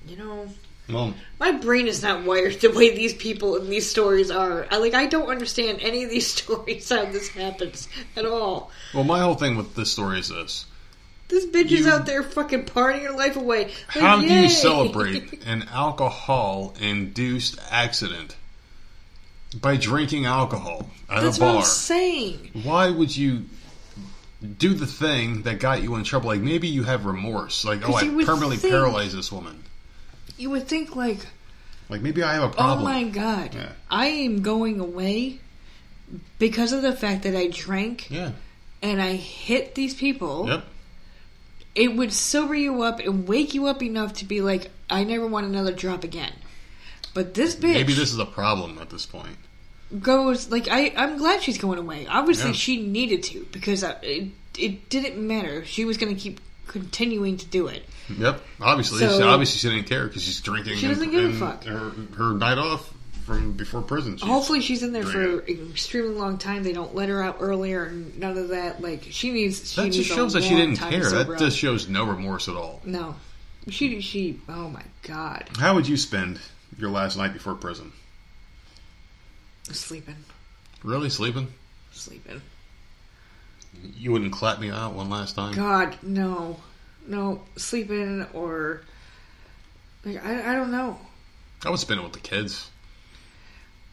B: you know
A: Well,
B: my brain is not wired the way these people in these stories are. I like I don't understand any of these <laughs> stories how this happens at all.
A: well, my whole thing with this story is this.
B: This bitch is out there fucking partying her life away. Like,
A: How do you celebrate <laughs> an alcohol induced accident? By drinking alcohol at
B: That's
A: a
B: what
A: bar.
B: I'm saying.
A: Why would you do the thing that got you in trouble? Like maybe you have remorse. Like, oh, I permanently
B: think-
A: paralyzed this woman.
B: You would think like,
A: Like maybe I have a problem.
B: oh my god,
A: Yeah.
B: I am going away because of the fact that I drank
A: Yeah.
B: and I hit these people.
A: Yep.
B: It would sober you up and wake you up enough to be like, I never want another drop again. But this bitch
A: Maybe this is a problem at this point.
B: goes like I. I'm glad she's going away. Obviously,
A: Yeah.
B: she needed to because it it didn't matter. She was going to keep continuing to do it.
A: Yep. Obviously,
B: So-
A: she, obviously she didn't care because she's drinking.
B: She doesn't
A: and-
B: give a fuck.
A: Her, her night off from before prison. she's-
B: Hopefully, she's in there for an extremely long time. They don't let her out earlier, and none of that. Like she needs. She
A: that
B: needs
A: just
B: a
A: shows that she didn't care. That
B: up.
A: just shows no remorse at all.
B: no. She she. Oh my god,
A: How would you spend your last night before prison?
B: sleeping,
A: Really sleeping?
B: sleeping.
A: You wouldn't clap me out one last time?
B: God, no, no, sleeping or like I I don't know.
A: I would spend it with the kids.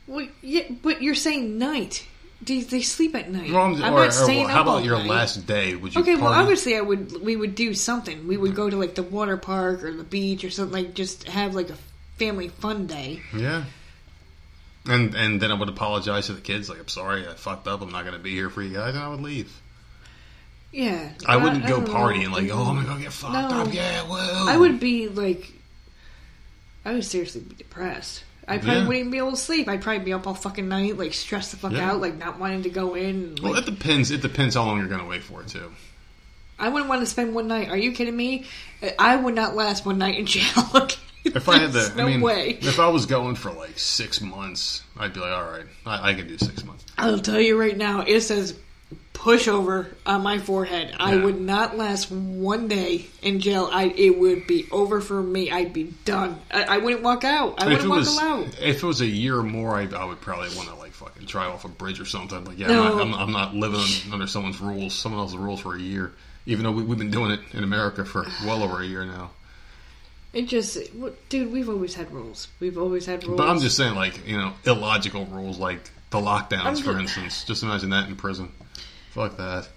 B: Well, yeah, but you're saying night. Do they sleep at night?
A: Well, I'm-
B: I'm
A: or-
B: not
A: or
B: staying
A: how
B: up all
A: about your
B: night.
A: last day? Would you
B: Okay, well, obviously, I would. We would do something. We would go to like the water park or the beach or something. Like just have like a family fun day.
A: Yeah. And and then I would apologize to the kids, like I'm sorry, I fucked up. I'm not going to be here for you guys, and I would leave.
B: Yeah,
A: I wouldn't go
B: don't
A: partying like, oh, I'm gonna go get fucked
B: No.
A: up. Yeah, whoa.
B: I would be like, I would seriously be depressed. I probably
A: Yeah.
B: wouldn't even be able to sleep. I'd probably be up all fucking night, like stressed the fuck
A: Yeah.
B: out, like not wanting to go in. and,
A: Well, it depends. It depends how long you're going to wait for it too.
B: I wouldn't want to spend one night. Are you kidding me? I would not last one night in jail. <laughs>
A: If I had the,
B: no
A: I mean,
B: way.
A: if I was going for like six months, I'd be like, all right, I, I can do six months.
B: I'll tell you right now, it says pushover on my forehead. I would not last one day in jail. I it would be over for me. I'd be done. I, I wouldn't walk out. I
A: if
B: wouldn't walk
A: was,
B: out.
A: if it was a year or more, I, I would probably want to like fucking try off a bridge or something. Like, yeah,
B: No.
A: I'm, not, I'm, I'm not living under someone's rules, someone else's rules for a year. Even though we, we've been doing it in America for well over a year now.
B: It just, dude, we've always had rules. We've always had rules.
A: But I'm just saying, like, you know, illogical rules, like the lockdowns,
B: I'm
A: for instance. Just imagine that in prison. Fuck that.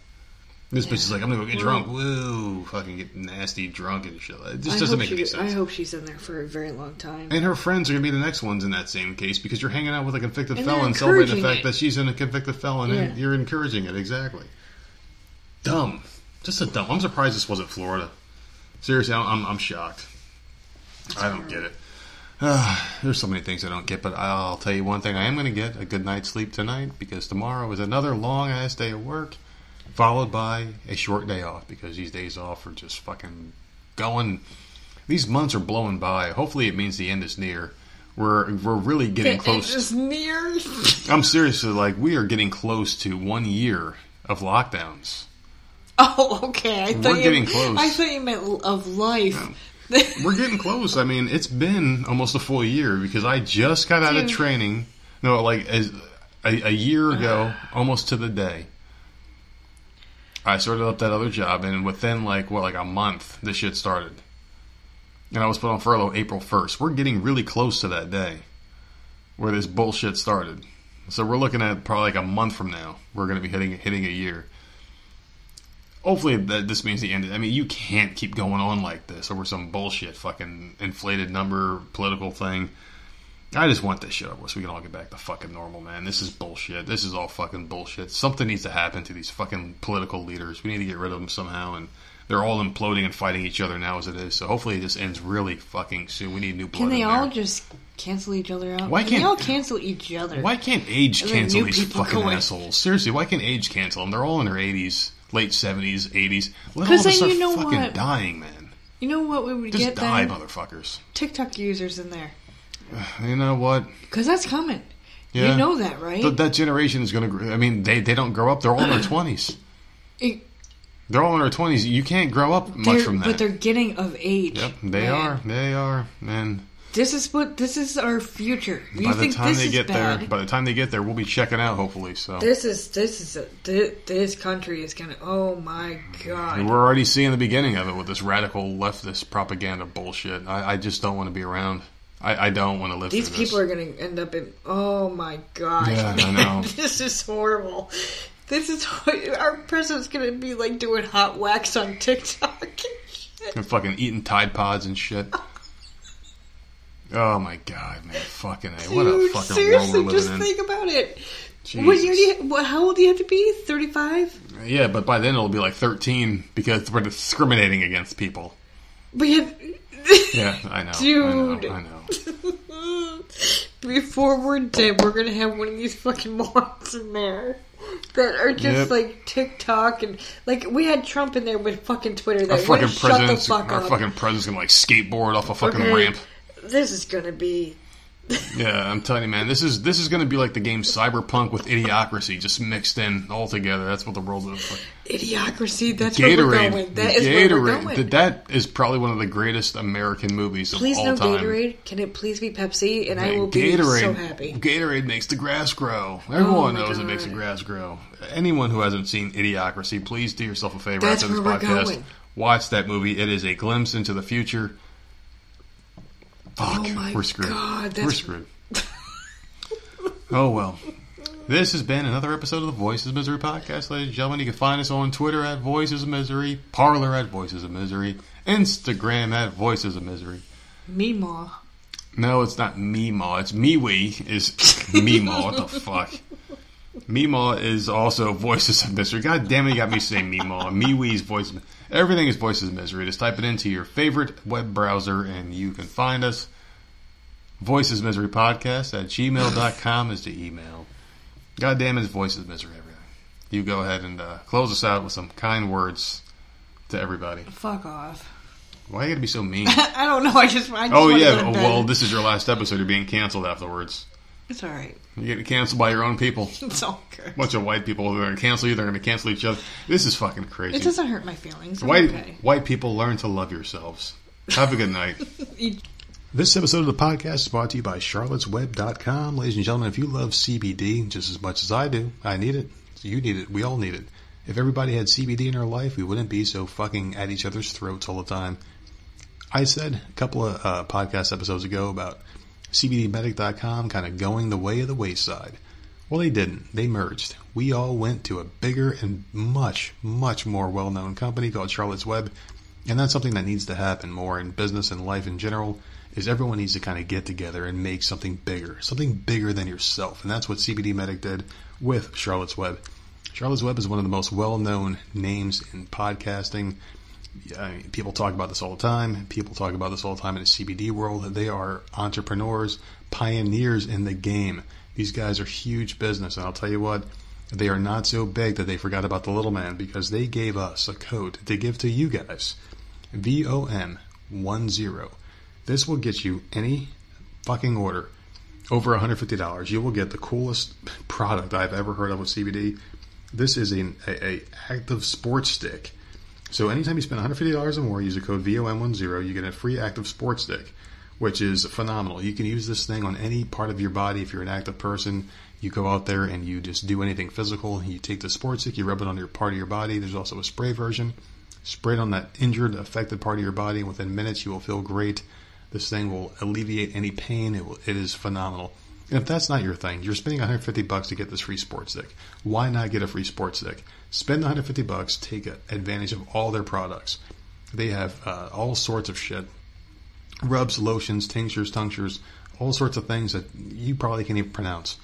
A: This bitch is like, I'm gonna go get drunk. Woo! Fucking get nasty drunk and shit. It just
B: I
A: doesn't
B: hope
A: make any
B: she, I
A: sense.
B: hope she's in there for a very long time.
A: And her friends are gonna be the next ones in that same case because you're hanging out with a convicted
B: And they're
A: felon, celebrating the
B: encouraging
A: fact
B: it.
A: that she's in a convicted felon, and
B: Yeah.
A: you're encouraging it. Exactly. Dumb. Just a dumb. I'm surprised this wasn't Florida. Seriously, I'm, I'm, I'm shocked. I don't get it. Uh, <sighs> there's so many things I don't get, but I'll tell you one thing: I am going to get a good night's sleep tonight because tomorrow is another long ass day of work, followed by a short day off because these days off are just fucking going. These months are blowing by. Hopefully, it means the end is near. We're we're really getting
B: It
A: close.
B: is near. <laughs>
A: I'm seriously like we are getting close to one year of lockdowns.
B: Oh, okay. I thought
A: We're
B: you,
A: getting close.
B: I thought you meant of life. <laughs>
A: We're getting close. I mean, it's been almost a full year because I just got out of training. No, like as, a, a year ago, almost to the day. I started up that other job, and within like what, like a month, this shit started. And I was put on furlough April first. We're getting really close to that day where this bullshit started. So we're looking at probably like a month from now. We're going to be hitting hitting a year. Hopefully that this means the end. I mean, you can't keep going on like this over some bullshit, fucking inflated number political thing. I just want this shit over so we can all get back to fucking normal, man. This is bullshit. This is all fucking bullshit. Something needs to happen to these fucking political leaders. We need to get rid of them somehow, and they're all imploding and fighting each other now as it is. So hopefully this ends really fucking soon. We need new blood.
B: Can they all just cancel each other out?
A: Why
B: Can
A: can't-
B: they all cancel each other?
A: Why can't age cancel these fucking
B: go in.
A: assholes? Seriously, why can't age cancel them? They're all in their eighties, late seventies, eighties. Let all of us start
B: you know
A: fucking
B: what?
A: dying, man.
B: You know what we would
A: Just
B: get
A: die,
B: then?
A: motherfuckers.
B: TikTok users in there. <sighs>
A: You know what?
B: Because that's coming.
A: Yeah.
B: You know that, right?
A: Th- that generation is going to. I mean, they they don't grow up. They're all in their <clears throat> twenties. They're all in their twenties. You can't grow up much from that.
B: But they're getting of age.
A: Yep, they
B: man.
A: are. They are. And
B: This is what this is our future. You
A: by the time they get
B: bad?
A: there, by the time they get there, we'll be checking out. Hopefully, so
B: this is this is a, this, this country is gonna. Oh my god!
A: And we're already seeing the beginning of it with this radical leftist propaganda bullshit. I, I just don't want to be around. I, I don't want to live.
B: These people are going to end up in. Oh my god!
A: Yeah, I know. <laughs>
B: this is horrible. This is <laughs> our president's going to be like doing hot wax on TikTok. and shit.
A: and fucking eating Tide Pods and shit. <laughs> Oh my god, man! Fucking a, what a fucking
B: seriously,
A: world we're
B: just
A: living in.
B: think about it. What year do you, what, how old do you have to be? Thirty-five.
A: Yeah, but by then it'll be like thirteen because we're discriminating against people.
B: But have, <laughs>
A: Yeah, I know.
B: Dude.
A: I know. I know. <laughs>
B: Before we're dead, we're gonna have one of these fucking morons in there that are just
A: Yep.
B: like TikTok and like we had Trump in there with fucking Twitter
A: Our fucking
B: wouldn't shut the
A: president's
B: fuck
A: our
B: up.
A: fucking president's gonna like skateboard off a fucking
B: Okay?
A: ramp.
B: This is gonna be
A: Yeah, I'm telling you, man. This is this is gonna be like the game Cyberpunk with Idiocracy just mixed in all together. That's what the world is. Like.
B: Idiocracy. That's where we're
A: Gatorade,
B: going. That is where we're going.
A: That is probably one of the greatest American movies of
B: please
A: all
B: no
A: time.
B: Gatorade. Can it please be Pepsi? And I
A: Man,
B: will be
A: Gatorade,
B: so happy. Oh
A: Gatorade makes the grass grow. Oh Everyone
B: my
A: knows it makes the grass grow. Anyone who hasn't seen Idiocracy, please do yourself a favor
B: That's
A: after this
B: where we're
A: podcast.
B: going.
A: Watch that movie. It is a glimpse into the future. Fuck,
B: Oh my
A: we're screwed.
B: God,
A: we're screwed. <laughs> oh well. This has been another episode of the Voices of Misery podcast, ladies and gentlemen. You can find us on Twitter at Voices of Misery, Parler at Voices of Misery, Instagram at Voices of Misery.
B: Meemaw.
A: No, it's not Meemaw. It's MeWe is <laughs> Meemaw. What the fuck? Meemaw is also Voices of Misery. God damn it, you got me saying Meemaw. MeWe's Voices. Everything is Voices Misery. Just type it into your favorite web browser and you can find us. Voices Misery Podcast at gmail.com is the email. God damn it, Voices Misery, everything. You go ahead and uh, close us out with some kind words to everybody.
B: Fuck off.
A: Why are you gotta be so mean? <laughs>
B: I don't know. I just. I just
A: Oh yeah.
B: to
A: well, this is your last episode. You're being canceled afterwards.
B: It's all right.
A: You're getting canceled by your own people. <laughs>
B: It's all good.
A: bunch of white people. They're going to cancel you. They're going to cancel each other. This is fucking crazy.
B: It doesn't hurt my feelings. I'm
A: white
B: okay.
A: white people learn to love yourselves. Have a good night. <laughs> This episode of the podcast is brought to you by charlottesweb.com. Ladies and gentlemen, if you love CBD just as much as I do, I need it. You need it. We all need it. If everybody had CBD in our life, we wouldn't be so fucking at each other's throats all the time. I said a couple of uh, podcast episodes ago about CBDmedic.com kind of going the way of the wayside. Well, they didn't. They merged. We all went to a bigger and much, much more well known company called Charlotte's Web. And that's something that needs to happen more in business and life in general is everyone needs to kind of get together and make something bigger, something bigger than yourself. And that's what CBD Medic did with Charlotte's Web. Charlotte's Web is one of the most well-known names in podcasting. I mean, people talk about this all the time. People talk about this all the time in the CBD world. They are entrepreneurs, pioneers in the game. These guys are huge business, and I'll tell you what, they are not so big that they forgot about the little man because they gave us a code to give to you guys. VOM10. This will get you any fucking order over $150, you will get the coolest <laughs> product I've ever heard of with CBD. This is an a, a active sports stick. So anytime you spend $150 or more, use the code VOM10, you get a free active sports stick, which is phenomenal. You can use this thing on any part of your body if you're an active person. You go out there and you just do anything physical. You take the sports stick, you rub it on your part of your body. There's also a spray version. Spray it on that injured, affected part of your body, and within minutes you will feel great. This thing will alleviate any pain. It, will, it is phenomenal. And if that's not your thing, you're spending 150 bucks to get this free sports stick. Why not get a free sports stick? Spend 150 bucks, take advantage of all their products. They have uh, all sorts of shit. Rubs, lotions, tinctures, tinctures, all sorts of things that you probably can't even pronounce.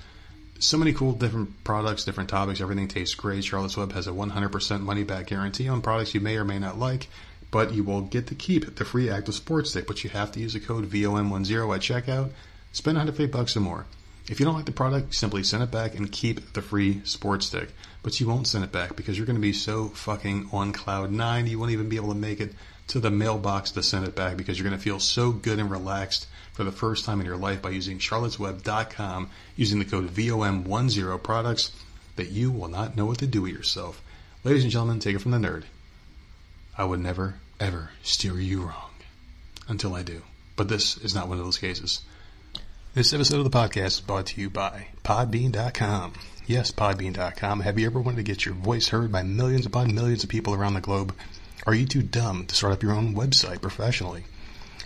A: So many cool different products, different topics. Everything tastes great. Charlotte's Web has a 100% money back guarantee on products you may or may not like but you will get to keep the free active sports stick. But you have to use the code VOM10 at checkout. Spend 150 bucks or more. If you don't like the product, simply send it back and keep the free sports stick. But you won't send it back because you're going to be so fucking on cloud nine, you won't even be able to make it to the mailbox to send it back because you're going to feel so good and relaxed for the first time in your life by using charlottesweb.com using the code VOM10 products that you will not know what to do with yourself. Ladies and gentlemen, take it from the nerd. I would never, ever steer you wrong until I do. But this is not one of those cases. This episode of the podcast is brought to you by Podbean.com. Yes, Podbean.com. Have you ever wanted to get your voice heard by millions upon millions of people around the globe? Are you too dumb to start up your own website professionally?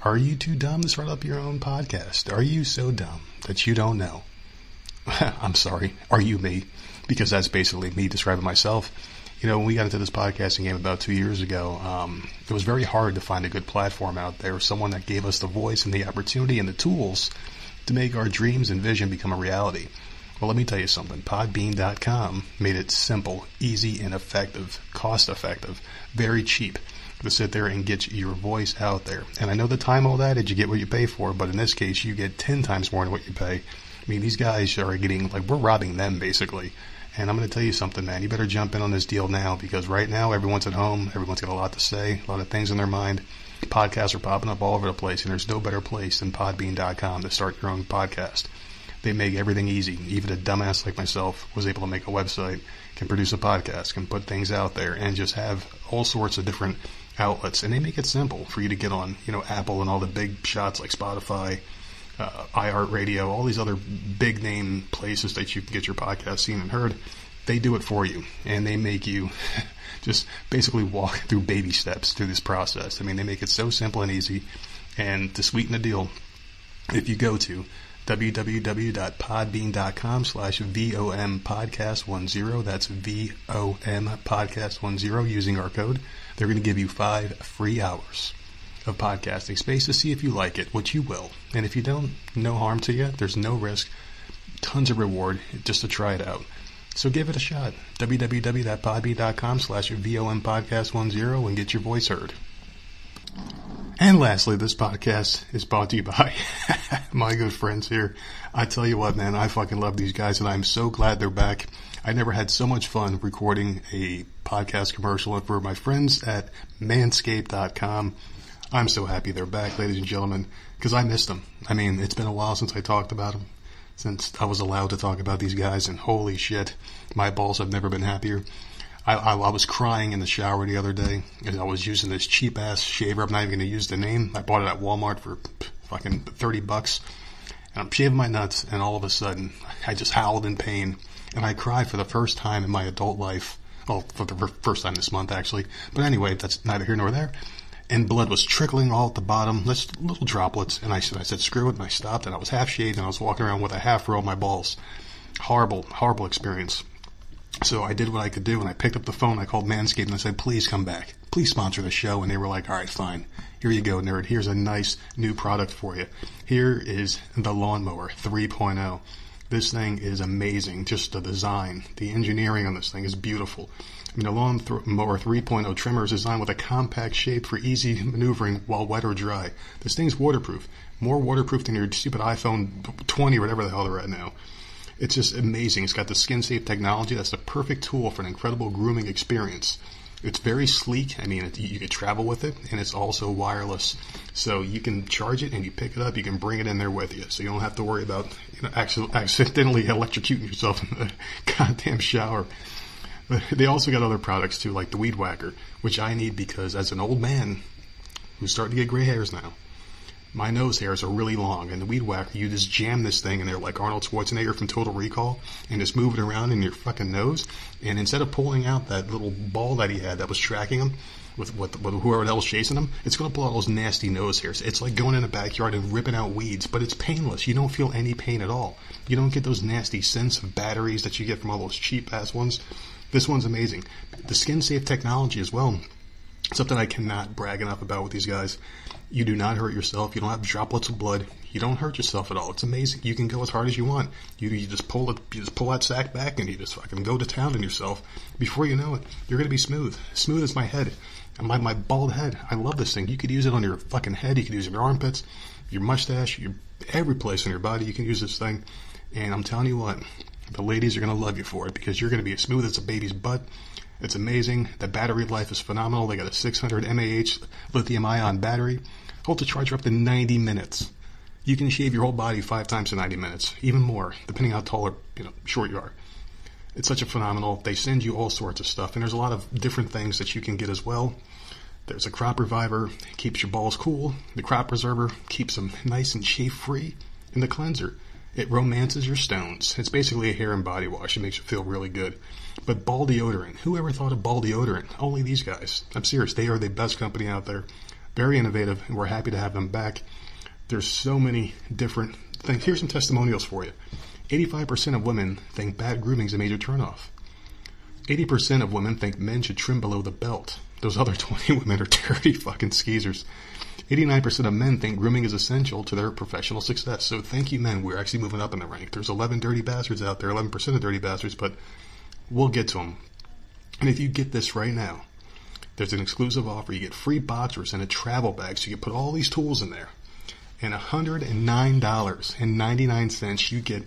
A: Are you too dumb to start up your own podcast? Are you so dumb that you don't know? <laughs> I'm sorry. Are you me? Because that's basically me describing myself you know, when we got into this podcasting game about two years ago, um, it was very hard to find a good platform out there, someone that gave us the voice and the opportunity and the tools to make our dreams and vision become a reality. Well, let me tell you something. Podbean.com made it simple, easy, and effective, cost effective, very cheap to sit there and get your voice out there. And I know the time all that is you get what you pay for, but in this case, you get 10 times more than what you pay. I mean, these guys are getting, like, we're robbing them basically and I'm going to tell you something, man. You better jump in on this deal now because right now everyone's at home. Everyone's got a lot to say, a lot of things in their mind. Podcasts are popping up all over the place, and there's no better place than Podbean.com to start your own podcast. They make everything easy. Even a dumbass like myself was able to make a website, can produce a podcast, can put things out there, and just have all sorts of different outlets. And they make it simple for you to get on, you know, Apple and all the big shots like Spotify, uh, iHeartRadio, all these other big name places that you can get your podcast seen and heard, they do it for you and they make you <laughs> just basically walk <laughs> through baby steps through this process. I mean, they make it so simple and easy. And to sweeten the deal, if you go to www.podbean.com slash VOM podcast 10, that's VOM podcast 10 using our code, they're going to give you five free hours of podcasting space to see if you like it, which you will. And if you don't, no harm to you. There's no risk. Tons of reward just to try it out. So give it a shot. www.podbean.com slash VOM podcast 10 and get your voice heard. And lastly, this podcast is brought to you by <laughs> my good friends here. I tell you what, man, I fucking love these guys and I'm so glad they're back. I never had so much fun recording a podcast commercial for my friends at manscaped.com. I'm so happy they're back, ladies and gentlemen, because I missed them. I mean, it's been a while since I talked about them, since I was allowed to talk about these guys, and holy shit, my balls have never been happier. I, I, I was crying in the shower the other day, and I was using this cheap ass shaver. I'm not even going to use the name. I bought it at Walmart for fucking 30 bucks. And I'm shaving my nuts, and all of a sudden, I just howled in pain, and I cried for the first time in my adult life. Well, for the first time this month, actually. But anyway, that's neither here nor there and blood was trickling all at the bottom, just little droplets. And I said, I said, screw it, and I stopped. And I was half shaved, and I was walking around with a half row of my balls. Horrible, horrible experience. So I did what I could do, and I picked up the phone. I called Manscaped, and I said, please come back, please sponsor the show. And they were like, all right, fine. Here you go, nerd. Here's a nice new product for you. Here is the lawnmower 3.0. This thing is amazing. Just the design, the engineering on this thing is beautiful. Mean, a lawnmower 3.0 trimmer is designed with a compact shape for easy maneuvering while wet or dry. This thing's waterproof, more waterproof than your stupid iPhone 20 or whatever the hell they're at now. It's just amazing. It's got the skin safe technology. That's the perfect tool for an incredible grooming experience. It's very sleek. I mean, it, you can travel with it, and it's also wireless. So you can charge it and you pick it up. You can bring it in there with you, so you don't have to worry about you know accidentally <laughs> electrocuting yourself in the <laughs> goddamn shower. <laughs> They also got other products too, like the Weed Whacker, which I need because as an old man who's starting to get gray hairs now, my nose hairs are really long, and the weed whacker, you just jam this thing in there like Arnold Schwarzenegger from Total Recall, and just move it around in your fucking nose. And instead of pulling out that little ball that he had that was tracking him with, with, with whoever else chasing him, it's going to pull out those nasty nose hairs. It's like going in a backyard and ripping out weeds, but it's painless. You don't feel any pain at all. You don't get those nasty scents of batteries that you get from all those cheap ass ones. This one's amazing. The skin safe technology as well Something I cannot brag enough about with these guys. You do not hurt yourself. You don't have droplets of blood. You don't hurt yourself at all. It's amazing. You can go as hard as you want. You, you just pull it, you just pull that sack back and you just fucking go to town on yourself. Before you know it, you're gonna be smooth. Smooth as my head. And my, my bald head. I love this thing. You could use it on your fucking head. You could use it on your armpits, your mustache, your, every place on your body. You can use this thing. And I'm telling you what, the ladies are gonna love you for it because you're gonna be as smooth as a baby's butt. It's amazing. The battery life is phenomenal. They got a 600 mAh lithium ion battery. Hold the charge for up to 90 minutes. You can shave your whole body five times in 90 minutes, even more, depending how tall or you know short you are. It's such a phenomenal. They send you all sorts of stuff, and there's a lot of different things that you can get as well. There's a crop reviver, keeps your balls cool. The crop preserver keeps them nice and shave free. And the cleanser, it romances your stones. It's basically a hair and body wash. It makes you feel really good. But ball deodorant, who ever thought of ball deodorant? Only these guys. I'm serious. They are the best company out there. Very innovative, and we're happy to have them back. There's so many different things. Here's some testimonials for you. 85% of women think bad grooming is a major turnoff. 80% of women think men should trim below the belt. Those other <laughs> 20 women are dirty fucking skeezers. 89% of men think grooming is essential to their professional success. So thank you, men. We're actually moving up in the rank. There's 11 dirty bastards out there, 11% of dirty bastards, but we'll get to them. And if you get this right now, there's an exclusive offer. You get free boxers and a travel bag, so you can put all these tools in there. And $109.99, you get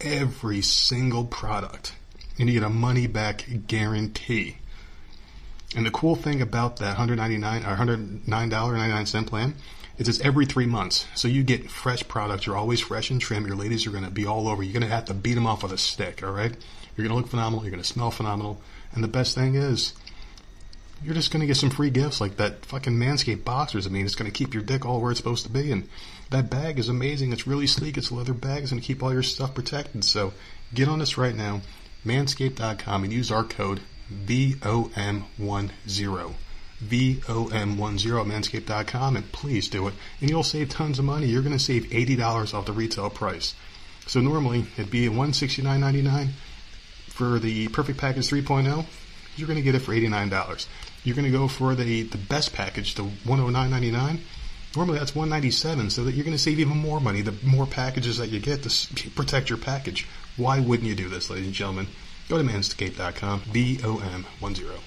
A: every single product. And you get a money back guarantee. And the cool thing about that 199 or $109.99 plan is it's every three months. So you get fresh products. You're always fresh and trim. Your ladies are going to be all over. You're going to have to beat them off with a stick, all right? You're going to look phenomenal. You're going to smell phenomenal. And the best thing is, you're just going to get some free gifts like that fucking Manscaped boxers. I mean, it's going to keep your dick all where it's supposed to be. And that bag is amazing. It's really sleek. It's a leather bag. It's going to keep all your stuff protected. So get on this right now, manscaped.com, and use our code VOM10. VOM10 at manscaped.com and please do it. And you'll save tons of money. You're going to save $80 off the retail price. So normally it'd be $169.99 for the Perfect Package 3.0. You're going to get it for $89. You're going to go for the, the best package, the $109.99. Normally that's 197, so that you're going to save even more money the more packages that you get to protect your package. Why wouldn't you do this, ladies and gentlemen? Go to manscaped.com, V-O-M-1-0.